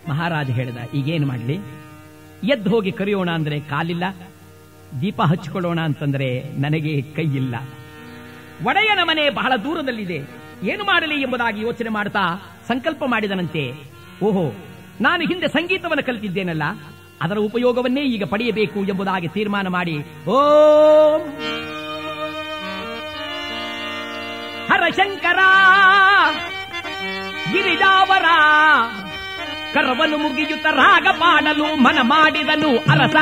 S5: ಮಹಾರಾಜ ಹೇಳಿದ, ಈಗೇನು ಮಾಡಲಿ? ಎದ್ದು ಹೋಗಿ ಕರೆಯೋಣ ಅಂದ್ರೆ ಕಾಲಿಲ್ಲ. ದೀಪ ಹಚ್ಕೊಳ್ಳೋಣ ಅಂತಂದ್ರೆ ನನಗೆ ಕೈ ಇಲ್ಲ ಒಡೆಯನ ಮನೆ ಬಹಳ ದೂರದಲ್ಲಿದೆ. ಏನು ಮಾಡಲಿ ಎಂಬುದಾಗಿ ಯೋಚನೆ ಮಾಡ್ತಾ ಸಂಕಲ್ಪ ಮಾಡಿದನಂತೆ. ಓಹೋ, ನಾನು ಹಿಂದೆ ಸಂಗೀತವನ್ನು ಕಲಿತಿದ್ದೇನಲ್ಲ, ಅದರ ಉಪಯೋಗವನ್ನೇ ಈಗ ಪಡೆಯಬೇಕು ಎಂಬುದಾಗಿ ತೀರ್ಮಾನ ಮಾಡಿ, ಓಂ. ಹರಶಂಕರ, ಗಿರಿಜಾವರ ಕರವನು ಮುಗಿಯುತ್ತ ರಾಗ ಪಾಡಲು ಮನ ಮಾಡಿದನು ಅರಸ.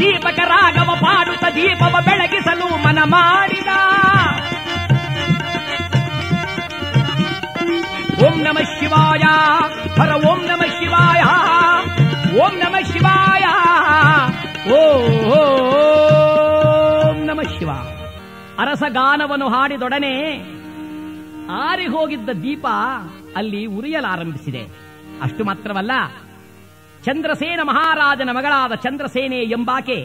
S5: ದೀಪಕ ರಾಗವ ಪಾಡುತ್ತ ದೀಪವ ಬೆಳಗಿಸಲು ಮನ ಮಾಡಿದ. ಓಂ ನಮ ಶಿವಾಯ, ಹರ ಓಂ ನಮ ಶಿವಾಯ, ಓಂ ನಮ ಶಿವಾಯ, ಓಂ ನಮ ಶಿವ. ಅರಸ ಗಾನವನ್ನು ಹಾಡಿದೊಡನೆ ಆರಿ ಹೋಗಿದ್ದ ದೀಪ ಅಲ್ಲಿ ಉರಿಯಲಾರಂಭಿಸಿದೆ. ಅಷ್ಟು ಮಾತ್ರವಲ್ಲ, ಚಂದ್ರಸೇನ ಮಹಾರಾಜನ ಮಗಳಾದ ಚಂದ್ರಸೇನೆ ಎಂಬಾಕೆ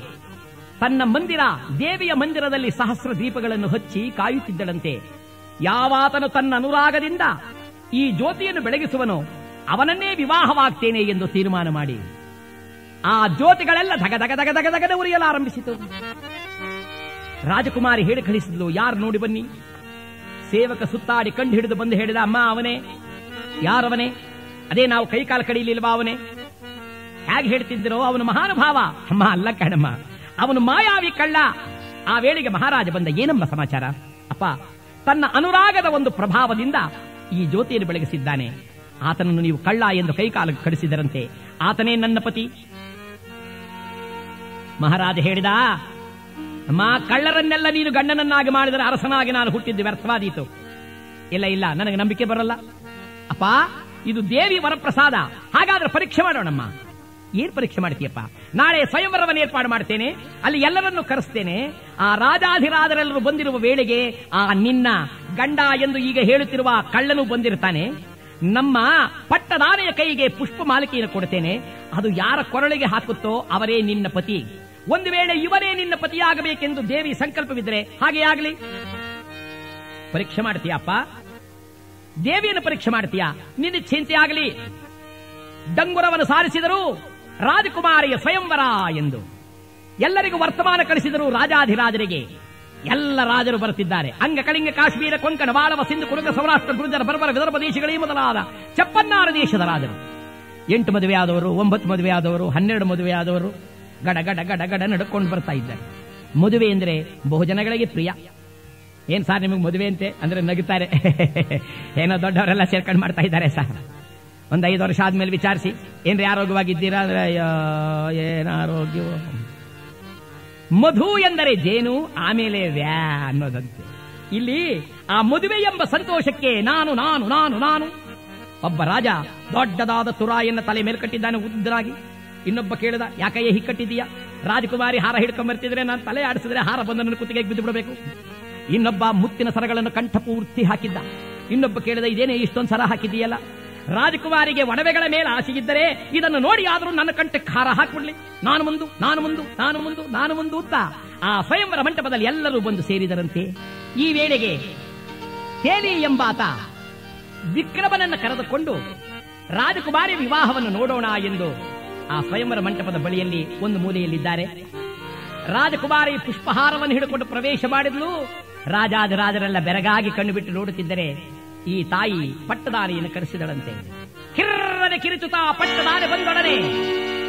S5: ತನ್ನ ಮಂದಿರ, ದೇವಿಯ ಮಂದಿರದಲ್ಲಿ ಸಹಸ್ರ ದೀಪಗಳನ್ನು ಹಚ್ಚಿ ಕಾಯುತ್ತಿದ್ದಳಂತೆ. ಯಾವಾತನು ತನ್ನ ಅನುರಾಗದಿಂದ ಈ ಜ್ಯೋತಿಯನ್ನು ಬೆಳಗಿಸುವನು ಅವನನ್ನೇ ವಿವಾಹವಾಗ್ತೇನೆ ಎಂದು ತೀರ್ಮಾನ ಮಾಡಿ. ಆ ಜ್ಯೋತಿಗಳೆಲ್ಲ ಧಗ ಧಗ ಧಗ ಧಗ ಧಗದ ಉರಿಯಲಾರಂಭಿಸಿತು. ರಾಜಕುಮಾರಿ ಹೇಳಿ ಕಳಿಸಿದ್ಲು, ಯಾರು ನೋಡಿ ಬನ್ನಿ? ಸೇವಕ ಸುತ್ತಾಡಿ ಕಂಡು ಹಿಡಿದು ಬಂದು ಹೇಳಿದ, ಅಮ್ಮ ಅವನೇ. ಯಾರವನೇ? ಅದೇ ನಾವು ಕೈಕಾಲ ಕಡಿಲಿಲ್ವಾ ಅವನೇ? ಹೇಗೆ ಹೇಳ್ತಿದ್ದರೋ ಅವನು ಮಹಾನುಭಾವ. ಅಮ್ಮ, ಅಲ್ಲ ಕಣಮ್ಮ. ಅವನು ಮಾಯಾವಿ ಕಳ್ಳ. ಆ ವೇಳೆಗೆ ಮಹಾರಾಜ ಬಂದ ಏನಮ್ಮ ಸಮಾಚಾರ? ಅಪ್ಪ, ತನ್ನ ಅನುರಾಗದ ಒಂದು ಪ್ರಭಾವದಿಂದ ಈ ಜ್ಯೋತಿಯನ್ನು ಬೆಳಗಿಸಿದ್ದಾನೆ. ಆತನನ್ನು ನೀವು ಕಳ್ಳ ಎಂದು ಕೈಕಾಲ ಕಡಿಸಿದರಂತೆ. ಆತನೇ ನನ್ನ ಪತಿ. ಮಹಾರಾಜ ಹೇಳಿದ? ಅಮ್ಮ, ಕಳ್ಳರನ್ನೆಲ್ಲ ನೀನು ಗಂಡನನ್ನಾಗಿ ಮಾಡಿದರೆ ಅರಸನಾಗಿ ನಾನು ಹುಟ್ಟಿದ್ದು ವ್ಯರ್ಥವಾದೀತು. ಇಲ್ಲ ಇಲ್ಲ, ನನಗೆ ನಂಬಿಕೆ ಬರಲ್ಲ. ಅಪ್ಪ ಇದು ದೇವಿ ವರಪ್ರಸಾದ. ಹಾಗಾದ್ರೆ ಪರೀಕ್ಷೆ ಮಾಡೋಣಮ್ಮ. ಏನ್ ಪರೀಕ್ಷೆ ಮಾಡ್ತೀಯಪ್ಪ? ನಾಳೆ ಸ್ವಯಂವರವನ್ನು ಏರ್ಪಾಡು ಮಾಡ್ತೇನೆ, ಅಲ್ಲಿ ಎಲ್ಲರನ್ನು ಕರೆಸ್ತೇನೆ. ಆ ರಾಜಾಧಿರಾಜರೆಲ್ಲರೂ ಬಂದಿರುವ ವೇಳೆಗೆ ಆ ನಿನ್ನ ಗಂಡ ಎಂದು ಈಗ ಹೇಳುತ್ತಿರುವ ಕಳ್ಳನು ಬಂದಿರ್ತಾನೆ. ನಮ್ಮ ಪಟ್ಟದಾನೆಯ ಕೈಗೆ ಪುಷ್ಪ ಮಾಲಿಕೆಯನ್ನು ಕೊಡ್ತೇನೆ. ಅದು ಯಾರ ಕೊರಳಿಗೆ ಹಾಕುತ್ತೋ ಅವರೇ ನಿನ್ನ ಪತಿ. ಒಂದು ವೇಳೆ ಇವರೇ ನಿನ್ನ ಪತಿಯಾಗಬೇಕೆಂದು ದೇವಿ ಸಂಕಲ್ಪವಿದ್ರೆ ಹಾಗೆ ಆಗಲಿ ಪರೀಕ್ಷೆ ಮಾಡ್ತೀಯಪ್ಪ? ದೇವಿಯನ್ನು ಪರೀಕ್ಷೆ ಮಾಡ್ತೀಯಾ? ನಿನ್ನ ಚಿಂತೆ ಆಗಲಿ. ಡಂಗುರವನ್ನು ಸಾರಿಸಿದರು ರಾಜಕುಮಾರಿಯ ಸ್ವಯಂವರ ಎಂದು. ಎಲ್ಲರಿಗೂ ವರ್ತಮಾನ ಕಳಿಸಿದರು ರಾಜಾಧಿರಾಜರಿಗೆ. ಎಲ್ಲ ರಾಜರು ಬರುತ್ತಿದ್ದಾರೆ. ಅಂಗ ಕಳಿಂಗ ಕಾಶ್ಮೀರ ಕೊಂಕಣ ವಾಳವ ಸಿಂಧು ಕುರುಗ ಸೌರಾಷ್ಟ್ರ ಗುರುಜರ ಬರ್ಬರ ವಿದರ್ಭ ದೇಶಗಳೇ ಮೊದಲಾದ ಚಪ್ಪನ್ನಾರು ದೇಶದ ರಾಜರು. ಎಂಟು ಮದುವೆಯಾದವರು, ಒಂಬತ್ತು ಮದುವೆಯಾದವರು, ಹನ್ನೆರಡು ಮದುವೆಯಾದವರು ಗಡ ಗಡ ಗಡ ಗಡ ನಡ್ಕೊಂಡು ಬರ್ತಾ ಇದ್ದಾರೆ. ಮದುವೆ ಎಂದರೆ ಬಹುಜನಗಳಿಗೆ ಪ್ರಿಯ. ಏನ್ ಸರ್ ನಿಮಗೆ ಮದುವೆ ಅಂತೆ? ಅಂದ್ರೆ ನಗುತ್ತಾರೆ. ಏನೋ ದೊಡ್ಡವರೆಲ್ಲ ಸೇರ್ಕೊಂಡು ಮಾಡ್ತಾ ಇದ್ದಾರೆ ಸರ್. ಒಂದು ಐದು ವರ್ಷ ಆದ್ಮೇಲೆ ವಿಚಾರಿಸಿ. ಏನ್ರಿ ಆರೋಗ್ಯವಾಗಿದ್ದೀರಾ? ಅಂದ್ರೆ ಏನ ಆರೋಗ್ಯವೋ ಮಧು ಎಂದರೆ ಜೇನು, ಆಮೇಲೆ ವ್ಯಾ ಅನ್ನೋದಂತೆ. ಇಲ್ಲಿ ಆ ಮದುವೆ ಎಂಬ ಸಂತೋಷಕ್ಕೆ ನಾನು ನಾನು ನಾನು ನಾನು ಒಬ್ಬ ರಾಜ ದೊಡ್ಡದಾದ ತುರಾಯನ್ನ ತಲೆ ಮೇಲೆ ಕಟ್ಟಿದ್ದಾನೆ ಉದ್ದರಾಗಿ ಇನ್ನೊಬ್ಬ ಕೇಳಿದ, ಯಾಕಯ್ಯ ಹಿಕ್ಕಟ್ಟಿದೀಯಾ ರಾಜಕುಮಾರಿ ಹಾರ ಹಿಡ್ಕೊಂಡ್ ಬರ್ತಿದ್ರೆ, ನಾನು ತಲೆ ಆಡಿಸಿದ್ರೆ ಹಾರ ಬಂದು ಕುತ್ತಿಗೆ ಬಿದ್ದು ಬಿಡಬೇಕು. ಇನ್ನೊಬ್ಬ ಮುತ್ತಿನ ಸರಗಳನ್ನು ಕಂಠಪೂರ್ತಿ ಹಾಕಿದ್ದ. ಇನ್ನೊಬ್ಬ ಕೇಳಿದ, ಇದೇನೇ ಇಷ್ಟೊಂದು ಸರ ಹಾಕಿದೆಯಲ್ಲ ರಾಜಕುಮಾರಿಗೆ ಒಡವೆಗಳ ಮೇಲೆ ಆಸೆಗಿದ್ದರೆ ಇದನ್ನು ನೋಡಿ ಆದರೂ ನನ್ನ ಕಂಠಕ್ಕೆ ಖಾರ ಹಾಕಿಬಿಡ್ಲಿ. ನಾನು ಮುಂದು ನಾನು ಮುಂದು ನಾನು ಮುಂದು ನಾನು ಮುಂದು ಅಂತ ಆ ಸ್ವಯಂವರ ಮಂಟಪದಲ್ಲಿ ಎಲ್ಲರೂ ಬಂದು ಸೇರಿದರಂತೆ. ಈ ವೇಳೆಗೆ ತೇಲಿ ಎಂಬಾತ ವಿಕ್ರಮನನ್ನ ಕರೆದುಕೊಂಡು ರಾಜಕುಮಾರಿ ವಿವಾಹವನ್ನು ನೋಡೋಣ ಎಂದು ಆ ಸ್ವಯಂವರ ಮಂಟಪದ ಬಳಿಯಲ್ಲಿ ಒಂದು ಮೂಲೆಯಲ್ಲಿದ್ದಾರೆ. ರಾಜಕುಮಾರಿ ಪುಷ್ಪಹಾರವನ್ನು ಹಿಡಿಕೊಂಡು ಪ್ರವೇಶ ಮಾಡಿದ್ಲು. ರಾಜಾದಿರಾಜರೆಲ್ಲ ಬೆರಗಾಗಿ ಕಣ್ಣು ಬಿಟ್ಟು ನೋಡುತ್ತಿದ್ದರೆ ಈ ತಾಯಿ ಪಟ್ಟದಾರಿಯನ್ನು ಕರೆಸಿದಳಂತೆ. ಕಿರ್ರನೆ ಕಿರಿಚುತ್ತಾ ಪಟ್ಟದಾನೆ ಬಂದೊಡನೆ.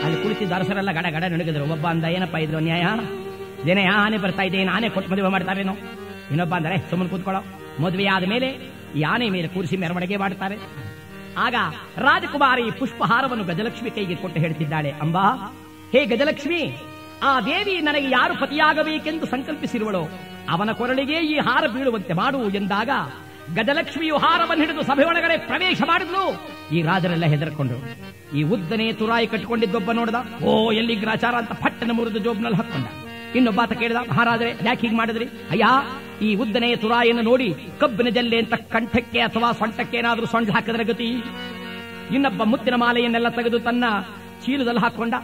S5: ಅಲ್ಲಿ ಕುಳಿತಿದ್ದ ಅರಸರೆಲ್ಲ ಗಡ ಗಡ ನಡುಗಿದ್ರು. ಒಬ್ಬ ಅಂದ, ಏನಪ್ಪ ಇದ್ರು ನ್ಯಾಯ ಏನೇ ಆನೆ ಬರ್ತಾ ಇದೆ ಆನೆ ಕೊಟ್ಟು ಮದುವೆ ಮಾಡ್ತಾರೇನೋ? ಇನ್ನೊಬ್ಬ ಅಂದರೆ ಸುಮ್ಮನೆ ಕೂತ್ಕೊಳ್ಳೋ. ಮದುವೆ ಮೇಲೆ ಈ ಆನೆ ಮೇಲೆ ಕೂರಿಸಿ ಮೆರವಣಿಗೆ ಮಾಡ್ತಾರೆ ಆಗ ರಾಜಕುಮಾರಿ ಪುಷ್ಪಹಾರವನ್ನು ಗಜಲಕ್ಷ್ಮಿ ಕೈಗೆ ಕೊಟ್ಟು ಹೇಳ್ತಿದ್ದಾಳೆ, ಅಂಬಾ, ಹೇ ಗಜಲಕ್ಷ್ಮಿ ಆ ದೇವಿ ನನಗೆ ಯಾರು ಪತಿಯಾಗಬೇಕೆಂದು ಸಂಕಲ್ಪಿಸಿರುವಳೋ. ಅವನ ಕೊರಳಿಗೆ ಈ ಹಾರ ಬೀಳುವಂತೆ ಮಾಡು ಎಂದಾಗ ಗಜಲಕ್ಷ್ಮಿಯು ಹಾರವನ್ನು ಹಿಡಿದು ಸಭೆ ಒಳಗಡೆ ಪ್ರವೇಶ ಮಾಡಿದ್ಲು. ಈ ರಾಜರೆಲ್ಲ ಹೆದರ್ಕೊಂಡ್ರು ಈ ಉದ್ದನೆ ತುರಾಯಿ ಕಟ್ಟಿಕೊಂಡಿದ್ದೊಬ್ಬ ನೋಡದ, ಓ ಎಲ್ಲಿ ಗ್ರಾಚಾರ ಅಂತ ಪಟ್ಟನ ಮುರಿದು ಜೋಬ್ನಲ್ಲಿ ಹಾಕೊಂಡ. ಇನ್ನೊಬ್ಬಾತ ಕೇಳಿದ, ಮಹಾರಾಜರೇ, ಯಾಕೆ ಹೀಗೆ ಮಾಡಿದ್ರಿ? ಅಯ್ಯ, ಈ ಉದ್ದನೆಯ ತುರಾಯಿಯನ್ನು ನೋಡಿ ಕಬ್ಬಿನ ಜಲ್ಲೆ ಅಂತ ಕಂಠಕ್ಕೆ ಅಥವಾ ಸೊಂಟಕ್ಕೆ ಏನಾದರೂ ಸೊಂಟ ಹಾಕಿದ್ರೆ ಗತಿ. ಇನ್ನೊಬ್ಬ ಮುತ್ತಿನ ಮಾಲೆಯನ್ನೆಲ್ಲ ತೆಗೆದು ತನ್ನ ಚೀಲದಲ್ಲಿ ಹಾಕೊಂಡ.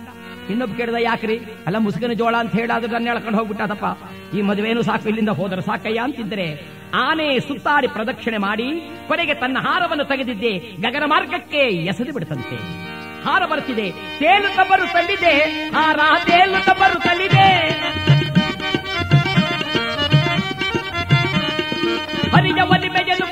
S5: ಇನ್ನೊಬ್ಬ ಕೇಳಿದ, ಯಾಕ್ರಿ? ಅಲ್ಲ, ಮುಸುಕಿನ ಜೋಳ ಅಂತ ಹೇಳಾದ್ರೆ ನನ್ನ ಎಳ್ಕೊಂಡು ಹೋಗ್ಬಿಟ್ಟದಪ್ಪ. ಈ ಮದುವೆನು ಸಾಕು, ಇಲ್ಲಿಂದ ಹೋದ್ರೆ ಸಾಕಯ್ಯ ಅಂತಿದ್ರೆ ಆನೆ ಸುತ್ತಾರಿ ಪ್ರದಕ್ಷಿಣೆ ಮಾಡಿ ಕೊನೆಗೆ ತನ್ನ ಹಾರವನ್ನು ತೆಗೆದಿದ್ದೆ ಗಗನ ಮಾರ್ಗಕ್ಕೆ ಎಸೆದು ಬಿಡುತ್ತಂತೆ. ಹಾರ ಬರ್ತಿದೆ ತೇಲುತ್ತ ತಲ್ಲಿದೆ ಹಾರ ತೇಲುತ್ತ ತಲ್ಲಿದೆ ಹರಿಯ ಒಲಿಮೆಯನ್ನು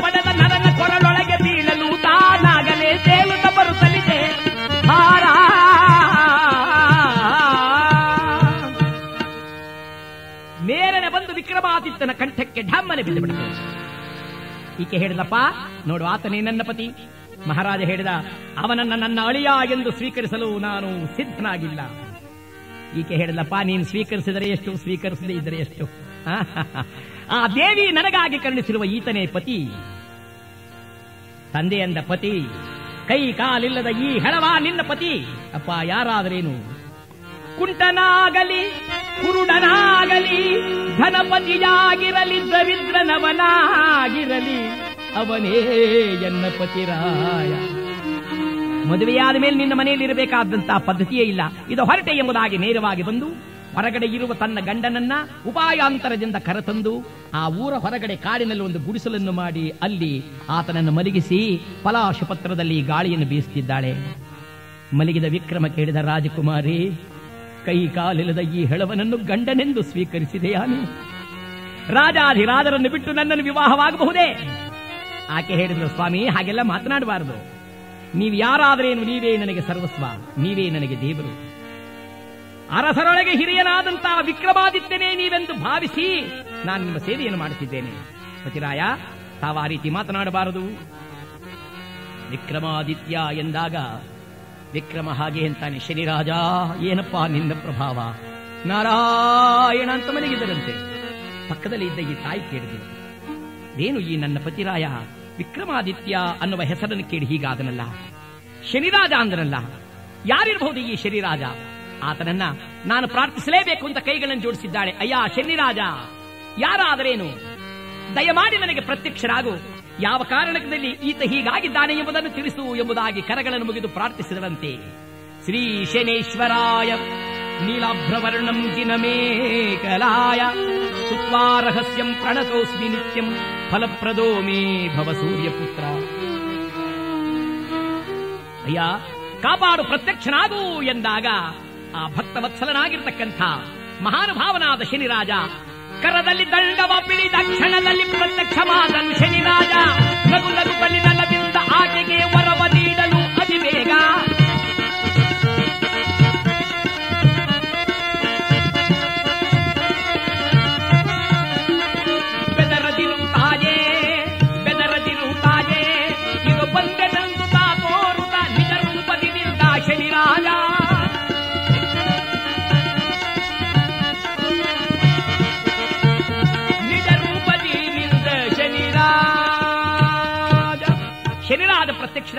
S5: ಕಂಠಕ್ಕೆ ಢಮ್ಮನೆ ಬಿದ್ದು ಈಕೆ ಹೇಳಿದಪ್ಪ ನೋಡು ಆತನೇ ನನ್ನ ಪತಿ. ಮಹಾರಾಜ ಹೇಳಿದ, ಅವನನ್ನ ನನ್ನ ಅಳಿಯ ಎಂದು ಸ್ವೀಕರಿಸಲು ನಾನು ಸಿದ್ಧನಾಗಿಲ್ಲ. ಈಕೆ ಹೇಳಿದಪ್ಪ ನೀನು ಸ್ವೀಕರಿಸಿದರೆ ಎಷ್ಟು, ಸ್ವೀಕರಿಸದೇ ಇದ್ದರೆ ಎಷ್ಟು? ಆ ದೇವಿ ನನಗಾಗಿ ಕರುಣಿಸಿರುವ ಈತನೇ ಪತಿ. ತಂದೆಯಂದ ಪತಿ, ಕೈ ಕಾಲಿಲ್ಲದ ಈ ಹೆಳವ ನಿನ್ನ ಪತಿ? ಅಪ್ಪ, ಯಾರಾದರೇನು? ಕುಂಟನಾಗಲಿ ಕುರುಡನಾಗಲಿ, ಧನಪತಿಯಾಗಿರಲಿ, ದರಿದ್ರನವನಾಗಿರಲಿ, ಅವನೇ ಎನ್ನ ಪತಿರಾಯ. ಮದುವೆಯಾದ ಮೇಲೆ ನಿನ್ನ ಮನೆಯಲ್ಲಿ ಇರಬೇಕಾದಂತಹ ಪದ್ಧತಿಯೇ ಇಲ್ಲ. ಇದು ಹೊರಟೆ ಎಂಬುದಾಗಿ ನೇರವಾಗಿ ಬಂದು ಹೊರಗಡೆ ಇರುವ ತನ್ನ ಗಂಡನನ್ನ ಉಪಾಯಾಂತರದಿಂದ ಕರೆತಂದು ಆ ಊರ ಹೊರಗಡೆ ಕಾಡಿನಲ್ಲಿ ಒಂದು ಗುಡಿಸಲನ್ನು ಮಾಡಿ ಅಲ್ಲಿ ಆತನನ್ನು ಮಲಗಿಸಿ ಪಲಾಶ ಪತ್ರದಲ್ಲಿ ಗಾಳಿಯನ್ನು ಬೀಸುತ್ತಿದ್ದಾಳೆ. ಮಲಗಿದ ವಿಕ್ರಮ ಕೇಳಿದ ರಾಜಕುಮಾರಿ ಕೈ ಕಾಲಿಲ್ಲದ ಈ ಹೆಳವನನ್ನು ಗಂಡನೆಂದು ಸ್ವೀಕರಿಸಿದೆಯಾ ನೀನು ರಾಜಾಧಿರಾಜರನ್ನು ಬಿಟ್ಟು ನನ್ನನ್ನು ವಿವಾಹವಾಗಬಹುದೇ? ಆಕೆ ಹೇಳಿದ್ರು ಸ್ವಾಮಿ, ಹಾಗೆಲ್ಲ ಮಾತನಾಡಬಾರದು. ನೀವು ಯಾರಾದರೇನು, ನೀವೇ ನನಗೆ ಸರ್ವಸ್ವ, ನೀವೇ ನನಗೆ ದೇವರು. ಅರಸರೊಳಗೆ ಹಿರಿಯನಾದಂತಹ ವಿಕ್ರಮಾದಿತ್ಯನೇ ನೀವೆಂದು ಭಾವಿಸಿ ನಾನು ನಿಮ್ಮ ಸೇವೆಯನ್ನು ಮಾಡುತ್ತಿದ್ದೇನೆ ಪತಿರಾಯ, ತಾವ ಆ ರೀತಿ ಮಾತನಾಡಬಾರದು. ವಿಕ್ರಮಾದಿತ್ಯ ಎಂದಾಗ ವಿಕ್ರಮ ಹಾಗೆ ಅಂತಾನೆ, ಶನಿರಾಜ, ಏನಪ್ಪಾ ನಿನ್ನ ಪ್ರಭಾವ? ನಾರಾಯಣ ಅಂತ ಮನೆಗಿದ್ದರಂತೆ ಪಕ್ಕದಲ್ಲಿ ಇದ್ದ ಈ ತಾಯಿ ಕೇಳಿದಳು, ಏನು ಈ ನನ್ನ ಪತಿರಾಯ? ವಿಕ್ರಮಾದಿತ್ಯ ಅನ್ನುವ ಹೆಸರನ್ನು ಕೇಳಿ ಹೀಗಾದನಲ್ಲ? ಶನಿರಾಜ ಅಂದನಲ್ಲ? ಯಾರಿರಬಹುದು ಈ ಶನಿರಾಜ? ಆತನನ್ನ ನಾನು ಪ್ರಾರ್ಥಿಸಲೇಬೇಕು ಅಂತ ಕೈಗಳನ್ನು ಜೋಡಿಸಿದ್ದಾಳೆ. ಅಯ್ಯ, ಶನಿರಾಜ, ಯಾರಾದರೇನು? ದಯಮಾಡಿ ನನಗೆ ಪ್ರತ್ಯಕ್ಷರಾಗು. ಯಾವ ಕಾರಣದಲ್ಲಿ ಈತ ಹೀಗಾಗಿದ್ದಾನೆ ಎಂಬುದನ್ನು ತಿಳಿಸು ಎಂಬುದಾಗಿ ಕರಗಳನ್ನು ಮುಗಿದು ಪ್ರಾರ್ಥಿಸಿದರಂತೆ. ಶ್ರೀ ಶನೇಶ್ವರಾಯ ನೀಲಾಭ್ರವರ್ಣಂ ಜಿನಮೇಕಲಾಯ ಸುತ್ವಾ ರಹಸ್ಯಂ ಪ್ರಣತೋಸ್ಮಿ ನಿತ್ಯಂ ಫಲಪ್ರದೋ ಮೇ ಭವ ಸೂರ್ಯಪುತ್ರ. ಅಯ್ಯ, ಕಾಪಾಡು ಪ್ರತ್ಯಕ್ಷನಾದು ಎಂದಾಗ ಆ ಭಕ್ತವತ್ಸಲನಾಗಿರ್ತಕ್ಕಂಥ ಮಹಾನುಭಾವನಾದ ಶನಿರಾಜ ಕರದಲ್ಲಿ ದಂಡವ ಪಿಳಿದ ಕ್ಷಣದಲ್ಲಿ ಪ್ರತ್ಯಕ್ಷವಾದನು ಶನಿರಾಜ. ನಗು ನಗುತ್ತಲಿ ನಲವಿಂದ ಆಕೆಗೆ ವರವ ನೀಡಲು ಅತಿ ಬೇಗ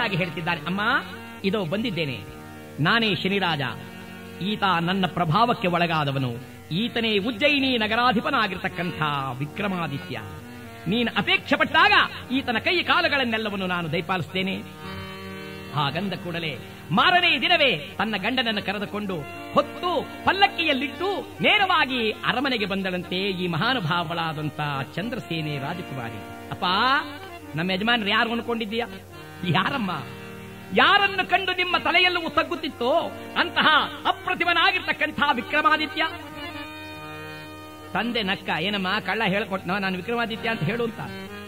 S5: ಪ್ರತ್ಯಕ್ಷರಾಗಿ ಹೇಳ್ತಿದ್ದಾರೆ, ಅಮ್ಮ, ಇದೋ ಬಂದಿದ್ದೇನೆ. ನಾನೇ ಶನಿರಾಜ. ಈತ ನನ್ನ ಪ್ರಭಾವಕ್ಕೆ ಒಳಗಾದವನು. ಈತನೇ ಉಜ್ಜಯಿನಿ ನಗರಾಧಿಪನಾಗಿರ್ತಕ್ಕಂಥ ವಿಕ್ರಮಾದಿತ್ಯ. ನೀನು ಅಪೇಕ್ಷೆ ಪಟ್ಟಾಗ ಈತನ ಕೈ ಕಾಲುಗಳನ್ನೆಲ್ಲವನ್ನು ನಾನು ದಯಪಾಲಿಸ್ತೇನೆ. ಹಾಗಂದ ಕೂಡಲೇ, ಮಾರನೇ ದಿನವೇ ತನ್ನ ಗಂಡನನ್ನು ಕರೆದುಕೊಂಡು ಹೊತ್ತು ಪಲ್ಲಕ್ಕಿಯಲ್ಲಿಟ್ಟು ನೇರವಾಗಿ ಅರಮನೆಗೆ ಬಂದಳಂತೆ ಈ ಮಹಾನುಭಾವಳಾದಂತ ಚಂದ್ರಸೇನೆ ರಾಜಕುಮಾರಿ. ಅಪ್ಪ, ನಮ್ಮ ಯಜಮಾನರು ಯಾರು ಅನ್ಕೊಂಡಿದ್ದೀಯಾ? ಯಾರಮ್ಮ? ಯಾರನ್ನು ಕಂಡು ನಿಮ್ಮ ತಲೆಯೆಲ್ಲವೂ ತಗ್ಗುತ್ತಿತ್ತೋ ಅಂತಹ ಅಪ್ರತಿಮನಾಗಿರ್ತಕ್ಕಂಥ ವಿಕ್ರಮಾದಿತ್ಯ? ತಂದೆ ನಕ್ಕ, ಏನಮ್ಮ, ಕಳ್ಳ ಹೇಳ್ಕೊಟ್ನ? ನಾನು ವಿಕ್ರಮಾದಿತ್ಯ ಅಂತ ಹೇಳು ಅಂತ.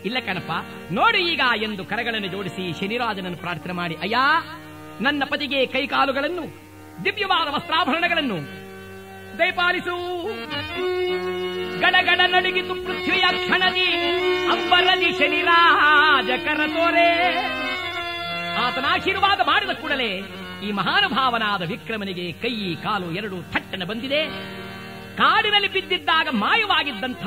S5: ಇಲ್ಲ ಕಣಪ್ಪ, ನೋಡಿ ಈಗ ಎಂದು ಕರಗಳನ್ನು ಜೋಡಿಸಿ ಶನಿರಾಜನನ್ನು ಪ್ರಾರ್ಥನೆ ಮಾಡಿ. ಅಯ್ಯ, ನನ್ನ ಪತಿಗೆ ಕೈಕಾಲುಗಳನ್ನು, ದಿವ್ಯವಾದ ವಸ್ತ್ರಾಭರಣಗಳನ್ನು ದಯಪಾಲಿಸು. ಗಡಗಡ ನಡಗಿತು ಪೃಥ್ವಿಯ ಕ್ಷಣದಿ ಅಂಬರದಿ ಶನಿರಾಜ ಕರತೋರೆ. ಆತನ ಆಶೀರ್ವಾದ ಮಾಡಿದ ಕೂಡಲೇ ಈ ಮಹಾನುಭಾವನಾದ ವಿಕ್ರಮನಿಗೆ ಕೈ, ಕಾಲು ಎರಡು ಥಟ್ಟನೆ ಬಂದಿದೆ. ಕಾಡಿನಲ್ಲಿ ಬಿದ್ದಿದ್ದಾಗ ಮಾಯವಾಗಿದ್ದಂಥ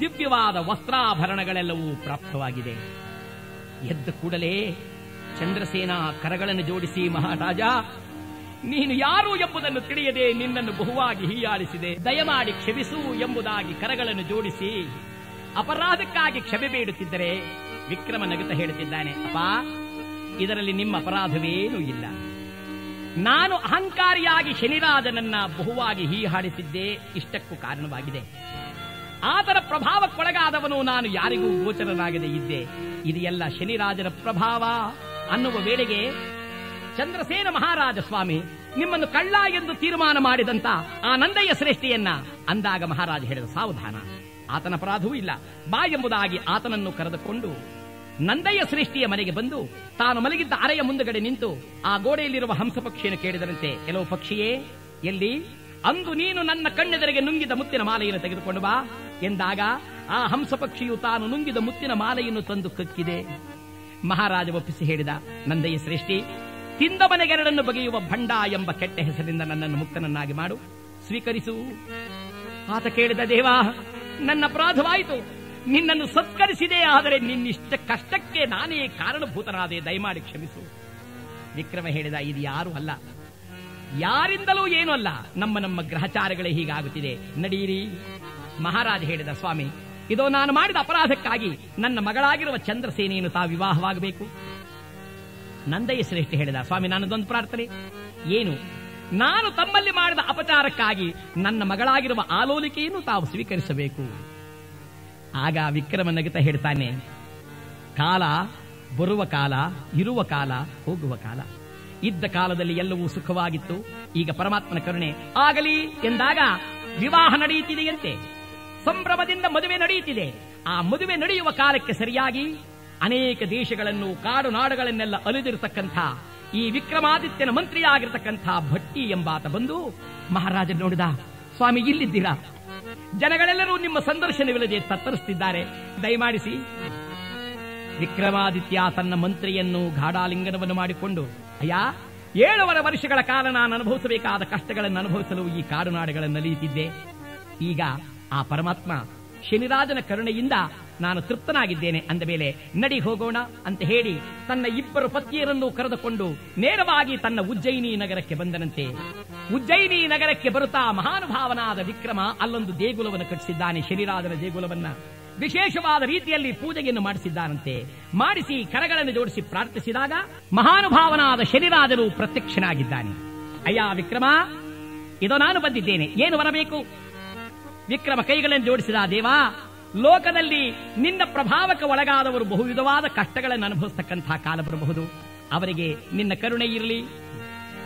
S5: ದಿವ್ಯವಾದ ವಸ್ತ್ರಾಭರಣಗಳೆಲ್ಲವೂ ಪ್ರಾಪ್ತವಾಗಿದೆ. ಎದ್ದ ಕೂಡಲೇ ಚಂದ್ರಸೇನಾ ಕರಗಳನ್ನು ಜೋಡಿಸಿ, ಮಹಾರಾಜ, ನೀನು ಯಾರು ಎಂಬುದನ್ನು ತಿಳಿಯದೆ ನಿನ್ನನ್ನು ಬಹುವಾಗಿ ಹೀಯಾಳಿಸಿದೆ. ದಯಮಾಡಿ ಕ್ಷಮಿಸು ಎಂಬುದಾಗಿ ಕರಗಳನ್ನು ಜೋಡಿಸಿ ಅಪರಾಧಕ್ಕಾಗಿ ಕ್ಷಮೆ ಬೇಡುತ್ತಿದ್ದರೆ ವಿಕ್ರಮ ನಗುತ್ತ ಹೇಳುತ್ತಿದ್ದಾನೆ, ಅಪ್ಪ ಇದರಲ್ಲಿ ನಿಮ್ಮ ಅಪರಾಧವೇನೂ ಇಲ್ಲ. ನಾನು ಅಹಂಕಾರಿಯಾಗಿ ಶನಿರಾಜನನ್ನ ಬಹುವಾಗಿ ಹೀಹಾಡಿಸಿದ್ದೇ ಇಷ್ಟಕ್ಕೂ ಕಾರಣವಾಗಿದೆ. ಆತನ ಪ್ರಭಾವಕ್ಕೊಳಗಾದವನು ನಾನು ಯಾರಿಗೂ ಗೋಚರನಾಗದೇ ಇದ್ದೆ. ಇದು ಎಲ್ಲ ಶನಿರಾಜನ ಪ್ರಭಾವ ಅನ್ನುವ ವೇಳೆಗೆ, ಚಂದ್ರಸೇನ ಮಹಾರಾಜ ಸ್ವಾಮಿ, ನಿಮ್ಮನ್ನು ಕಳ್ಳ ಎಂದು ತೀರ್ಮಾನ ಮಾಡಿದಂತ ಆ ನಂದಯ್ಯ ಶ್ರೇಷ್ಠಿಯನ್ನ ಅಂದಾಗ ಮಹಾರಾಜ ಹೇಳಿದ ಸಾವಧಾನ. ಆತನ ಅಪರಾಧವೂ ಇಲ್ಲ. ಬಾ ಎಂಬುದಾಗಿ ಆತನನ್ನು ಕರೆದುಕೊಂಡು ನಂದಯ್ಯ ಶ್ರೇಷ್ಠಿಯ ಮನೆಗೆ ಬಂದು ತಾನು ಮಲಗಿದ್ದ ಅರೆಯ ಮುಂದುಗಡೆ ನಿಂತು ಆ ಗೋಡೆಯಲ್ಲಿರುವ ಹಂಸ ಪಕ್ಷಿಯನ್ನು ಕೇಳಿದರಂತೆ ಕೆಲವು ಪಕ್ಷಿಯೇ, ಎಲ್ಲಿ? ಅಂದು ನೀನು ನನ್ನ ಕಣ್ಣೆದರಿಗೆ ನುಂಗಿದ ಮುತ್ತಿನ ಮಾಲೆಯನ್ನು ತೆಗೆದುಕೊಂಡು ಬಾ, ಎಂದಾಗ ಆ ಹಂಸ ಪಕ್ಷಿಯು ತಾನು ನುಂಗಿದ ಮುತ್ತಿನ ಮಾಲೆಯನ್ನು ತಂದು ಕಕ್ಕಿದೆ. ಮಹಾರಾಜ ಒಪ್ಪಿಸಿ ಹೇಳಿದ, ನಂದಯ್ಯ ಶ್ರೇಷ್ಠಿ ತಿಂದ ಮನೆಗೆರಡನ್ನು ಬಗೆಯುವ ಭಂಡ ಎಂಬ ಕೆಟ್ಟ ಹೆಸರಿಂದ ನನ್ನನ್ನು ಮುಕ್ತನನ್ನಾಗಿ ಮಾಡು, ಸ್ವೀಕರಿಸು. ಆತ ಕೇಳಿದ, ದೇವಾ, ನನ್ನ ಅಪರಾಧವಾಯಿತು. ನಿನ್ನನ್ನು ಸತ್ಕರಿಸಿದೆ, ಆದರೆ ನಿನ್ನಿಷ್ಟ ಕಷ್ಟಕ್ಕೆ ನಾನೇ ಕಾರಣಭೂತನಾದೆ. ದಯಮಾಡಿ ಕ್ಷಮಿಸು. ವಿಕ್ರಮ ಹೇಳಿದ ಇದು ಯಾರು ಅಲ್ಲ. ಯಾರಿಂದಲೂ ಏನೂ ಅಲ್ಲ. ನಮ್ಮ ನಮ್ಮ ಗ್ರಹಚಾರಗಳೇ ಹೀಗಾಗುತ್ತಿದೆ. ನಡೀರಿ. ಮಹಾರಾಜ ಹೇಳಿದ, ಸ್ವಾಮಿ, ಇದು ನಾನು ಮಾಡಿದ ಅಪರಾಧಕ್ಕಾಗಿ ನನ್ನ ಮಗಳಾಗಿರುವ ಚಂದ್ರಸೇನೆಯನ್ನು ತಾ ವಿವಾಹವಾಗಬೇಕು. ನಂದಯ್ಯ ಶ್ರೇಷ್ಠ ಹೇಳಿದ, ಸ್ವಾಮಿ ನನ್ನದೊಂದು ಪ್ರಾರ್ಥನೆ. ಏನು? ನಾನು ತಮ್ಮಲ್ಲಿ ಮಾಡಿದ ಅಪಚಾರಕ್ಕಾಗಿ ನನ್ನ ಮಗಳಾಗಿರುವ ಆಲೋಲಿಕೆಯನ್ನು ತಾವು ಸ್ವೀಕರಿಸಬೇಕು. ಆಗ ವಿಕ್ರಮ ನಗಿತ ಹೇಳ್ತಾನೆ, ಕಾಲ ಬರುವ ಕಾಲ, ಇರುವ ಕಾಲ, ಹೋಗುವ ಕಾಲ. ಇದ್ದ ಕಾಲದಲ್ಲಿ ಎಲ್ಲವೂ ಸುಖವಾಗಿತ್ತು. ಈಗ ಪರಮಾತ್ಮನ ಕರುಣೆ ಆಗಲಿ ಎಂದಾಗ ವಿವಾಹ ನಡೆಯುತ್ತಿದೆಯಂತೆ. ಸಂಭ್ರಮದಿಂದ ಮದುವೆ ನಡೆಯುತ್ತಿದೆ. ಆ ಮದುವೆ ನಡೆಯುವ ಕಾಲಕ್ಕೆ ಸರಿಯಾಗಿ ಅನೇಕ ದೇಶಗಳನ್ನು ಕಾಡು ನಾಡುಗಳನ್ನೆಲ್ಲ ಅಲಿದಿರತಕ್ಕಂಥ ಈ ವಿಕ್ರಮಾದಿತ್ಯನ ಮಂತ್ರಿಯಾಗಿರ್ತಕ್ಕಂಥ ಭಟ್ಟಿ ಎಂಬಾತ ಬಂದು ಮಹಾರಾಜ ನೋಡಿದ, ಸ್ವಾಮಿ, ಇಲ್ಲಿದ್ದೀರಾ? ಜನಗಳೆಲ್ಲರೂ ನಿಮ್ಮ ಸಂದರ್ಶನವಿಲ್ಲದೆ ತತ್ತರಿಸುತ್ತಿದ್ದಾರೆ. ದಯಮಾಡಿಸಿ. ವಿಕ್ರಮಾದಿತ್ಯ ತನ್ನ ಮಂತ್ರಿಯನ್ನು ಗಾಢಾಲಿಂಗನವನ್ನು ಮಾಡಿಕೊಂಡು, ಅಯ್ಯ, ಏಳುವರೆ ವರ್ಷಗಳ ಕಾಲ ನಾನು ಅನುಭವಿಸಬೇಕಾದ ಕಷ್ಟಗಳನ್ನು ಅನುಭವಿಸಲು ಈ ಕಾಡುನಾಡುಗಳನ್ನು ನಲಿಯುತ್ತಿದ್ದೆ. ಈಗ ಆ ಪರಮಾತ್ಮ ಶನಿರಾಜನ ಕರುಣೆಯಿಂದ ನಾನು ತೃಪ್ತನಾಗಿದ್ದೇನೆ ಅಂದ ಮೇಲೆ, ನಡಿ ಹೋಗೋಣ ಅಂತ ಹೇಳಿ ತನ್ನ ಇಬ್ಬರು ಪತ್ನಿಯರನ್ನು ಕರೆದುಕೊಂಡು ನೇರವಾಗಿ ತನ್ನ ಉಜ್ಜಯಿನಿ ನಗರಕ್ಕೆ ಬಂದನಂತೆ. ಉಜ್ಜಯಿನಿ ನಗರಕ್ಕೆ ಬರುತ್ತಾ ಮಹಾನುಭಾವನಾದ ವಿಕ್ರಮ ಅಲ್ಲೊಂದು ದೇಗುಲವನ್ನು ಕಟ್ಟಿಸಿದ್ದಾನೆ ಶನಿರಾಜನ ದೇಗುಲವನ್ನ. ವಿಶೇಷವಾದ ರೀತಿಯಲ್ಲಿ ಪೂಜೆಯನ್ನು ಮಾಡಿಸಿದ್ದಾನಂತೆ. ಮಾಡಿಸಿ ಕರಗಳನ್ನು ಜೋಡಿಸಿ ಪ್ರಾರ್ಥಿಸಿದಾಗ ಮಹಾನುಭಾವನಾದ ಶನಿರಾಜನು ಪ್ರತ್ಯಕ್ಷನಾಗಿದ್ದಾನೆ. ಅಯ್ಯ ವಿಕ್ರಮ, ಇದು ನಾನು ಬಂದಿದ್ದೇನೆ, ಏನು ಬರಬೇಕು? ವಿಕ್ರಮ ಕೈಗಳನ್ನು ಜೋಡಿಸಿದ ದೇವಾ, ಲೋಕದಲ್ಲಿ ನಿನ್ನ ಪ್ರಭಾವಕ್ಕೆ ಒಳಗಾದವರು ಬಹುವಿಧವಾದ ಕಷ್ಟಗಳನ್ನು ಅನುಭವಿಸ್ತಕ್ಕಂತಹ ಕಾಲ ಬರಬಹುದು. ಅವರಿಗೆ ನಿನ್ನ ಕರುಣೆ ಇರಲಿ.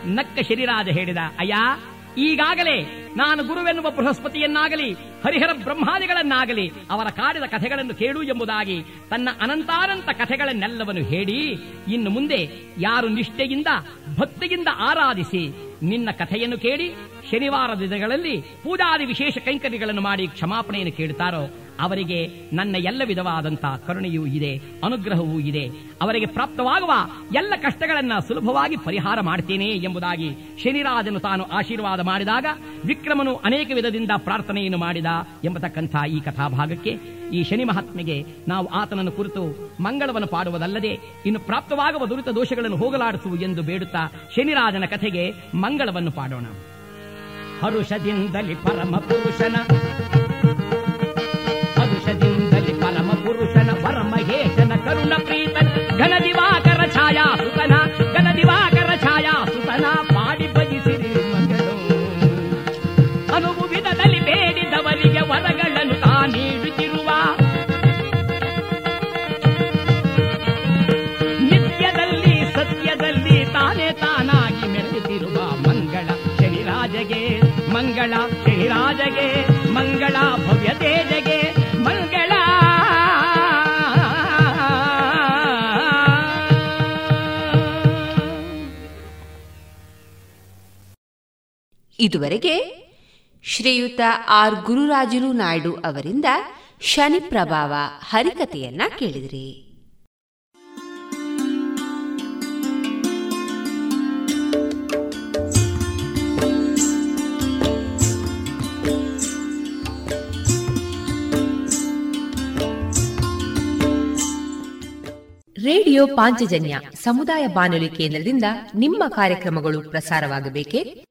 S5: ನಕ್ಕ ಶರೀರಾಜ ಹೇಳಿದ, ಅಯ್ಯ, ಈಗಾಗಲೇ ನಾನು ಗುರುವೆನ್ನುವ ಬೃಹಸ್ಪತಿಯನ್ನಾಗಲಿ, ಹರಿಹರ ಬ್ರಹ್ಮಾದಿಗಳನ್ನಾಗಲಿ, ಅವರ ಕಾಡಿದ ಕಥೆಗಳನ್ನು ಕೇಳು ಎಂಬುದಾಗಿ ತನ್ನ ಅನಂತಾನಂತ ಕಥೆಗಳನ್ನೆಲ್ಲವನ್ನು ಹೇಳಿ, ಇನ್ನು ಮುಂದೆ ಯಾರು ನಿಷ್ಠೆಯಿಂದ, ಭಕ್ತಿಯಿಂದ ಆರಾಧಿಸಿ ನಿನ್ನ ಕಥೆಯನ್ನು ಕೇಳಿ ಶನಿವಾರ ದಿನಗಳಲ್ಲಿ ಪೂಜಾದಿ ವಿಶೇಷ ಕೈಂಕರ್ಯಗಳನ್ನು ಮಾಡಿ ಕ್ಷಮಾಪಣೆಯನ್ನು ಕೇಳುತ್ತಾರೋ ಅವರಿಗೆ ನನ್ನ ಎಲ್ಲ ವಿಧವಾದಂತಹ ಕರುಣೆಯೂ ಇದೆ, ಅನುಗ್ರಹವೂ ಇದೆ. ಅವರಿಗೆ ಪ್ರಾಪ್ತವಾಗುವ ಎಲ್ಲ ಕಷ್ಟಗಳನ್ನ ಸುಲಭವಾಗಿ ಪರಿಹಾರ ಮಾಡ್ತೇನೆ ಎಂಬುದಾಗಿ ಶನಿರಾಜನು ತಾನು ಆಶೀರ್ವಾದ ಮಾಡಿದಾಗ ವಿಕ್ರಮನು ಅನೇಕ ವಿಧದಿಂದ ಪ್ರಾರ್ಥನೆಯನ್ನು ಮಾಡಿದ ಎಂಬತಕ್ಕಂಥ ಈ ಕಥಾಭಾಗಕ್ಕೆ ಈ ಶನಿ ಮಹಾತ್ಮೆಗೆ ನಾವು ಆತನನ್ನು ಕುರಿತು ಮಂಗಳವನ್ನು ಪಾಡುವುದಲ್ಲದೆ ಇನ್ನು ಪ್ರಾಪ್ತವಾಗುವ ದುರಿತ ದೋಷಗಳನ್ನು ಹೋಗಲಾಡಿಸು ಎಂದು ಬೇಡುತ್ತಾ ಶನಿರಾಜನ ಕಥೆಗೆ ಮಂಗಳವನ್ನು ಪಾಡೋಣ. ಹರುಷದಿಂದಲಿ ಪರಮ ಪುರುಷನ ಪರಮಹೇಶನ ಕರುಣ ಪ್ರೀತನ. ಘನ ದಿವಾಕರ ಛಾಯಾ, ಸುತನ, ಘನ ದಿವಾಕರ ಛಾಯಾ, ಸುತನ ಪಾಡಿ ಭಜಿಸಿರಿ ಮಗಳು. ವಿಧದಲ್ಲಿ ಬೇಡಿದವರಿಗೆ ವರಗಳನ್ನು ತಾ ನಿತ್ಯದಲ್ಲಿ, ಸತ್ಯದಲ್ಲಿ ತಾನೇ ತಾನಾಗಿ ಮೆರೆಯುತ್ತಿರುವ ಮಂಗಳ, ಶನಿರಾಜಗೆ ಮಂಗಳ ಶನಿರಾಜಗೆ, ಮಂಗಳ
S1: ಇದುವರೆಗೆ ಶ್ರೀಯುತ ಆರ್. ಗುರುರಾಜುಲು ನಾಯ್ಡು ಅವರಿಂದ ಶನಿ ಪ್ರಭಾವ ಹರಿಕತೆಯನ್ನ ಕೇಳಿದ್ರಿ. ರೇಡಿಯೋ ಪಾಂಚಜನ್ಯ ಸಮುದಾಯ ಬಾನುಲಿ ಕೇಂದ್ರದಿಂದ ನಿಮ್ಮ ಕಾರ್ಯಕ್ರಮಗಳು ಪ್ರಸಾರವಾಗಬೇಕೆ?